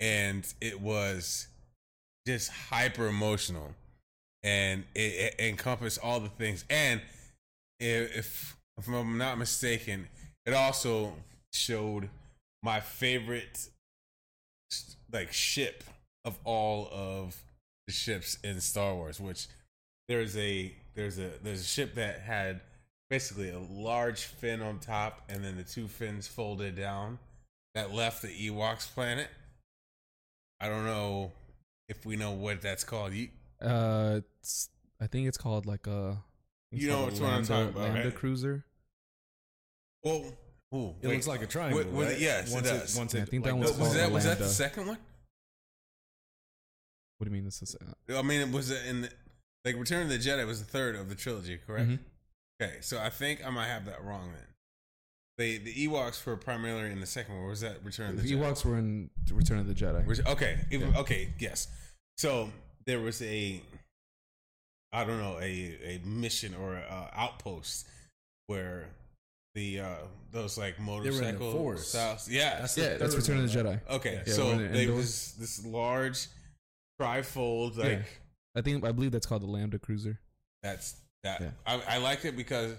Speaker 2: and it was just hyper emotional, and it, it encompassed all the things. And if if I'm not mistaken, it also showed my favorite like ship of all of the ships in Star Wars, which there's a there's a there's a ship that had basically a large fin on top and then the two fins folded down that left the Ewoks planet. I don't know if we know what that's called. You
Speaker 3: Uh, it's, I think it's called like a.
Speaker 2: You know
Speaker 3: called
Speaker 2: which
Speaker 3: a
Speaker 2: one I'm talking about,
Speaker 3: Lambda
Speaker 2: right?
Speaker 3: cruiser.
Speaker 2: well, ooh,
Speaker 4: It
Speaker 2: wait.
Speaker 4: looks like a triangle.
Speaker 2: With- with-
Speaker 4: right?
Speaker 2: yes, it
Speaker 4: once
Speaker 2: does.
Speaker 4: once
Speaker 3: Yeah, I
Speaker 4: it,
Speaker 3: think that one's
Speaker 2: was
Speaker 3: called
Speaker 2: that
Speaker 3: the
Speaker 2: was that the second one?
Speaker 3: What do you mean this is? Uh,
Speaker 2: I mean, it was in the, like Return of the Jedi was the third of the trilogy, correct?
Speaker 3: mhm.
Speaker 2: Okay, so I think I might have that wrong then. The the Ewoks were primarily in the second one. Or was that Return of the
Speaker 3: The
Speaker 2: Jedi?
Speaker 3: Ewoks were in Return of the Jedi.
Speaker 2: Okay, even-
Speaker 3: Yeah.
Speaker 2: okay, yes. So there was a, I don't know, a a mission or a outpost where the uh those like
Speaker 4: in the
Speaker 2: styles- Yeah,
Speaker 4: That's
Speaker 3: yeah, that's Return of the Jedi.
Speaker 2: okay.
Speaker 3: Yeah,
Speaker 2: so
Speaker 3: it
Speaker 2: they was this large trifold like
Speaker 3: Yeah. I think I believe that's called the Lambda cruiser.
Speaker 2: That's that.
Speaker 3: Yeah.
Speaker 2: I, I liked it because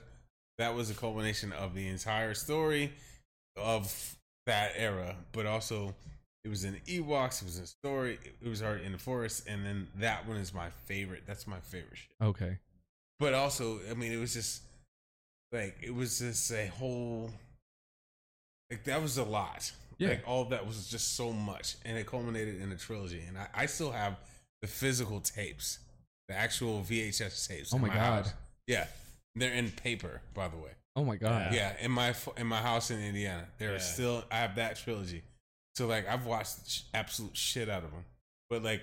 Speaker 2: that was a culmination of the entire story of that era, but also it was in Ewoks. It was in a story. It was already in the forest, and then that one is my favorite. That's my favorite shit.
Speaker 3: Okay.
Speaker 2: But also, I mean, it was just like it was just a whole like that was a lot.
Speaker 3: Yeah.
Speaker 2: Like all that was just so much, and it culminated in a trilogy. And I, I still have the physical tapes, the actual VHS tapes.
Speaker 3: Oh
Speaker 2: in
Speaker 3: my God.
Speaker 2: house. Yeah, they're in paper, by the way.
Speaker 3: Oh my god.
Speaker 2: Yeah, in my in my house in Indiana, there are still I have that trilogy. So like I've watched sh- absolute shit out of them. But like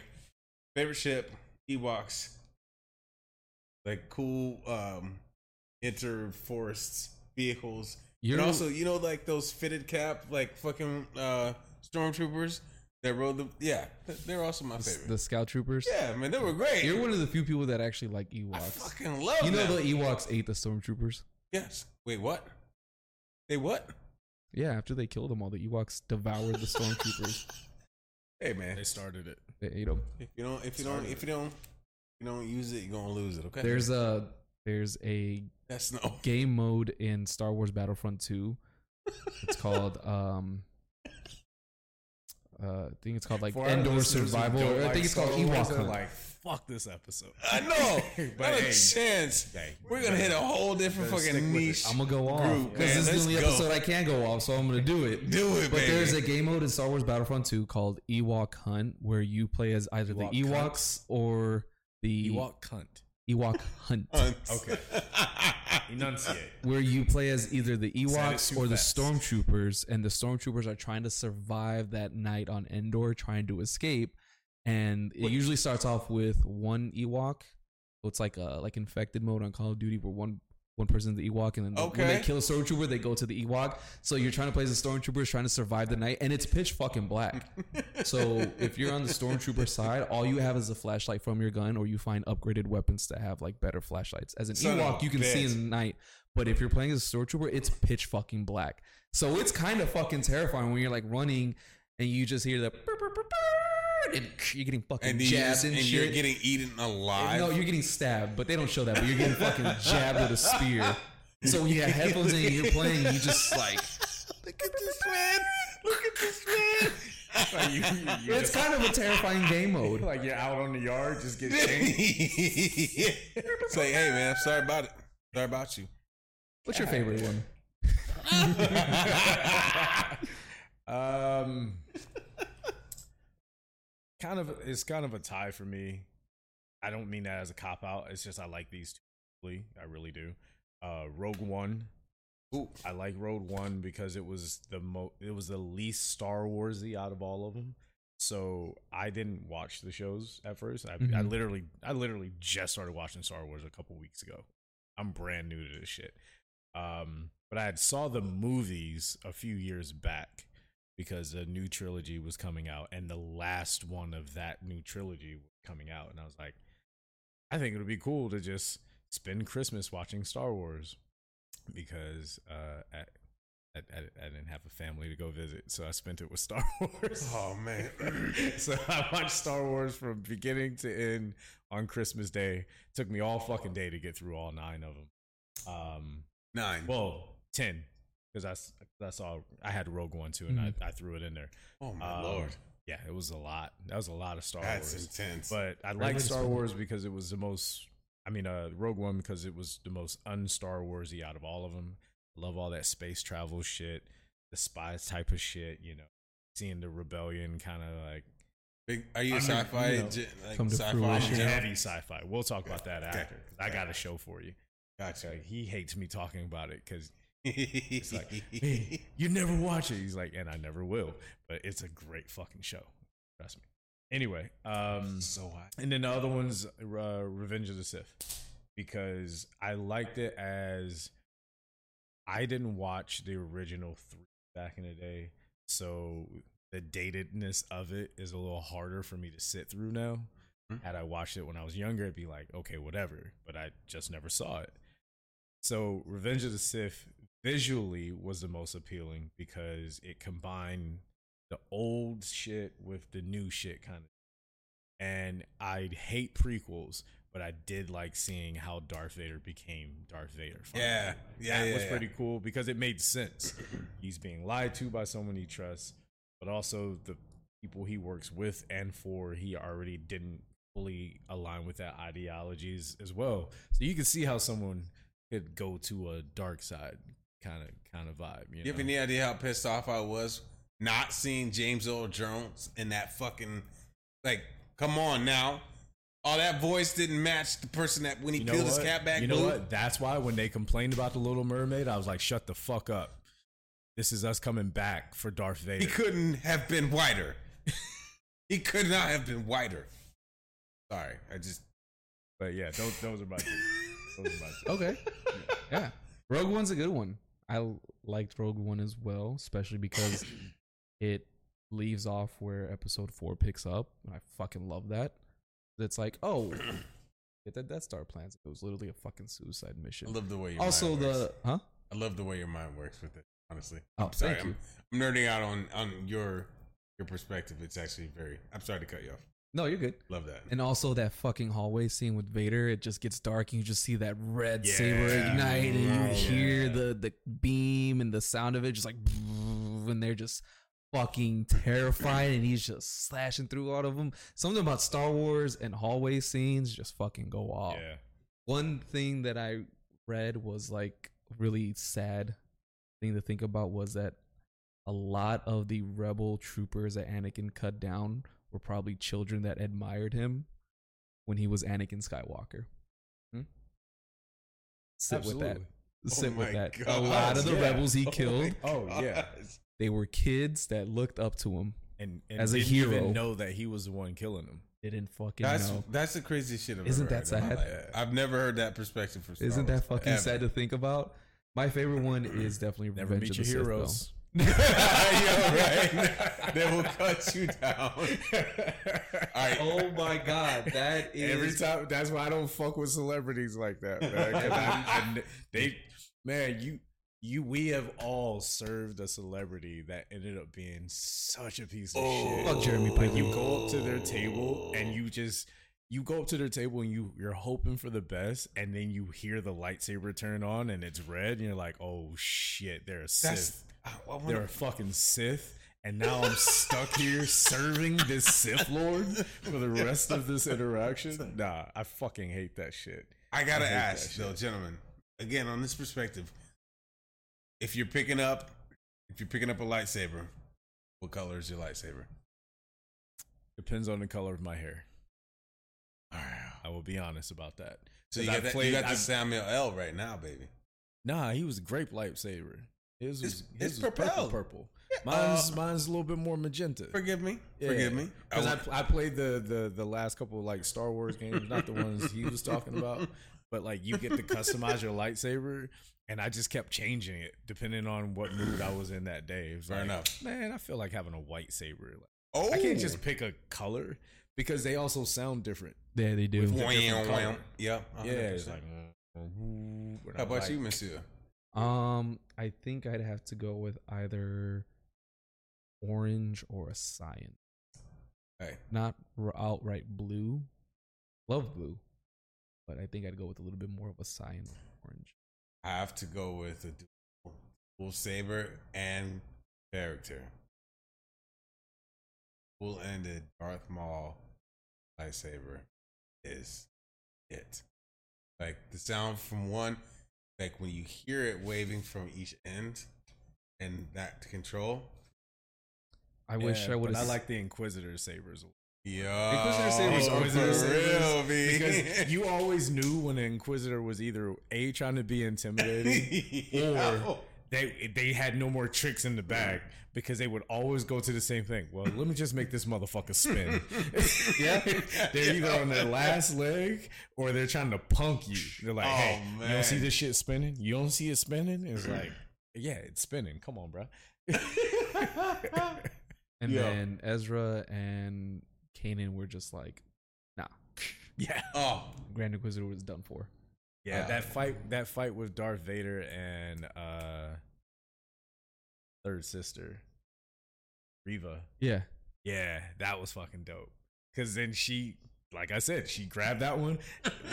Speaker 2: favorite ship, Ewoks, like cool um inter forests vehicles,
Speaker 3: You're
Speaker 2: and also you know like those fitted cap like fucking uh stormtroopers that rode the yeah they're also my
Speaker 3: the,
Speaker 2: favorite.
Speaker 3: the Scout Troopers.
Speaker 2: yeah, man, they were great.
Speaker 3: You're one of the few people that actually like Ewoks.
Speaker 2: I
Speaker 3: Ewoks.
Speaker 2: fucking love
Speaker 3: You know
Speaker 2: them.
Speaker 3: the Ewoks ate the Stormtroopers.
Speaker 2: yes. Wait, what? They what?
Speaker 3: Yeah, after they killed them all, the Ewoks devoured the Stormtroopers.
Speaker 2: Hey man,
Speaker 4: They started it.
Speaker 3: They ate them.
Speaker 2: If you don't, if you don't, if you don't, if you don't use it, you're gonna lose it. Okay.
Speaker 3: There's a there's a
Speaker 2: that's no.
Speaker 3: game mode in Star Wars Battlefront 2. It's called um uh, I think it's called like
Speaker 4: For
Speaker 3: Endor Survival.
Speaker 4: don't
Speaker 3: Or I think it's called
Speaker 4: Star
Speaker 3: Ewok Hunt.
Speaker 4: Like fuck this episode.
Speaker 2: I know.
Speaker 4: But
Speaker 2: Not a chance.
Speaker 4: hey,
Speaker 2: We're gonna hit a whole different fucking
Speaker 4: stick with it.
Speaker 2: niche.
Speaker 3: I'm gonna go off because this is the only
Speaker 2: go.
Speaker 3: episode I can go off, so I'm gonna do it.
Speaker 2: Do it,
Speaker 3: But
Speaker 2: baby.
Speaker 3: there's a game mode in Star Wars Battlefront 2 called Ewok Hunt, where you play as either
Speaker 4: Ewok
Speaker 3: the Ewoks or the
Speaker 4: Ewok Hunt.
Speaker 3: Ewok Hunt.
Speaker 2: Hunt.
Speaker 4: Okay. Enunciate.
Speaker 3: where you play as either the Ewoks or the
Speaker 4: fast.
Speaker 3: Stormtroopers, and the Stormtroopers are trying to survive that night on Endor, trying to escape. And it usually starts off with one Ewok. So it's like a like infected mode on Call of Duty, where one one person's the Ewok, and then the- when they kill a Stormtrooper, they go to the Ewok. So you're trying to play as the Stormtroopers, trying to survive the night, and it's pitch fucking black. So if you're on the stormtrooper side, all you have is a flashlight from your gun, or you find upgraded weapons to have like better flashlights. As an
Speaker 2: Son
Speaker 3: Ewok, you can see in the night, but if you're playing as a stormtrooper, it's pitch fucking black. So it's kind of fucking terrifying when you're like running and you just hear the and you're getting fucking
Speaker 2: and,
Speaker 3: jabbed and,
Speaker 2: and
Speaker 3: shit.
Speaker 2: you're getting eaten alive.
Speaker 3: no, you're getting stabbed, but they don't show that. But you're getting fucking jabbed with a spear. So when you have headphones in you're playing, you just like
Speaker 2: Look at this man. Look at this man.
Speaker 4: Like you, you, you
Speaker 3: it's
Speaker 4: just,
Speaker 3: kind of a terrifying game mode.
Speaker 4: like you're out on the yard, just get changed.
Speaker 2: it's like, hey man, sorry about it. Sorry about you.
Speaker 3: What's your favorite one?
Speaker 4: um, kind of, it's kind of a tie for me. I don't mean that as a cop out. It's just I like these two. I really do. Uh, Rogue One.
Speaker 2: Ooh.
Speaker 4: I like Rogue One because it was the mo. It was the least Star Warsy out of all of them. So I didn't watch the shows at first. I, I
Speaker 3: Mhm.
Speaker 4: literally, I literally just started watching Star Wars a couple weeks ago. I'm brand new to this shit. Um, but I had saw the movies a few years back, because a new trilogy was coming out, and the last one of that new trilogy was coming out, and I was like, I think it would be cool to just spend Christmas watching Star Wars because uh, I, I, I didn't have a family to go visit, so I spent it with Star Wars.
Speaker 2: Oh man.
Speaker 4: so I watched Star Wars from beginning to end on Christmas Day. Took me all fucking day to get through all nine of them. Um,
Speaker 2: Nine.
Speaker 4: well, ten because that's that's all I had Rogue One too, and I, I threw it in there.
Speaker 2: oh my
Speaker 4: Um,
Speaker 2: lord.
Speaker 4: Yeah, it was a lot. That was a lot of Star
Speaker 2: That's
Speaker 4: Wars.
Speaker 2: intense.
Speaker 4: But I like Star Wars because it was the most. I mean, uh, Rogue One because it was the most un-Star Warsy out of all of them. Love all that space travel shit, the spies type of shit. You know, seeing the rebellion kind of like
Speaker 2: Big, are you a
Speaker 4: I mean,
Speaker 2: sci-fi?
Speaker 4: you know,
Speaker 2: gen- like
Speaker 3: come to
Speaker 2: sci-fi
Speaker 3: fruition.
Speaker 2: gen-
Speaker 4: heavy sci-fi. We'll talk about that
Speaker 2: Okay.
Speaker 4: after. 'cause I got a show for you.
Speaker 2: Gotcha.
Speaker 4: Like, he hates me talking about it because
Speaker 2: it's
Speaker 4: like, hey, you never watch it. He's like, and I never will. But it's a great fucking show. Trust me. Anyway, um,
Speaker 2: so hot.
Speaker 4: and then the other one's uh, Revenge of the Sith because I liked it as I didn't watch the original three back in the day, so the datedness of it is a little harder for me to sit through now.
Speaker 2: Hmm.
Speaker 4: Had I watched it when I was younger, it'd be like, okay, whatever. But I just never saw it. So Revenge of the Sith visually was the most appealing because it combined the old shit with the new shit kind of. And I hate prequels, but I did like seeing how Darth Vader became Darth Vader. finally.
Speaker 2: Yeah, yeah,
Speaker 4: that
Speaker 2: yeah,
Speaker 4: was
Speaker 2: yeah.
Speaker 4: pretty cool because it made sense. He's being lied to by someone he trusts, but also the people he works with and for he already didn't fully align with that ideologies as well. So you can see how someone could go to a dark side kind of kind of vibe. You,
Speaker 2: You have any idea how pissed off I was not seeing James Earl Jones in that fucking like? Come on now, all that voice didn't match the person that when he
Speaker 4: You know
Speaker 2: peeled his
Speaker 4: what?
Speaker 2: cap back.
Speaker 4: You know
Speaker 2: blue.
Speaker 4: what? That's why when they complained about the Little Mermaid, I was like, "Shut the fuck up." This is us coming back for Darth Vader.
Speaker 2: He couldn't have been whiter. he could not have been whiter. Sorry, I just
Speaker 4: But yeah, those, those are my two. Those are my two.
Speaker 3: Okay. yeah. Rogue One's a good one. I liked Rogue One as well, especially because it leaves off where episode four picks up. And I fucking love that. It's like, oh, get that Death Star plans. It was literally a fucking suicide mission.
Speaker 2: I love the way your
Speaker 3: Also,
Speaker 2: mind
Speaker 3: the
Speaker 2: works.
Speaker 3: huh?
Speaker 2: I love the way your mind works with it. Honestly,
Speaker 3: Oh,
Speaker 2: I'm sorry.
Speaker 3: thank you.
Speaker 2: I'm, I'm nerding out on on your your perspective. It's actually very. I'm sorry to cut you off.
Speaker 3: No, you're good.
Speaker 2: Love that.
Speaker 3: And also that fucking hallway scene with Vader, it just gets dark and you just see that red saber
Speaker 4: Yeah.
Speaker 3: ignite and you
Speaker 2: Oh,
Speaker 3: hear the the beam and the sound of it just like and they're just fucking terrified and he's just slashing through all of them. Something about Star Wars and hallway scenes just fucking go off.
Speaker 4: Yeah.
Speaker 3: One thing that I read was like really sad thing to think about was that a lot of the rebel troopers that Anakin cut down were probably children that admired him when he was Anakin Skywalker. Hmm? Sit with that. Sit
Speaker 2: Oh
Speaker 3: with
Speaker 2: my
Speaker 3: that. A lot of the
Speaker 4: Yeah.
Speaker 3: rebels he
Speaker 2: Oh
Speaker 3: killed,
Speaker 2: my
Speaker 4: Oh, yeah.
Speaker 3: they were kids that looked up to him.
Speaker 4: And, and
Speaker 3: As a
Speaker 4: didn't
Speaker 3: hero.
Speaker 4: even know that he was the one killing them.
Speaker 3: Didn't fucking
Speaker 2: That's
Speaker 3: know.
Speaker 2: that's the craziest shit I've
Speaker 3: Isn't
Speaker 2: ever
Speaker 3: that
Speaker 2: heard in my
Speaker 3: sad?
Speaker 2: I've never heard that perspective for. Star
Speaker 3: Isn't
Speaker 2: Wars,
Speaker 3: that fucking
Speaker 2: ever.
Speaker 3: sad to think about? My favorite one is definitely
Speaker 4: Never
Speaker 3: Revenge
Speaker 4: meet
Speaker 3: of
Speaker 4: your
Speaker 3: the Sith,
Speaker 4: heroes.
Speaker 2: Yo, right? they will cut you down. All right.
Speaker 3: Oh my god, that is
Speaker 4: Every time, that's why I don't fuck with celebrities like that, man. 'Cause I- I- they, man, you, you, we have all served a celebrity that ended up being such a piece of shit.
Speaker 3: Fuck Jeremy
Speaker 4: Like you go up to their table and you just, you go up to their table and you, you're hoping for the best, and then you hear the lightsaber turn on and it's red, and you're like, oh shit, they're a Sith.
Speaker 2: That's. I, I wanna-
Speaker 4: They're a fucking Sith, and now I'm stuck here serving this Sith Lord for the rest of this interaction. Nah, I fucking hate that shit.
Speaker 2: I gotta
Speaker 4: I
Speaker 2: ask, though, gentlemen. Again, on this perspective, if you're picking up, if you're picking up a lightsaber, what color is your lightsaber?
Speaker 4: Depends on the color of my hair. I will be honest about that.
Speaker 2: So you got, that,
Speaker 4: played-
Speaker 2: you got the
Speaker 4: I've-
Speaker 2: Samuel L. right now, baby.
Speaker 4: Nah, he was a grape lightsaber. His was,
Speaker 2: It's-
Speaker 4: his
Speaker 2: it's
Speaker 4: was purple, purple. Mine's
Speaker 2: Uh,
Speaker 4: mine's a little bit more magenta.
Speaker 2: Forgive me.
Speaker 4: Yeah.
Speaker 2: Forgive me.
Speaker 4: Because
Speaker 2: I
Speaker 4: I, I played the, the the last couple of like Star Wars games, not the ones he was talking about, but like you get to customize your lightsaber. And I just kept changing it depending on what mood I was in that day.
Speaker 2: Fair
Speaker 4: like,
Speaker 2: enough.
Speaker 4: Man, I feel like having a white saber. Like,
Speaker 2: Oh,
Speaker 4: I can't just pick a color because they also sound different.
Speaker 3: Yeah, they do.
Speaker 4: With-
Speaker 2: Wham,
Speaker 4: different
Speaker 2: wham.
Speaker 4: color.
Speaker 2: Yeah,
Speaker 4: Yeah, it's
Speaker 2: 100%.
Speaker 4: like. uh,
Speaker 2: How about you, Monsieur?
Speaker 3: Um, I think I'd have to go with either orange or a cyan.
Speaker 2: Hey,
Speaker 3: Not outright blue. Love blue, but I think I'd go with a little bit more of a cyan orange.
Speaker 2: I have to go with a dual, dual saber and character. Full ended Darth Maul lightsaber is it. Like the sound from one, like when you hear it waving from each end and that control.
Speaker 3: I wish
Speaker 4: Yeah,
Speaker 3: I would have.
Speaker 4: I like the Inquisitor sabers
Speaker 2: Yo,
Speaker 3: Inquisitor sabers are
Speaker 2: for
Speaker 4: Inquisitor
Speaker 2: real, B.
Speaker 4: because you always knew when an Inquisitor was either a trying to be intimidating
Speaker 2: Yo.
Speaker 4: They they had no more tricks in the bag because they would always go to the same thing. Well, let me just make this motherfucker spin. yeah, they're either on their last leg or they're trying to punk you. They're like,
Speaker 2: Oh,
Speaker 4: "Hey, you don't see this shit spinning? You don't see it spinning?" It's like, "Yeah, it's spinning. Come on, bro."
Speaker 3: and
Speaker 2: Yeah.
Speaker 3: then Ezra and Kanan were just like, nah.
Speaker 4: yeah,
Speaker 2: Oh,
Speaker 3: Grand Inquisitor was done for.
Speaker 4: Yeah.
Speaker 2: Uh,
Speaker 4: that fight, that fight with Darth Vader and uh third sister, Reva.
Speaker 3: Yeah.
Speaker 4: Yeah, that was fucking dope. Cause then she, like I said, she grabbed that one,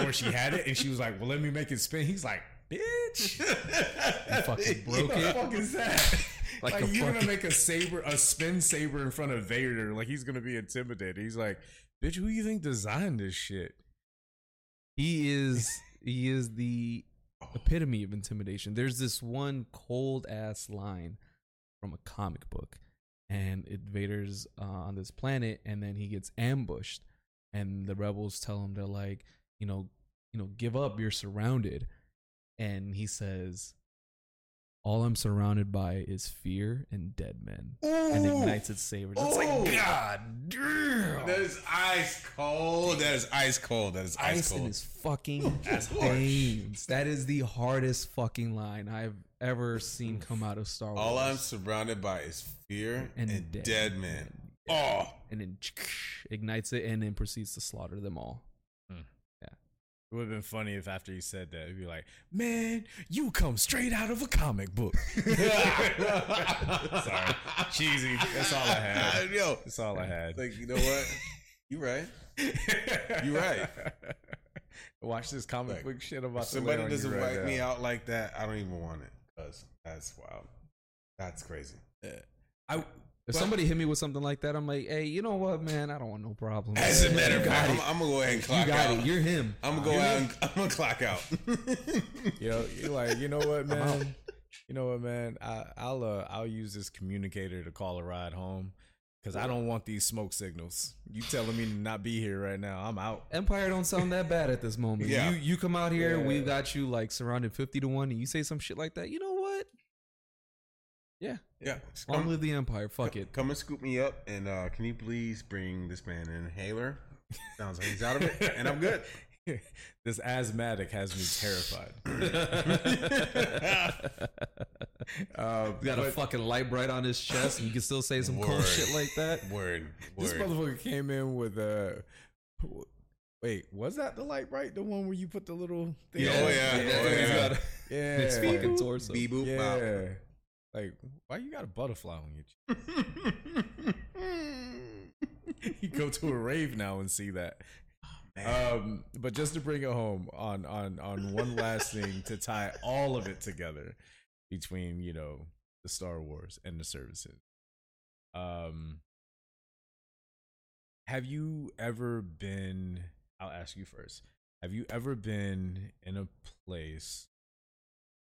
Speaker 4: or she had it, and she was like, "Well, let me make it spin." He's like, "Bitch,
Speaker 3: You fucking broke
Speaker 4: what the fuck is that?
Speaker 3: Like
Speaker 4: Like, you're gonna make a saber, a spin saber in front of Vader, like he's gonna be intimidated. He's like, "Bitch, who you think designed this shit?"
Speaker 3: He is he is the epitome of intimidation. There's this one cold ass line from a comic book, and it Vader's uh, on this planet, and then he gets ambushed, and the rebels tell him they're like, you know, you know, give up, you're surrounded, and he says, "All I'm surrounded by is fear and dead men," and ignites its sabers. It's like God damn.
Speaker 2: That is ice cold. That is ice cold. That is ice,
Speaker 3: ice in
Speaker 2: cold.
Speaker 3: his fucking
Speaker 2: That's
Speaker 3: veins. That is the hardest fucking line I've ever seen come out of Star Wars.
Speaker 2: All I'm surrounded by is fear and,
Speaker 3: And
Speaker 2: dead,
Speaker 3: dead
Speaker 2: men.
Speaker 3: Yeah.
Speaker 2: Oh,
Speaker 3: and then ignites it and then proceeds to slaughter them all.
Speaker 4: It would have been funny if after you said that, he'd be like, "Man, you come straight out of a comic book." Sorry, cheesy. That's all I had.
Speaker 2: Yo,
Speaker 4: That's all I had.
Speaker 2: like you know what? You right. You right.
Speaker 4: Watch this comic
Speaker 2: Like,
Speaker 4: book shit about
Speaker 2: somebody doesn't wipe me out like that, I don't even want it. Cause that's wild. That's crazy.
Speaker 4: Uh, I
Speaker 3: If
Speaker 2: Well-
Speaker 3: somebody hit me with something like that, I'm like, hey, you know what, man? I don't want no problem.
Speaker 2: As a matter of fact, I'm. I'm gonna go ahead and clock out.
Speaker 3: you got
Speaker 2: out.
Speaker 3: It. You're him.
Speaker 2: I'm gonna go
Speaker 3: You're
Speaker 2: out.
Speaker 3: him.
Speaker 2: And, I'm gonna clock out.
Speaker 4: you know, you're like, you know what, man? You know what, man? I, I'll uh, I'll use this communicator to call a ride home because I don't want these smoke signals. You telling me to not be here right now? I'm out.
Speaker 3: Empire don't sound that bad at this moment.
Speaker 2: Yeah.
Speaker 3: You you come out here,
Speaker 4: Yeah.
Speaker 3: we got you like surrounded fifty to one, and you say some shit like that. You know what? Yeah,
Speaker 2: yeah.
Speaker 3: long
Speaker 2: come-
Speaker 3: live the Empire. Fuck it.
Speaker 2: Come and scoop me up, and uh, can you please bring this man an inhaler? Sounds like he's out of it, and I'm good.
Speaker 4: this asthmatic has me terrified. Uh,
Speaker 3: Got a fucking light bright on his chest, and you can still say some cool shit like that.
Speaker 2: Word,
Speaker 4: this motherfucker came in with a. Wait, was that the light bright? The one where you put the little thing?
Speaker 2: Yeah, oh, yeah,
Speaker 3: that
Speaker 2: oh,
Speaker 3: thing's
Speaker 2: yeah.
Speaker 4: yeah.
Speaker 3: His fucking torso.
Speaker 2: Beep boop.
Speaker 4: Yeah.
Speaker 2: bop.
Speaker 4: Like, why you got a butterfly on your you go to a rave now and see that. Um, but just to bring it home on on on one last thing to tie all of it together between you know the Star Wars and the services. Um, have you ever been? I'll ask you first. Have you ever been in a place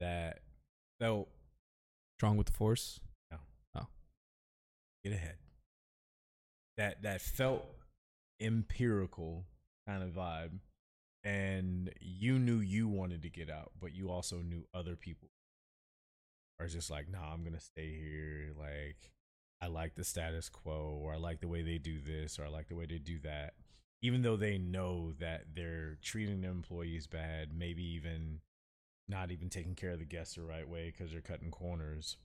Speaker 4: that felt
Speaker 3: Strong with the Force. No. Oh.
Speaker 4: Get ahead. That that felt empirical kind of vibe, and you knew you wanted to get out, but you also knew other people are just like, nah, I'm gonna stay here. Like, I like the status quo, or I like the way they do this, or I like the way they do that. even though they know that they're treating their employees bad, maybe even not even taking care of the guests the right way because they're cutting corners.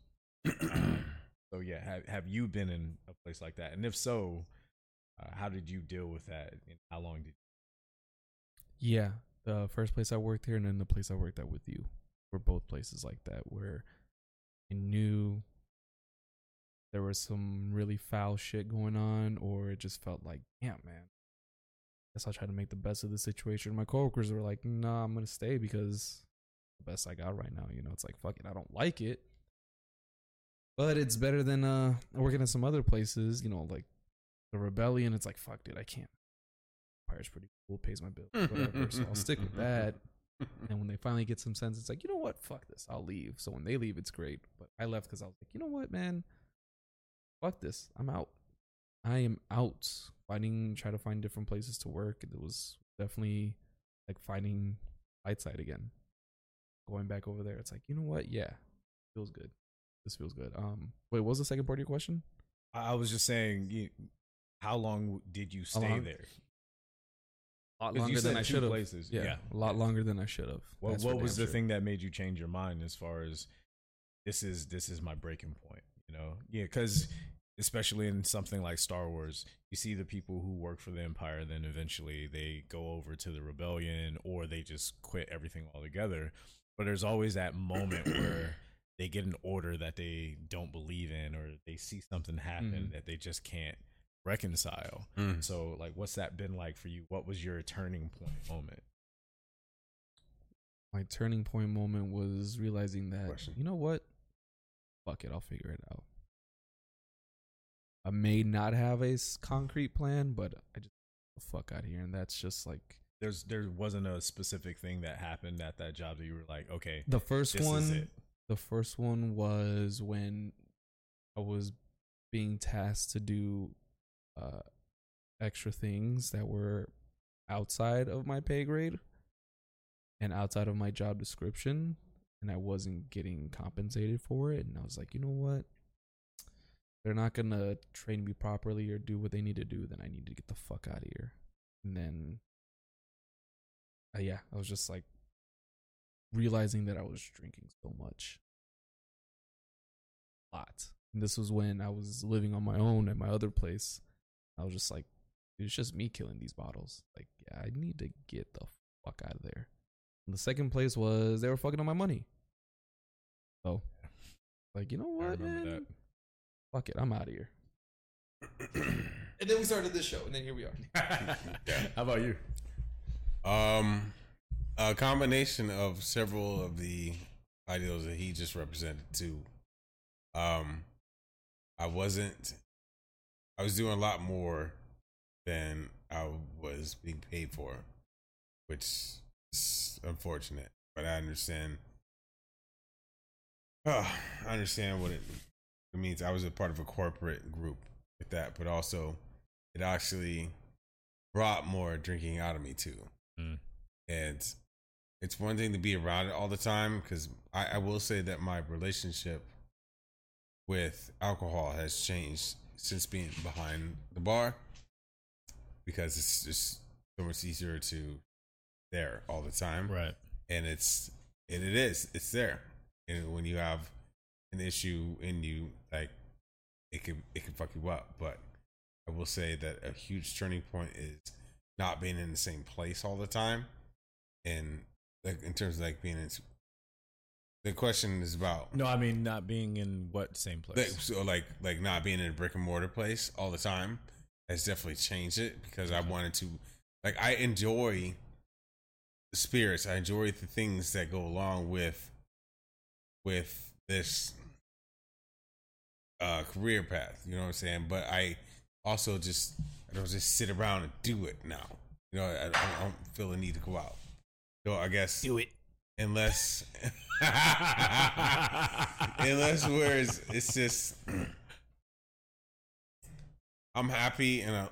Speaker 4: Um, so yeah, have have you been in a place like that? And if so, uh, how did you deal with that? And how long did?
Speaker 3: Yeah, the first place I worked here and then the place I worked at with you were both places like that where I knew there was some really foul shit going on, or it just felt like, damn, man. I Guess I'll try to make the best of the situation. My coworkers were like, nah, I'm gonna stay because the best I got right now. You know, it's like fuck it, I don't like it. But it's better than uh working at some other places, you know, like the rebellion. It's like, fuck, dude, I can't. Empire's pretty cool, pays my bills, whatever. so I'll stick with that. And when they finally get some sense, it's like, you know what? Fuck this. I'll leave. So when they leave, it's great. But I left because I was like, you know what, man? Fuck this. I'm out. I am out. Finding, try to find different places to work. It was definitely like finding light side again. Going back over there, it's like, you know what? Yeah, feels good. This feels good. Um, wait, what was the second part of your question?
Speaker 4: I was just saying, you, how long did you stay
Speaker 3: long?
Speaker 4: there?
Speaker 3: A lot longer than I should have.
Speaker 4: places.
Speaker 3: Yeah,
Speaker 4: Yeah.
Speaker 3: a lot longer than I should have.
Speaker 4: What, what was the
Speaker 3: sure.
Speaker 4: thing that made you change your mind as far as this is this is my breaking point? You know, yeah, because especially in something like Star Wars, you see the people who work for the Empire, then eventually they go over to the Rebellion or they just quit everything altogether. But there's always that moment where they get an order that they don't believe in or they see something happen
Speaker 3: Mhm.
Speaker 4: that they just can't reconcile.
Speaker 2: Mm.
Speaker 4: So, like, what's that been like for you? What was your turning point moment?
Speaker 3: my turning point moment was realizing that
Speaker 2: Question.
Speaker 3: you know what fuck it i'll figure it out i may not have a concrete plan but i just the fuck out of here and that's just like
Speaker 4: there's there wasn't a specific thing that happened at that job that you were like, okay,
Speaker 3: the first one
Speaker 4: it.
Speaker 3: the first one was when i was being tasked to do uh extra things that were outside of my pay grade and outside of my job description and I wasn't getting compensated for it and I was like, "You know what? They're not going to train me properly or do what they need to do, then I need to get the fuck out of here." And then uh, yeah, I was just like realizing that I was drinking so much. A lot. And this was when I was living on my own at my other place. I was just like, "Dude, it's just me killing these bottles. Like, yeah, I need to get the fuck out of there. And the second place was they were fucking on my money. So, like, you know what,
Speaker 4: remember
Speaker 3: man? Fuck it, I'm out of here. and then we started this show, and then here we are.
Speaker 4: How about you?
Speaker 2: Um, a combination of several of the ideals that he just represented too. Um, I wasn't. I was doing a lot more than I was being paid for, which is unfortunate. But I understand. I understand what it, it means. I was a part of a corporate group with that, but also it actually brought more drinking out of me too
Speaker 4: Mm.
Speaker 2: and it's one thing to be around it all the time because I, I will say that my relationship with alcohol has changed since being behind the bar because it's just so much easier to there all the time
Speaker 4: Right.
Speaker 2: and it's and it is it's there and when you have an issue in you like it can it can fuck you up but i will say that a huge turning point is not being in the same place all the time and like in terms of like being in the question is about
Speaker 4: No, I mean not being in what same place.
Speaker 2: like, so like like not being in a brick and mortar place all the time has definitely changed it because I wanted to like I enjoy the spirits. I enjoy the things that go along with with this uh career path. You know what I'm saying? But I also just I don't just sit around and do it now. You know, I, I don't feel the need to go out. So I guess
Speaker 4: Do it.
Speaker 2: unless unless where it's, it's just I'm happy and I,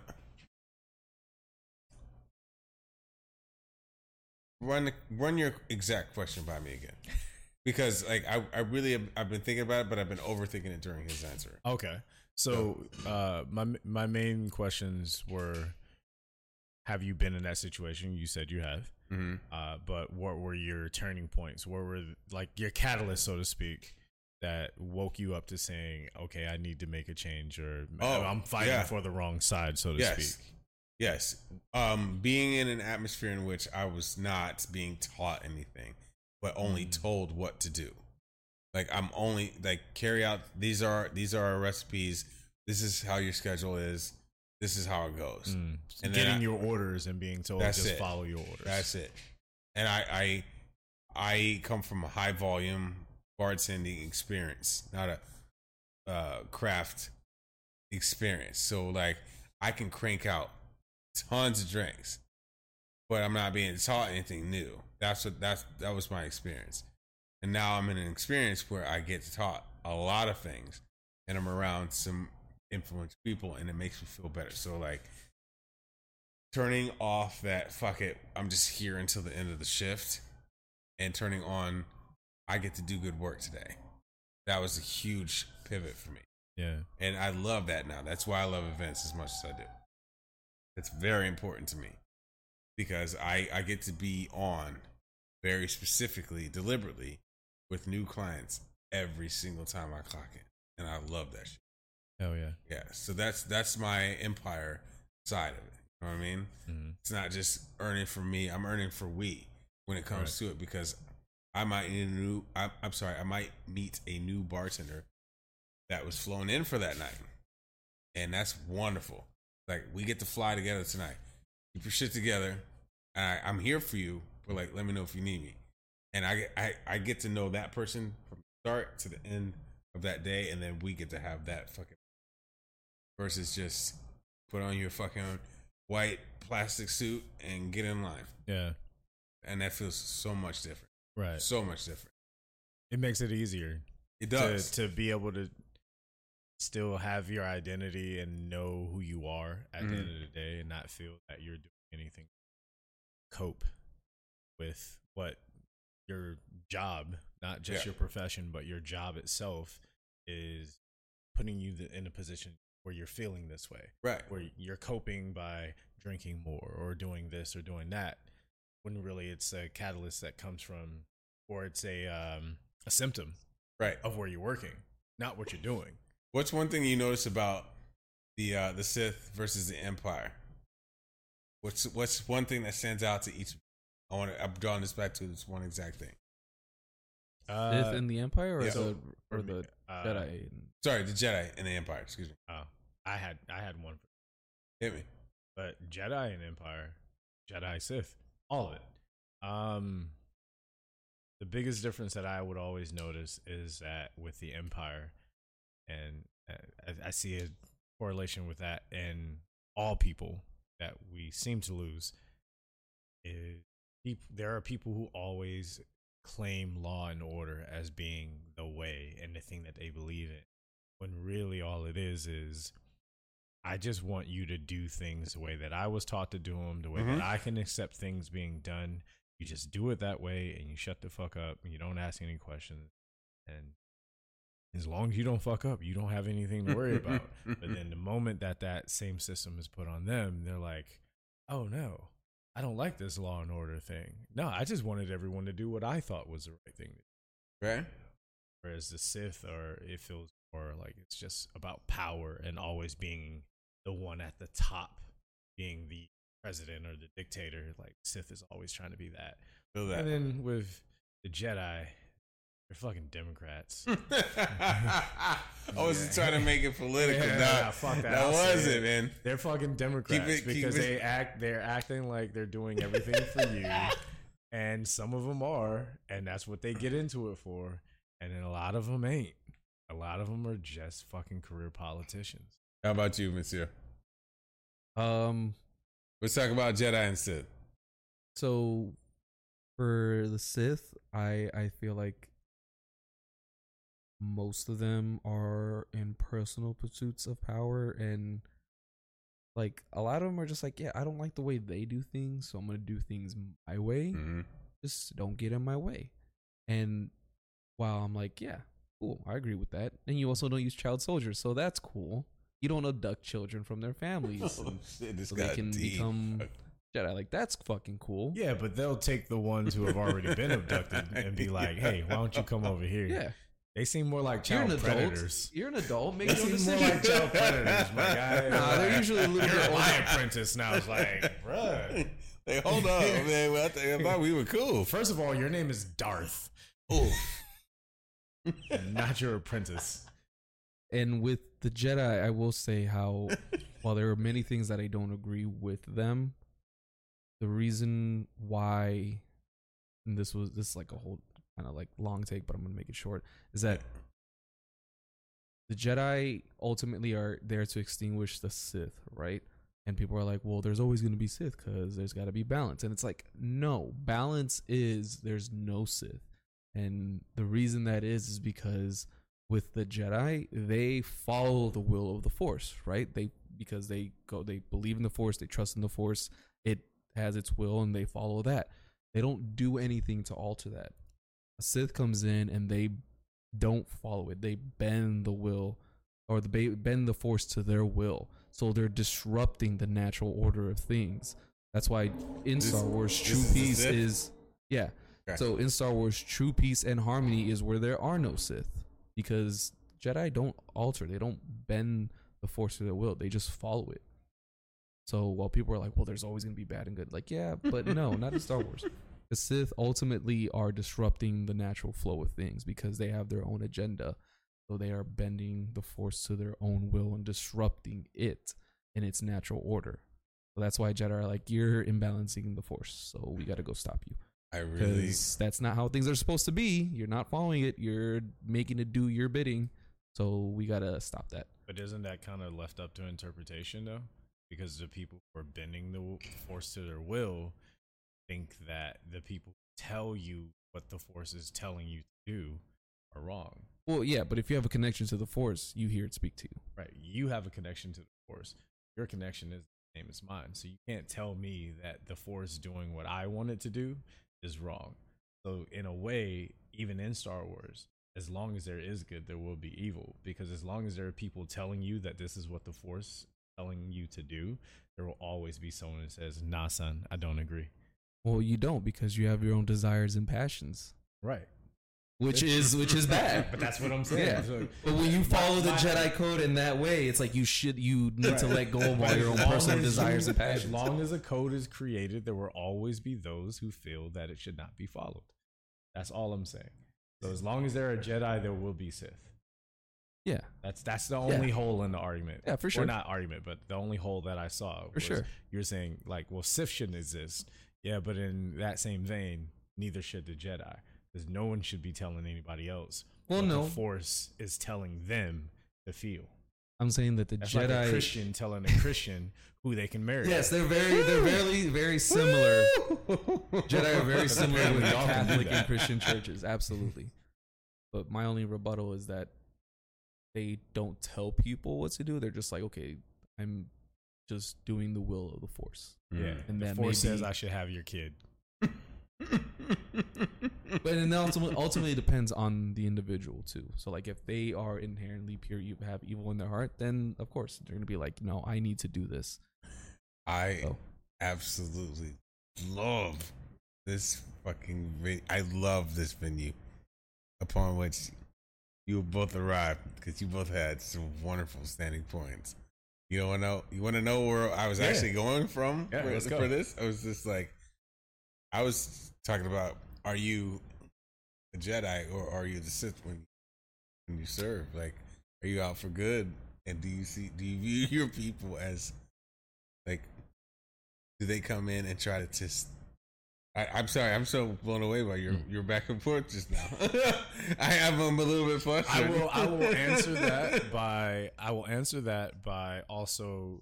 Speaker 2: run run your exact question by me again because like I, I really have, I've been thinking about it but I've been overthinking it during his answer.
Speaker 4: Okay. So uh my my main questions were have you been in that situation? You said you have.
Speaker 2: Mhm.
Speaker 4: Uh, but what were your turning points? What were like your catalyst, so to speak, that woke you up to saying, "Okay, I need to make a change," or
Speaker 2: Oh,
Speaker 4: "I'm fighting
Speaker 2: yeah.
Speaker 4: for the wrong side," so to
Speaker 2: yes.
Speaker 4: speak?
Speaker 2: Yes. Um, being in an atmosphere in which I was not being taught anything, but only
Speaker 4: Mm.
Speaker 2: told what to do. Like I'm only like carry out these are these are our recipes. This is how your schedule is. This is how it goes.
Speaker 4: Mm.
Speaker 2: And
Speaker 4: Getting
Speaker 2: I-
Speaker 4: your orders and being told just
Speaker 2: it.
Speaker 4: follow your orders.
Speaker 2: That's it. And I, I I come from a high volume bartending experience, not a uh, craft experience. So like I can crank out tons of drinks, but I'm not being taught anything new. That's what that's that was my experience. And now I'm in an experience where I get taught a lot of things and I'm around some influential people and it makes me feel better. So like turning off that fuck it, I'm just here until the end of the shift and turning on I get to do good work today. That was a huge pivot for me.
Speaker 4: Yeah.
Speaker 2: And I love that now. That's why I love events as much as I do. It's very important to me because I, I get to be on very specifically, deliberately with new clients every single time I clock in. And I love that shit.
Speaker 4: Hell yeah.
Speaker 2: Yeah. So that's that's my empire side of it. You know what I mean?
Speaker 4: Mhm.
Speaker 2: It's not just earning for me. I'm earning for we when it comes to it because I might need a new. I, I'm sorry. I might meet a new bartender that was flown in for that night, and that's wonderful. Like we get to fly together tonight. Keep your shit together. I, I'm here for you, but like, let me know if you need me. And I, I I get to know that person from start to the end of that day, and then we get to have that fucking versus just put on your fucking white plastic suit and get in line.
Speaker 4: Yeah.
Speaker 2: And that feels so much different.
Speaker 4: Right.
Speaker 2: So much different.
Speaker 4: It makes it easier
Speaker 2: It
Speaker 4: to,
Speaker 2: does.
Speaker 4: to be able to still have your identity and know who you are at the end
Speaker 2: Mhm.
Speaker 4: of the day and not feel that you're doing anything cope with what your job, not just
Speaker 2: Yeah.
Speaker 4: your profession, but your job itself is putting you in a position where you're feeling this way,
Speaker 2: right.
Speaker 4: where you're coping by drinking more or doing this or doing that, when really it's a catalyst that comes from, or it's a um, a symptom
Speaker 2: Right.
Speaker 4: of where you're working, not what you're doing.
Speaker 2: What's one thing you notice about the uh the Sith versus the Empire? What's what's one thing that stands out to each? I want to. I'm drawing this back to this one exact thing.
Speaker 3: Sith in the Empire or
Speaker 2: yeah.
Speaker 3: the or the
Speaker 4: uh,
Speaker 3: Jedi?
Speaker 2: Sorry, the Jedi and the Empire. Excuse me.
Speaker 4: Oh, I had I had one,
Speaker 2: Hit me.
Speaker 4: but Jedi and Empire, Jedi Sith, all of it. Um, the biggest difference that I would always notice is that with the Empire, and uh, I, I see a correlation with that in all people that we seem to lose. Is peop- there are people who always claim law and order as being the way and the thing that they believe in, when really all it is is I just want you to do things the way that I was taught to do them, the way
Speaker 2: Mhm.
Speaker 4: that I can accept things being done. You just do it that way and you shut the fuck up and you don't ask any questions. And as long as you don't fuck up, you don't have anything to worry about. But then the moment that that same system is put on them, they're like, oh no, I don't like this law and order thing. No, I just wanted everyone to do what I thought was the right thing.
Speaker 2: Right.
Speaker 4: Whereas the Sith are, it feels more like it's just about power and always being the one at the top, being the president or the dictator. Like Sith is always trying to be that.
Speaker 2: Feel that.
Speaker 4: And then with the Jedi, they're fucking Democrats.
Speaker 2: I wasn't trying to make it political.
Speaker 4: Yeah,
Speaker 2: nah,
Speaker 4: nah, fuck that.
Speaker 2: That
Speaker 4: I'll
Speaker 2: was
Speaker 4: it.
Speaker 2: it, man.
Speaker 4: They're fucking Democrats
Speaker 2: Keep it- keep
Speaker 4: because
Speaker 2: it-
Speaker 4: they act they're acting like they're doing everything for you. And some of them are, and that's what they get into it for. And then a lot of them ain't. A lot of them are just fucking career politicians.
Speaker 2: How about you, Monsieur?
Speaker 3: Um,
Speaker 2: Let's talk about Jedi and Sith.
Speaker 3: so for the Sith, I I feel like most of them are in personal pursuits of power and like a lot of them are just like, yeah, I don't like the way they do things, so I'm to do things my way.
Speaker 2: Mm-hmm.
Speaker 3: just don't get in my way. And while I'm like, yeah, cool, I agree with that. And you also don't use child soldiers, so that's cool. You don't abduct children from their families
Speaker 2: Oh, shit,
Speaker 3: so they can
Speaker 2: deep.
Speaker 3: become Jedi. Like that's fucking cool.
Speaker 4: Yeah, but they'll take the ones who have already been abducted and be like, "Hey, why don't you come over here?"
Speaker 3: Yeah.
Speaker 4: They seem more like
Speaker 3: You're an
Speaker 4: child
Speaker 3: adult.
Speaker 4: predators.
Speaker 3: You're an adult. Make
Speaker 4: They
Speaker 3: your own
Speaker 4: seem more like child predators, my guy.
Speaker 3: Nah, they're usually a little
Speaker 4: You're
Speaker 3: bit
Speaker 4: my apprentice now. It's like, bruh.
Speaker 2: Hey, hold on, man. Well, I, th- I thought we were cool.
Speaker 4: First of all, your name is Darth,
Speaker 2: Oh,
Speaker 4: not your apprentice.
Speaker 3: And with the Jedi, I will say how while there are many things that I don't agree with them, the reason why and this was this is like a whole kind of like long take, but I'm gonna make it short, is that the Jedi ultimately are there to extinguish the Sith, right? And people are like, well, there's always going to be Sith because there's got to be balance. And it's like, no, balance is there's no Sith. And the reason that is, is because with the Jedi, they follow the will of the Force, right? They, because they go, they believe in the Force, they trust in the Force, it has its will, and they follow that. They don't do anything to alter that. A Sith comes in and they don't follow it. They bend the will or the bend the force to their will. So they're disrupting the natural order of things. That's why in
Speaker 2: This-
Speaker 3: Star Wars, true peace
Speaker 2: Sith?
Speaker 3: is yeah.
Speaker 2: Gotcha.
Speaker 3: So in Star Wars, true peace and harmony is where there are no Sith because Jedi don't alter. They don't bend the force to their will. They just follow it. So while people are like, "Well, there's always gonna be bad and good," like, yeah, but no, not in Star Wars. The Sith ultimately are disrupting the natural flow of things because they have their own agenda. So they are bending the force to their own will and disrupting it in its natural order. So that's why Jedi are like, you're imbalancing the force. So we got to go stop you.
Speaker 2: I really.
Speaker 3: That's not how things are supposed to be. You're not following it. You're making it do your bidding. So we got to stop that.
Speaker 4: But isn't that kind of left up to interpretation, though? Because the people who are bending the force to their will think that the people tell you what the force is telling you to do are wrong.
Speaker 3: Well, yeah, but if you have a connection to the force, you hear it speak to you.
Speaker 4: Right. You have a connection to the force. Your connection is the same as mine. So you can't tell me that the force doing what I want it to do is wrong. So in a way, even in Star Wars, as long as there is good, there will be evil. Because as long as there are people telling you that this is what the force is telling you to do, there will always be someone who says, "Nah, son, I don't agree."
Speaker 3: Well, you don't because you have your own desires and passions,
Speaker 4: Right.
Speaker 3: which is which is bad.
Speaker 4: But that's what I'm saying.
Speaker 3: Yeah.
Speaker 4: So-
Speaker 3: But when you follow the Jedi code in that way, it's like you should you need to let go of all your own personal desires and passions.
Speaker 4: As long as a code is created, there will always be those who feel that it should not be followed. That's all I'm saying. So as long as there are Jedi, there will be Sith.
Speaker 3: yeah,
Speaker 4: That's that's the only hole in the argument.
Speaker 3: Yeah, for sure.
Speaker 4: Or not argument, but the only hole that I saw.
Speaker 3: For sure.
Speaker 4: You're saying like, well, Sith shouldn't exist. Yeah, but in that same vein, neither should the Jedi, because no one should be telling anybody else.
Speaker 3: Well, no.
Speaker 4: the Force is telling them to feel.
Speaker 3: I'm saying that the
Speaker 4: That's like a
Speaker 3: Jedi.
Speaker 4: Christian telling a Christian who they can marry.
Speaker 3: yes, they're very they're very very similar. Jedi are very similar with Catholic and Christian churches, absolutely. But my only rebuttal is that they don't tell people what to do. They're just like, okay, I'm just doing the will of the Force.
Speaker 4: Yeah,
Speaker 3: And
Speaker 4: the
Speaker 3: that
Speaker 4: Force
Speaker 3: may
Speaker 4: says I should have your kid.
Speaker 3: But and ultimately, ultimately it depends on the individual too. So like if they are inherently pure, you have evil in their heart, then of course they're gonna be like, no, I need to do this.
Speaker 2: I
Speaker 3: Oh.
Speaker 2: absolutely love this fucking. Vi- I love this venue upon which you both arrived because you both had some wonderful standing points. You want to know? You want to know where I was
Speaker 4: Yeah.
Speaker 2: actually going from
Speaker 4: Yeah,
Speaker 2: for,
Speaker 4: go.
Speaker 2: for this? I was just like, I was talking about: Are you a Jedi or are you the Sith when when you serve? Like, are you out for good? And do you see? Do you view your people as like? Do they come in and try to just? I, I'm sorry, I'm so blown away by your your back and forth just now. I am I'm a little bit
Speaker 4: I will. I will answer that by. I will answer that by also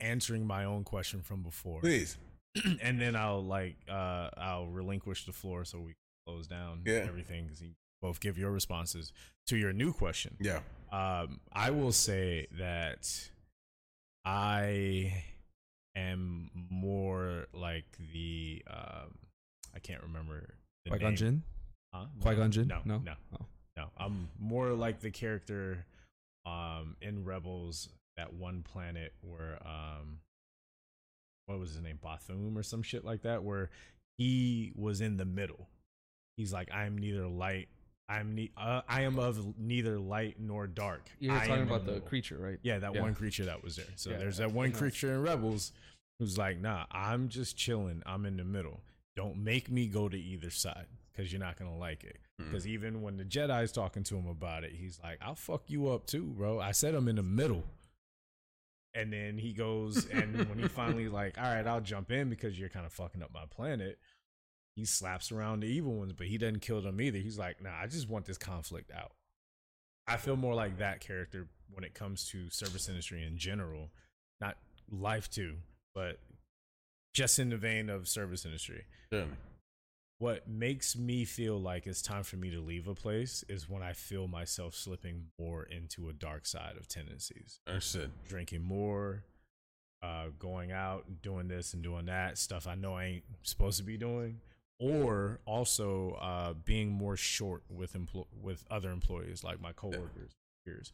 Speaker 4: answering my own question from before,
Speaker 2: Please,
Speaker 4: and then I'll like. uh I'll relinquish the floor so we can close down
Speaker 2: Yeah.
Speaker 4: everything. 'cause you both give your responses to your new question.
Speaker 2: yeah.
Speaker 4: Um, I will say that I am more like the um, I can't remember the
Speaker 3: Qui Gon. Jinn?
Speaker 4: Huh?
Speaker 3: Qui Gon Jinn?
Speaker 4: No,
Speaker 3: No?
Speaker 4: no,
Speaker 3: Oh.
Speaker 4: no. I'm more like the character um in Rebels that one planet where um what was his name, Bothum or some shit like that, where he was in the middle. He's like, I'm neither light, I'm ne- uh, I am of neither light nor dark.
Speaker 3: You're
Speaker 4: I
Speaker 3: talking
Speaker 4: am in
Speaker 3: about the
Speaker 4: middle."
Speaker 3: creature, right?
Speaker 4: Yeah, that
Speaker 3: Yeah.
Speaker 4: one creature that was there. So
Speaker 3: Yeah.
Speaker 4: there's that one creature in Rebels who's like, nah, I'm just chilling. I'm in the middle. Don't make me go to either side because you're not gonna like it.
Speaker 2: Mm.
Speaker 4: Because even when the Jedi's talking to him about it, he's like, I'll fuck you up too, bro. I said I'm in the middle. And then he goes, and when he finally like, all right, I'll jump in because you're kind of fucking up my planet. He slaps around the evil ones, but he doesn't kill them either. He's like, nah, I just want this conflict out. I feel more like that character when it comes to service industry in general, not life too, but just in the vein of service industry.
Speaker 2: Certainly.
Speaker 4: What makes me feel like it's time for me to leave a place is when I feel myself slipping more into a dark side of tendencies
Speaker 2: Understood.
Speaker 4: drinking more, uh, going out, doing this and doing that stuff I know I ain't supposed to be doing, or also uh, being more short with empl- with other employees like my coworkers, peers,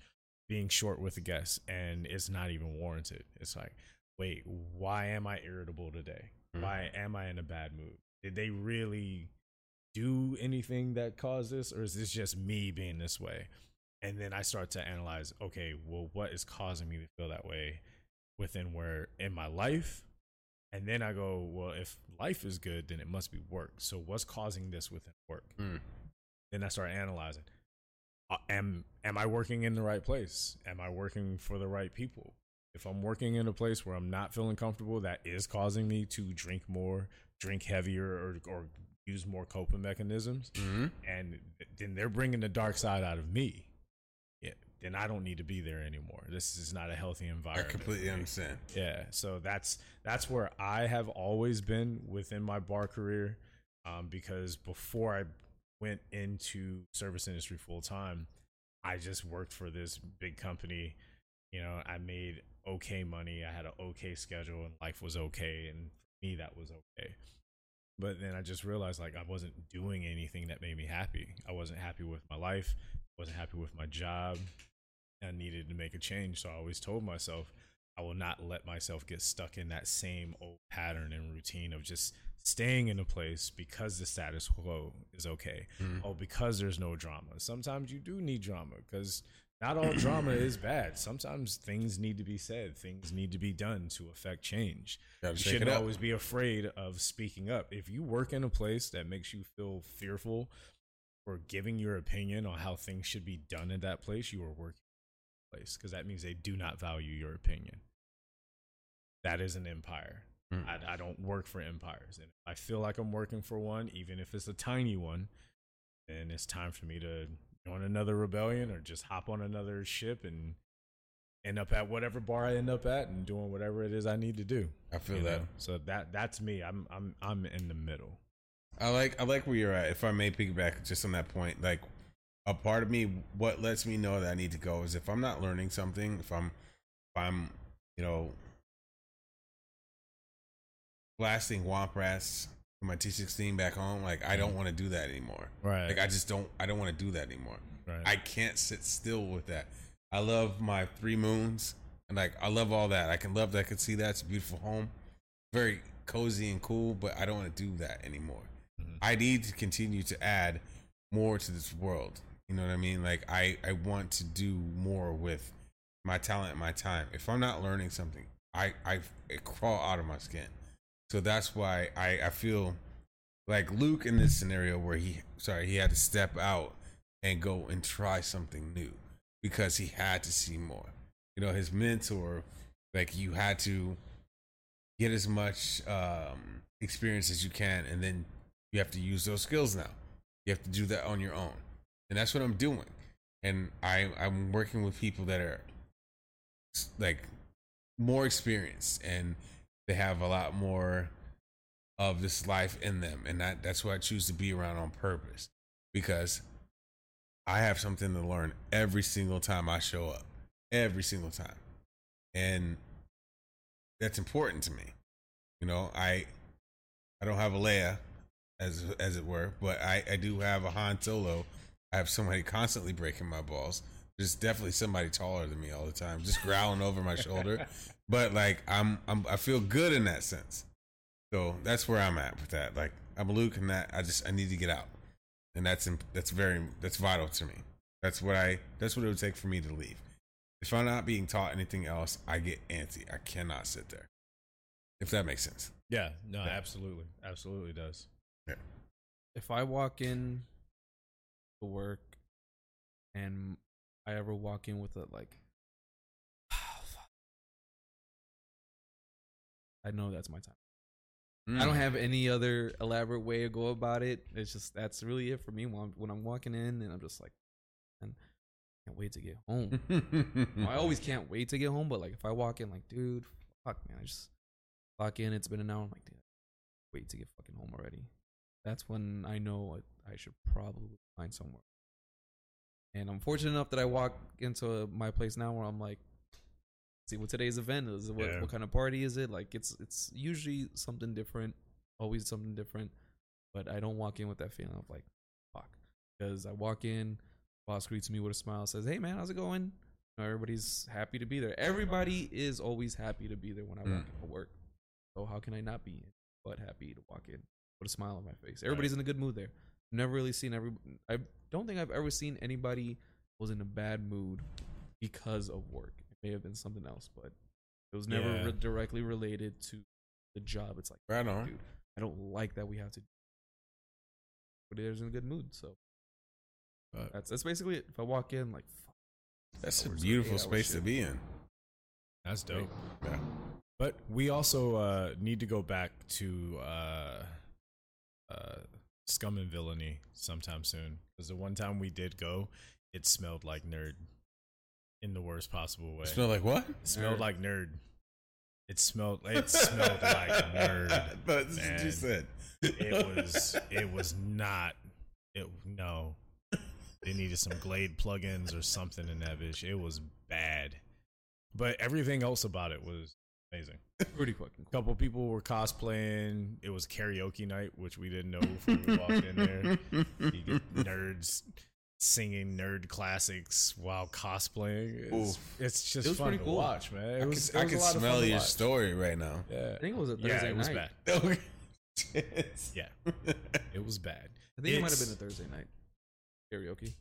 Speaker 4: being short with the guests, and it's not even warranted. It's like, wait, why am I irritable today?
Speaker 2: Mhm.
Speaker 4: Why am I in a bad mood? Did they really do anything that caused this, or is this just me being this way? and then I start to analyze, okay, well, what is causing me to feel that way within where in my life? And then I go, well, if life is good, then it must be work. So what's causing this within work?
Speaker 2: Mm.
Speaker 4: Then I start analyzing. Uh, am am I working in the right place? Am I working for the right people? If I'm working in a place where I'm not feeling comfortable, that is causing me to drink more, drink heavier, or or use more coping mechanisms
Speaker 2: hmm
Speaker 4: and then they're bringing the dark side out of me. Then I don't need to be there anymore. This is not a healthy environment. I completely
Speaker 2: understand.
Speaker 4: Yeah, so that's that's where I have always been within my bar career, um, because before I went into service industry full time, I just worked for this big company. You know, I made okay money. I had an okay schedule, and life was okay, and for me that was okay. But then I just realized like I wasn't doing anything that made me happy. I wasn't happy with my life. Wasn't happy with my job. I needed to make a change. So I always told myself I will not let myself get stuck in that same old pattern and routine of just staying in a place because the status quo is okay.
Speaker 2: Mhm.
Speaker 4: Oh, because there's no drama. Sometimes you do need drama because not all drama is bad. Sometimes things need to be said, things need to be done to affect change. You shouldn't always be afraid of speaking up. If you work in a place that makes you feel fearful for giving your opinion on how things should be done in that place, you are working place because that means they do not value your opinion. That is an empire.
Speaker 2: Mm.
Speaker 4: I, I don't work for empires. And if I feel like I'm working for one, even if it's a tiny one, then it's time for me to join another rebellion or just hop on another ship and end up at whatever bar I end up at and doing whatever it is I need to do.
Speaker 2: I feel that.
Speaker 4: know? So that that's me. I'm I'm I'm in the middle.
Speaker 2: I like I like where you're at. If I may piggyback just on that point, like a part of me, what lets me know that I need to go is if I'm not learning something, if I'm if I'm you know blasting womp rats from my T16 back home, like I don't mm. want to do that anymore.
Speaker 4: Right.
Speaker 2: Like I just don't I don't want to do that anymore.
Speaker 4: right.
Speaker 2: I can't sit still with that. I love my three moons and like I love all that. I can love that. I can see that. It's a beautiful home, very cozy and cool. But I don't want to do that anymore.
Speaker 4: Mhm.
Speaker 2: I need to continue to add more to this world. You know what I mean? Like I I want to do more with my talent, my time. If I'm not learning something, I I crawl out of my skin. So that's why I I feel like Luke in this scenario where he sorry he had to step out and go and try something new because he had to see more. You know, his mentor, like you had to get as much um, experience as you can, and then you have to use those skills now. You have to do that on your own, and that's what I'm doing. And I I'm working with people that are like more experienced and they have a lot more of this life in them. And that that's why I choose to be around on purpose. Because I have something to learn every single time I show up. Every single time. And that's important to me. You know I I don't have a Leia as as it were but I I do have a Han Solo I have somebody constantly breaking my balls There's definitely somebody taller than me all the time, just growling over my shoulder. But like I'm, I'm, I feel good in that sense. So that's where I'm at with that. Like I'm Luke, and that I just I need to get out, and that's that's very that's vital to me. That's what I that's what it would take for me to leave. If I'm not being taught anything else, I get antsy. I cannot sit there. If that makes sense.
Speaker 4: Yeah, no,
Speaker 2: Yeah.
Speaker 4: absolutely, absolutely does.
Speaker 3: If I walk in to work and I ever walk in with a like I know that's my time. I don't
Speaker 2: Mm.
Speaker 3: have any other elaborate way to go about it. It's just that's really it for me when I'm, when I'm walking in and I'm just like man, can't wait to get home. I always can't wait to get home, but like if I walk in like dude, fuck man, I just walk in, it's been an hour, I'm like dude, wait to get fucking home already. That's when I know I, should probably find somewhere. And I'm fortunate enough that I walk into my place now where I'm like, see what today's event is. What
Speaker 1: Yeah.
Speaker 3: what kind of party is it? Like it's it's usually something different, always something different. But I don't walk in with that feeling of like, fuck, because I walk in, boss greets me with a smile, says, "Hey man, how's it going?" You know, everybody's happy to be there. Everybody is always happy to be there when I walk
Speaker 2: Mm.
Speaker 3: into work. So how can I not be but happy to walk in with a smile on my face? Everybody's in a good mood there. Never really seen every. I don't think I've ever seen anybody was in a bad mood because of work. It may have been something else, but it was never
Speaker 4: Yeah.
Speaker 3: re- directly related to the job. It's like,
Speaker 2: right on.
Speaker 3: dude, I don't like that we have to. But there's in a good mood, so
Speaker 4: But-
Speaker 3: that's that's basically it. If I walk in, like, fuck,
Speaker 2: That's a beautiful space to be in.
Speaker 4: That's dope.
Speaker 2: Yeah.
Speaker 4: But we also uh, need to go back to uh, uh, Scum and Villainy sometime soon. Because the one time we did go, it smelled like nerd in the worst possible way.
Speaker 2: It smell like what?
Speaker 4: It smelled
Speaker 3: Nerd.
Speaker 4: like nerd. It smelled. It smelled like nerd.
Speaker 2: That's what you
Speaker 4: man.
Speaker 2: said.
Speaker 4: It was. It was not. It no. They needed some Glade plugins or something in that bitch. It was bad, but everything else about it was amazing.
Speaker 3: pretty fucking cool.
Speaker 4: couple people were cosplaying. It was karaoke night, which we didn't know before we walked in there. You get nerds singing nerd classics while cosplaying. It's,
Speaker 2: Oof.
Speaker 4: it's just
Speaker 3: It was
Speaker 4: fun
Speaker 3: pretty
Speaker 4: to
Speaker 3: cool.
Speaker 4: watch, man. It
Speaker 2: I
Speaker 4: was.
Speaker 2: can,
Speaker 4: it
Speaker 2: I
Speaker 4: was
Speaker 2: can
Speaker 4: a lot
Speaker 2: smell your story right now.
Speaker 4: Yeah,
Speaker 3: I think it was a Thursday
Speaker 4: yeah, it was
Speaker 3: night.
Speaker 4: bad. Yeah, it was bad.
Speaker 3: I think it might have been a Thursday night karaoke.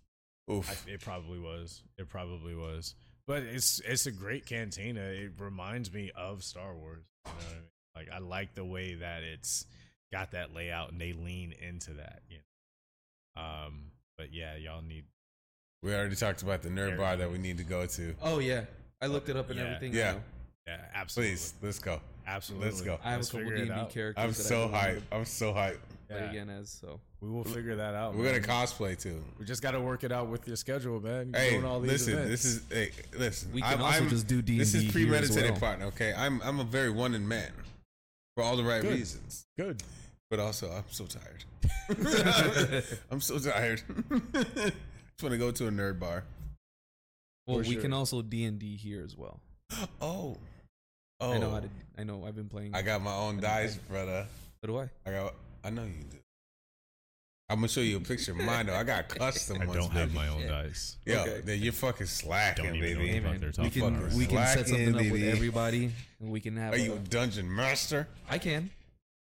Speaker 2: Oof.
Speaker 4: I, it probably was. It probably was. But it's it's a great cantina. It reminds me of Star Wars. You know what I mean? Like I like the way that it's got that layout and they lean into that. You know? Um. But yeah, y'all need.
Speaker 2: we already talked about the nerd bar that we need to go to.
Speaker 3: Oh yeah, I looked it up and
Speaker 4: Yeah.
Speaker 3: everything.
Speaker 2: Yeah.
Speaker 3: now.
Speaker 4: Yeah, absolutely.
Speaker 2: Please, let's go.
Speaker 4: absolutely.
Speaker 2: let's go.
Speaker 3: I have
Speaker 4: let's
Speaker 3: a couple
Speaker 4: D&D
Speaker 3: characters.
Speaker 2: I'm so hyped. I'm so hyped.
Speaker 3: Play
Speaker 4: Yeah.
Speaker 3: again as so.
Speaker 4: We will figure that out.
Speaker 2: We're gonna cosplay too.
Speaker 4: We just got to work it out with your schedule, man. You're
Speaker 2: Hey,
Speaker 4: doing all these
Speaker 2: listen.
Speaker 4: events.
Speaker 2: This is hey, listen.
Speaker 3: We can
Speaker 2: I'm,
Speaker 3: also
Speaker 2: I'm-
Speaker 3: just do D
Speaker 2: This is
Speaker 3: here as
Speaker 2: premeditated,
Speaker 3: well.
Speaker 2: partner. Okay, I'm I'm a very one in man for all the right
Speaker 4: Good.
Speaker 2: reasons,
Speaker 4: good.
Speaker 2: but also I'm so tired. I'm so tired. Just want to go to a nerd bar.
Speaker 3: Well,
Speaker 4: For
Speaker 3: we
Speaker 4: sure.
Speaker 3: can also D and D here as well.
Speaker 2: Oh, oh.
Speaker 3: I know how oh. to. I know. I've been playing.
Speaker 2: I got my own dice, brother.
Speaker 3: So do I.
Speaker 2: I got. I know you do. I'm gonna show you a picture of mine though. I got custom
Speaker 4: I
Speaker 2: ones.
Speaker 4: don't have my own
Speaker 3: Yeah.
Speaker 4: dice.
Speaker 2: Yo,
Speaker 3: Okay.
Speaker 2: then you're fucking slacking,
Speaker 4: Don't even know
Speaker 2: baby.
Speaker 4: what the fuck
Speaker 3: we can
Speaker 2: about.
Speaker 3: we can set
Speaker 2: Slacking,
Speaker 3: something up with everybody, and we can have.
Speaker 2: Are you
Speaker 3: a-
Speaker 2: a dungeon master?
Speaker 3: I can.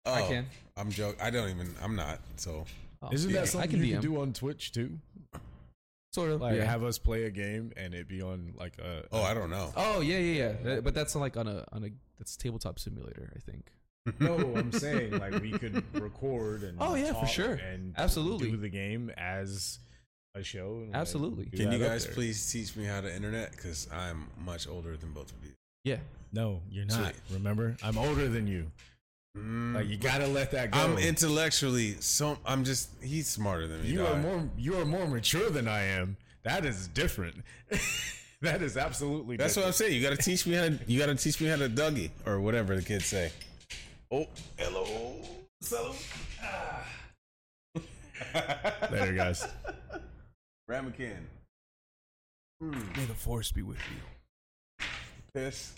Speaker 2: Oh,
Speaker 3: I can.
Speaker 2: I'm joking. I don't even. I'm not. So
Speaker 3: Oh,
Speaker 4: Isn't
Speaker 2: Yeah.
Speaker 4: that
Speaker 3: I
Speaker 4: something
Speaker 3: can
Speaker 4: you can do on Twitch too?
Speaker 3: Sort of.
Speaker 4: Like
Speaker 3: yeah.
Speaker 4: have us play a game and it be on like a.
Speaker 2: Oh, I don't know.
Speaker 3: Oh yeah, yeah, yeah. But that's like on a on a that's tabletop simulator, I think.
Speaker 4: No, I'm saying like we could record and.
Speaker 3: Oh, yeah, for sure.
Speaker 4: And
Speaker 3: Absolutely.
Speaker 4: do the game as a show. and,
Speaker 3: Absolutely.
Speaker 4: do
Speaker 2: Can you guys please teach me how to internet? Because I'm much older than both of you.
Speaker 3: Yeah.
Speaker 4: No, you're not.
Speaker 2: Sweet.
Speaker 4: Remember, I'm older than you.
Speaker 2: Mm,
Speaker 4: Like you gotta let that go.
Speaker 2: I'm intellectually so. I'm just. He's smarter than me.
Speaker 4: You
Speaker 2: dog.
Speaker 4: are more. You are more mature than I am. That is different. that is absolutely.
Speaker 2: That's what I'm saying. You got to teach me how. To, you got to teach me how to Dougie or whatever the kids say. Oh, hello, hello.
Speaker 4: I'm later, guys.
Speaker 2: Ramekin. Hmm.
Speaker 3: May the force be with you.
Speaker 2: Piss.